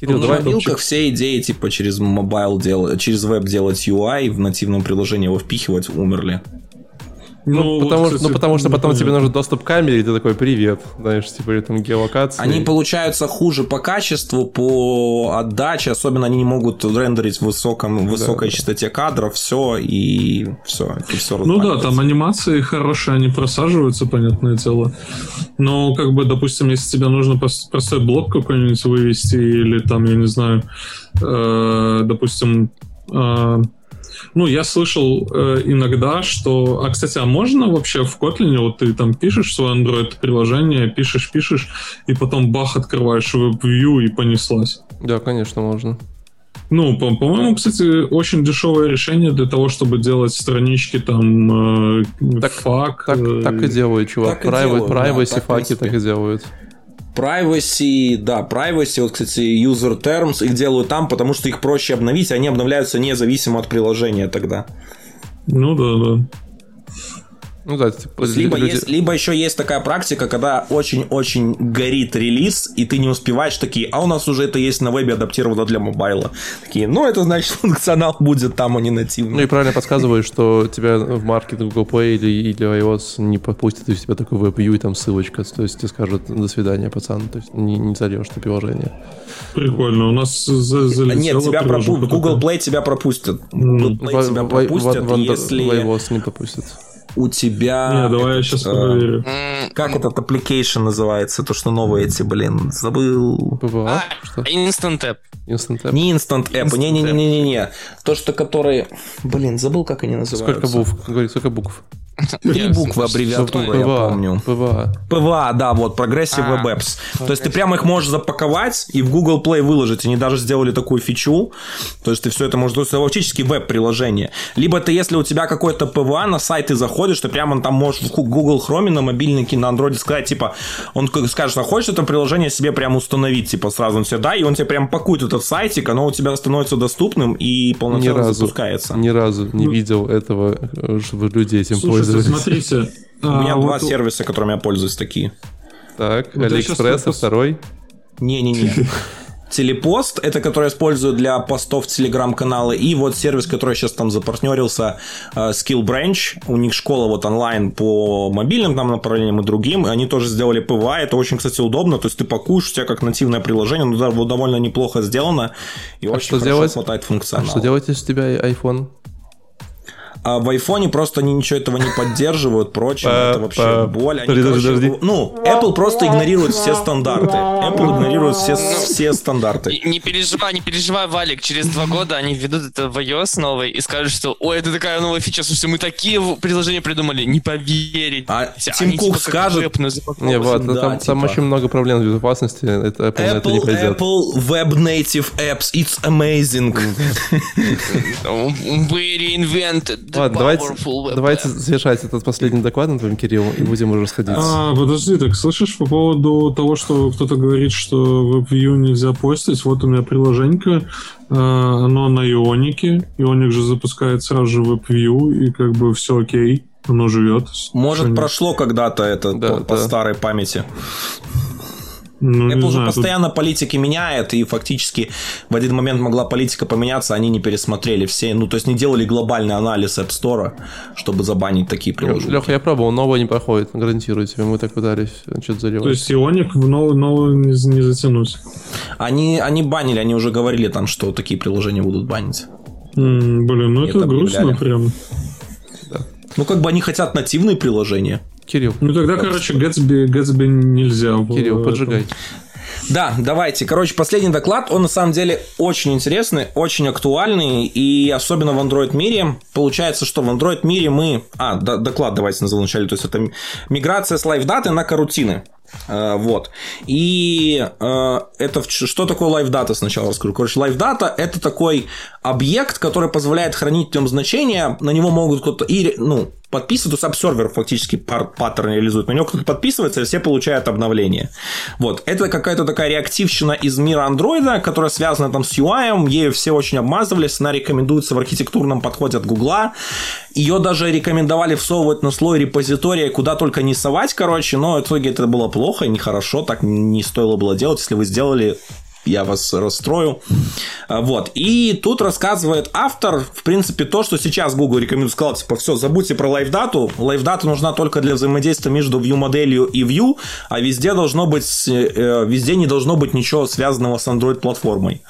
Кирилл, ну, давай мобилках все идеи типа через mobile делать, через веб делать UI в нативном приложении его впихивать умерли. Ну, ну, потому, кстати, ну, потому что потом тебе нужен доступ к камере, и ты такой, привет, знаешь, типа, или там геолокация. Они получаются хуже по качеству, по отдаче, особенно они не могут рендерить в высоком, высокой да, частоте кадров, все, и все, и все Ну да, там анимации хорошие, они просаживаются, понятное дело. Но, как бы, допустим, если тебе нужно простой блок какой-нибудь вывести, или там, я не знаю, э, допустим, э, ну, я слышал э, иногда, что... А, кстати, а можно вообще в Kotlin, вот ты там пишешь свое Android-приложение, пишешь, пишешь, и потом бах, открываешь WebView и понеслась? Да, конечно, можно. Ну, по- по-моему, кстати, очень дешевое решение для того, чтобы делать странички там э, так, FAQ. Так, э, так и делают, чувак. Private, privacy да, FAQ и так и делают. Privacy, да, privacy, вот, кстати, user terms, их делают там, потому что их проще обновить, они обновляются независимо от приложения тогда. Ну да, да. Ну да, типа, либо, люди... есть, либо еще есть такая практика, когда очень-очень горит релиз, и ты не успеваешь такие, а у нас уже это есть на вебе адаптировано для мобайла. Такие, ну это значит функционал будет там, а не нативный. Ну и правильно подсказываю, что тебя в маркет Google Play или, или iOS не попустят, если у тебя такой WebView и там ссылочка, то есть тебе скажут до свидания, пацан, то есть не, не зальешь на приложение. Прикольно, у нас за залетело Нет, тебя пропу... Google Play тебя пропустят. Google Play тебя пропустят, если... В iOS не пропустят у тебя... Не, давай я сейчас э, проверю. Как этот application называется? То, что новые эти, блин, забыл. А, Instant App. Instant App. Не Instant App, не-не-не-не-не. То, что которые... Блин, забыл, как они называются. Сколько букв? Говори, сколько букв? Три буквы аббревиатуры, я помню. PWA. PWA, да, вот, Progressive Web Apps. То есть ты прямо их можешь запаковать и в Google Play выложить. Они даже сделали такую фичу. То есть ты все это можешь... То есть фактически веб-приложение. Либо ты, если у тебя какой-то PWA, на сайт ты заходишь, ты прямо там можешь в Google Chrome на мобильнике, на Android сказать, типа, он скажет, а хочешь это приложение себе прям установить, типа, сразу он все, да, и он тебе прям пакует этот сайтик, оно у тебя становится доступным и полноценно ни разу, запускается. Ни разу не видел этого, чтобы люди этим Слушайте, пользовались. смотрите. У меня а, два вот... сервиса, которыми я пользуюсь, такие. Так, вот Алиэкспресс, а второй? Не-не-не. Телепост, это который использую для постов телеграм-канала, и вот сервис, который сейчас там запартнерился, э, Skill Branch, у них школа вот онлайн по мобильным там направлениям и другим, они тоже сделали PWA, это очень, кстати, удобно, то есть ты пакуешь, у тебя как нативное приложение, но довольно неплохо сделано, и а очень что хорошо делать? хватает функционала. А что делать, если у тебя iPhone? А в айфоне просто они ничего этого не поддерживают, прочее, это вообще боль. Они, короче, ну, Apple просто игнорирует все стандарты. Apple игнорирует все, все стандарты. Не переживай, не переживай, Валик, через два года они введут это в iOS новый и скажут, что, ой, это такая новая фича, слушайте, мы такие приложения придумали, не поверить. А Тим Кук типа, скажет... Не, вот, да, там, типа... там очень много проблем с безопасностью, это Apple, Apple это не пойдет. Apple Web Native Apps, it's amazing. We reinvented Ладно, давайте, давайте завершать этот последний доклад на твоем, Кирилл, и будем уже расходиться. А, подожди, так слышишь по поводу того, что кто-то говорит, что WebView нельзя постить, вот у меня приложение, а, оно на Ионике, Ионик же запускает сразу же WebView, и как бы все окей, оно живет. Может, прошло когда-то это да, по, да. по старой памяти. Ну, Apple же постоянно тут... политики меняет, и фактически в один момент могла политика поменяться, они не пересмотрели все, ну, то есть не делали глобальный анализ App Store, чтобы забанить такие приложения. Леха, я пробовал, новое не проходит, гарантирую тебе, мы так пытались что-то заливать. То есть Ионик в новый, новый не, не затянуть? Они, они банили, они уже говорили там, что такие приложения будут банить. Mm, блин, ну это, это грустно прям. Да. Ну, как бы они хотят нативные приложения. Кирилл. Ну тогда, короче, Гэтсби, Гэтсби нельзя. Кирилл, поджигай. Да, давайте. Короче, последний доклад, он на самом деле очень интересный, очень актуальный, и особенно в Android мире. Получается, что в Android мире мы... А, доклад давайте назову вначале. То есть, это миграция с лайфдаты на карутины. Э, вот. И э, это что такое live data сначала расскажу. Короче, live data это такой объект, который позволяет хранить в нем значения. На него могут кто-то и ну подписывать, то есть обсервер фактически паттерн реализует. На него кто-то подписывается, и все получают обновление. Вот. Это какая-то такая реактивщина из мира андроида, которая связана там с UI, ею все очень обмазывались, она рекомендуется в архитектурном подходе от Гугла. Ее даже рекомендовали всовывать на слой репозитория, куда только не совать, короче, но в итоге это было плохо, нехорошо, так не стоило было делать. Если вы сделали, я вас расстрою. А, вот. И тут рассказывает автор, в принципе, то, что сейчас Google рекомендует. Сказал, типа, все, забудьте про лайфдату. Лайфдата нужна только для взаимодействия между view-моделью и view, а везде должно быть, э, везде не должно быть ничего связанного с Android-платформой.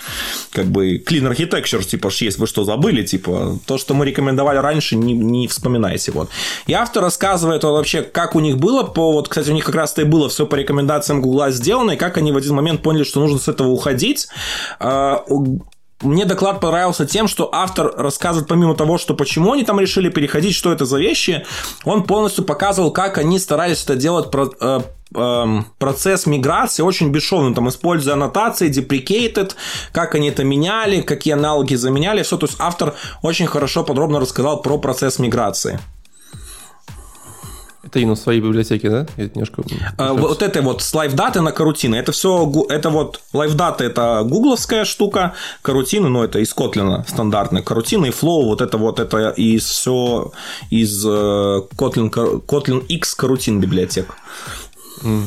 Как бы clean architecture, типа, есть, вы что, забыли? Типа, то, что мы рекомендовали раньше, не, не вспоминайте. Вот. И автор рассказывает вот, вообще, как у них было по, вот, кстати, у них как раз-то и было все по рекомендациям Google сделано, и как они в один момент поняли, что нужно с этого уходить уходить. А, мне доклад понравился тем, что автор рассказывает, помимо того, что почему они там решили переходить, что это за вещи, он полностью показывал, как они старались это делать э, эм, процесс миграции очень бесшовный, там, используя аннотации, deprecated, как они это меняли, какие аналоги заменяли, все, то есть автор очень хорошо подробно рассказал про процесс миграции. Это именно в своей библиотеке, да? Я немножко... А, вот это вот с лайфдаты на карутины. Это все, это вот лайфдаты это гугловская штука, карутины, ну это из Kotlin стандартные карутины и Flow, вот это вот это из все из э, Kotlin, Kotlin X карутин библиотек. Mm.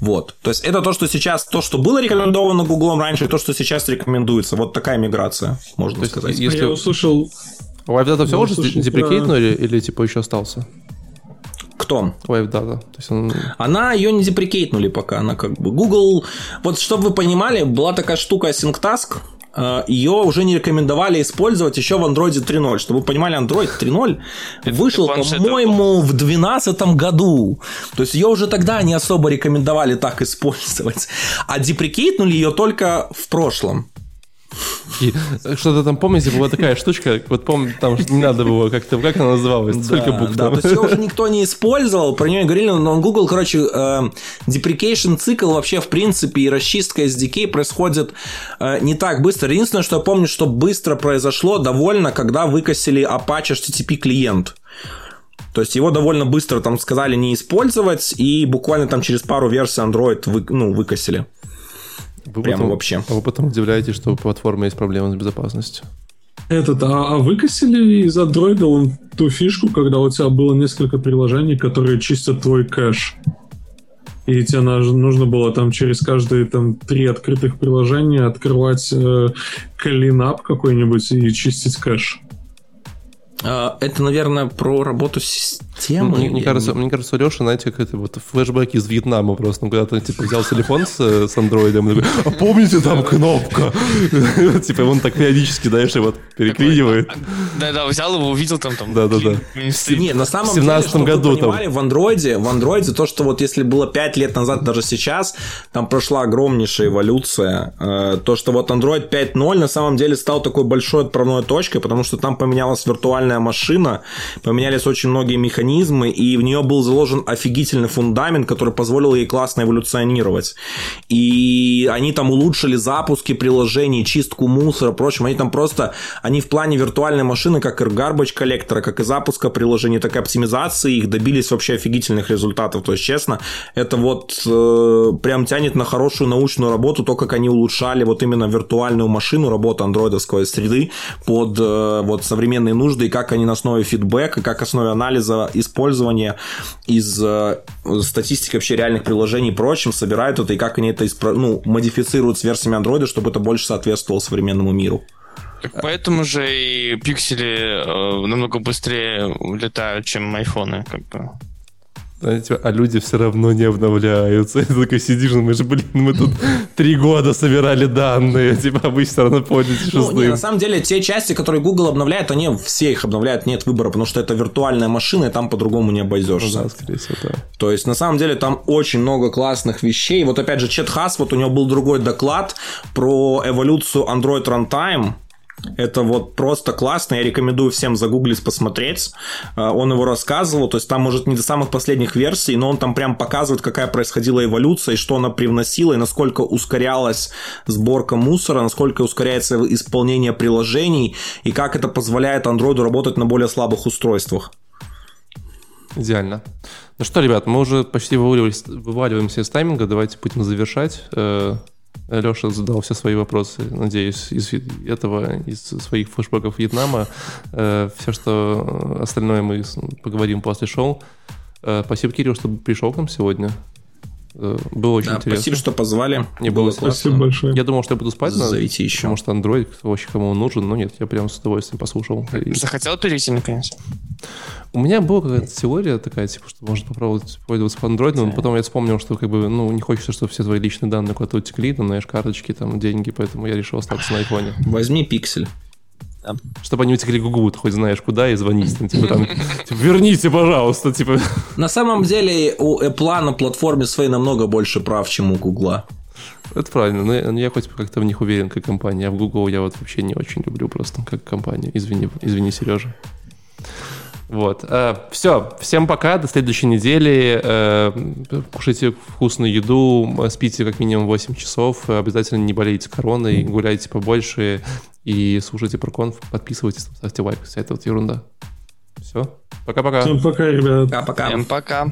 Вот. То есть это то, что сейчас, то, что было рекомендовано Гуглом раньше, и то, что сейчас рекомендуется. Вот такая миграция, можно то сказать. Если... Я услышал... Лайфдата все уже деприкейтнули про... или типа еще остался? Кто? Wave Data. То есть он... Она ее не деприкейтнули пока. Она как бы Google. Вот чтобы вы понимали, была такая штука SyncTask, э, ее уже не рекомендовали использовать еще в Android 3.0. Чтобы вы понимали, Android 3.0 вышел, по-моему, в 2012 году. То есть ее уже тогда не особо рекомендовали так использовать. А деприкейтнули ее только в прошлом. И что-то там, помните, была такая штучка, вот помню, там не надо было как-то, как она называлась, сколько да, букв Да, то есть ее уже никто не использовал, про нее говорили, но Google, короче, э, deprecation цикл вообще, в принципе, и расчистка SDK происходит э, не так быстро. Единственное, что я помню, что быстро произошло довольно, когда выкосили Apache HTTP клиент. То есть его довольно быстро там сказали не использовать, и буквально там через пару версий Android вы, ну, выкосили. Вы Прямо потом, вообще. А вы потом удивляетесь, что у платформы есть проблемы с безопасностью. Этот, а, а выкосили из Android он ту фишку, когда у тебя было несколько приложений, которые чистят твой кэш. И тебе нужно было там через каждые там три открытых приложения открывать э, клинап какой-нибудь и чистить кэш. А, это, наверное, про работу системы. Мне, мне, кажется, мне кажется, у Леши, знаете, как это вот флешбеки из Вьетнама просто. Он когда-то типа взял телефон с, с андроидом и такой, а помните там кнопка? Типа он так периодически, знаешь, вот переклинивает. Да-да, взял его, увидел там там. Да-да-да. Не, на самом В 17 деле, году вы понимали, в андроиде, в андроиде то, что вот если было 5 лет назад, даже сейчас, там прошла огромнейшая эволюция. Э, То, что вот Android 5.0 на самом деле стал такой большой отправной точкой, потому что там поменялась виртуальная машина, поменялись очень многие механизмы, и в нее был заложен офигительный фундамент, который позволил ей классно эволюционировать. И они там улучшили запуски приложений, чистку мусора, прочим. Они там просто, они в плане виртуальной машины, как и garbage коллектора, как и запуска приложений, так и оптимизации их добились вообще офигительных результатов. То есть, честно, это вот э, прям тянет на хорошую научную работу, то, как они улучшали вот именно виртуальную машину, работу андроидовской среды под э, вот современные нужды, и как они на основе фидбэка, как основе анализа использования из э, статистики вообще реальных приложений и прочим собирают это, и как они это испро- ну, модифицируют с версиями андроида, чтобы это больше соответствовало современному миру. Поэтому же и пиксели э, намного быстрее летают, чем айфоны, как бы. А люди все равно не обновляются. И ты такой сидишь, думаешь, блин, мы тут три года собирали данные, типа, а вы все равно пользуетесь Ну, не, шестым. на самом деле, те части, которые Google обновляет, они все их обновляют, нет выбора, потому что это виртуальная машина, и там по-другому не обойдешься. Да, скорее всего, да. То есть, на самом деле, там очень много классных вещей. Вот опять же, Чет Хас, вот у него был другой доклад про эволюцию Android Runtime. Это вот просто классно, я рекомендую всем загуглить, посмотреть. А, Он его рассказывал, то есть там, может, не до самых последних версий, но он там прям показывает, какая происходила эволюция, и что она привносила, и насколько ускорялась сборка мусора, насколько ускоряется исполнение приложений, и как это позволяет андроиду работать на более слабых устройствах. Идеально. Ну что, ребят, мы уже почти вываливаемся из тайминга, давайте будем завершать. Леша задал все свои вопросы, надеюсь, из этого, из своих флешбеков Вьетнама. Э, Все, что остальное мы поговорим после шоу. Э, Спасибо, Кирилл, что пришел к нам сегодня. Э, Было очень Да, интересно. спасибо, что позвали. Мне было классно. Спасибо большое. Я думал, что я буду спать, но- Зовите еще. потому что Android вообще кому нужен, но нет, я прям с удовольствием послушал. Захотел перейти наконец? У меня была какая-то теория такая, типа, что можно попробовать пользоваться по Android, но потом я вспомнил, что как бы, ну, не хочется, чтобы все твои личные данные куда-то утекли, там, знаешь, карточки, там, деньги, поэтому я решил остаться на айфоне. Возьми пиксель. Чтобы они утекли Гугу, хоть знаешь куда, и звонить, там, типа, там, типа, верните, пожалуйста, типа. На самом деле у Apple на платформе своей намного больше прав, чем у Гугла. Это правильно, но я, хоть как-то в них уверен, как компания, а в Google я вот вообще не очень люблю просто как компания. Извини, извини, Сережа. Вот. все, всем пока, до следующей недели. Э, кушайте вкусную еду, э, спите как минимум 8 часов, э, обязательно не болейте короной, гуляйте побольше и слушайте про конф, подписывайтесь, ставьте лайк, вся эта вот ерунда. Все, пока-пока. Всем пока, ребят. Пока-пока. Всем пока.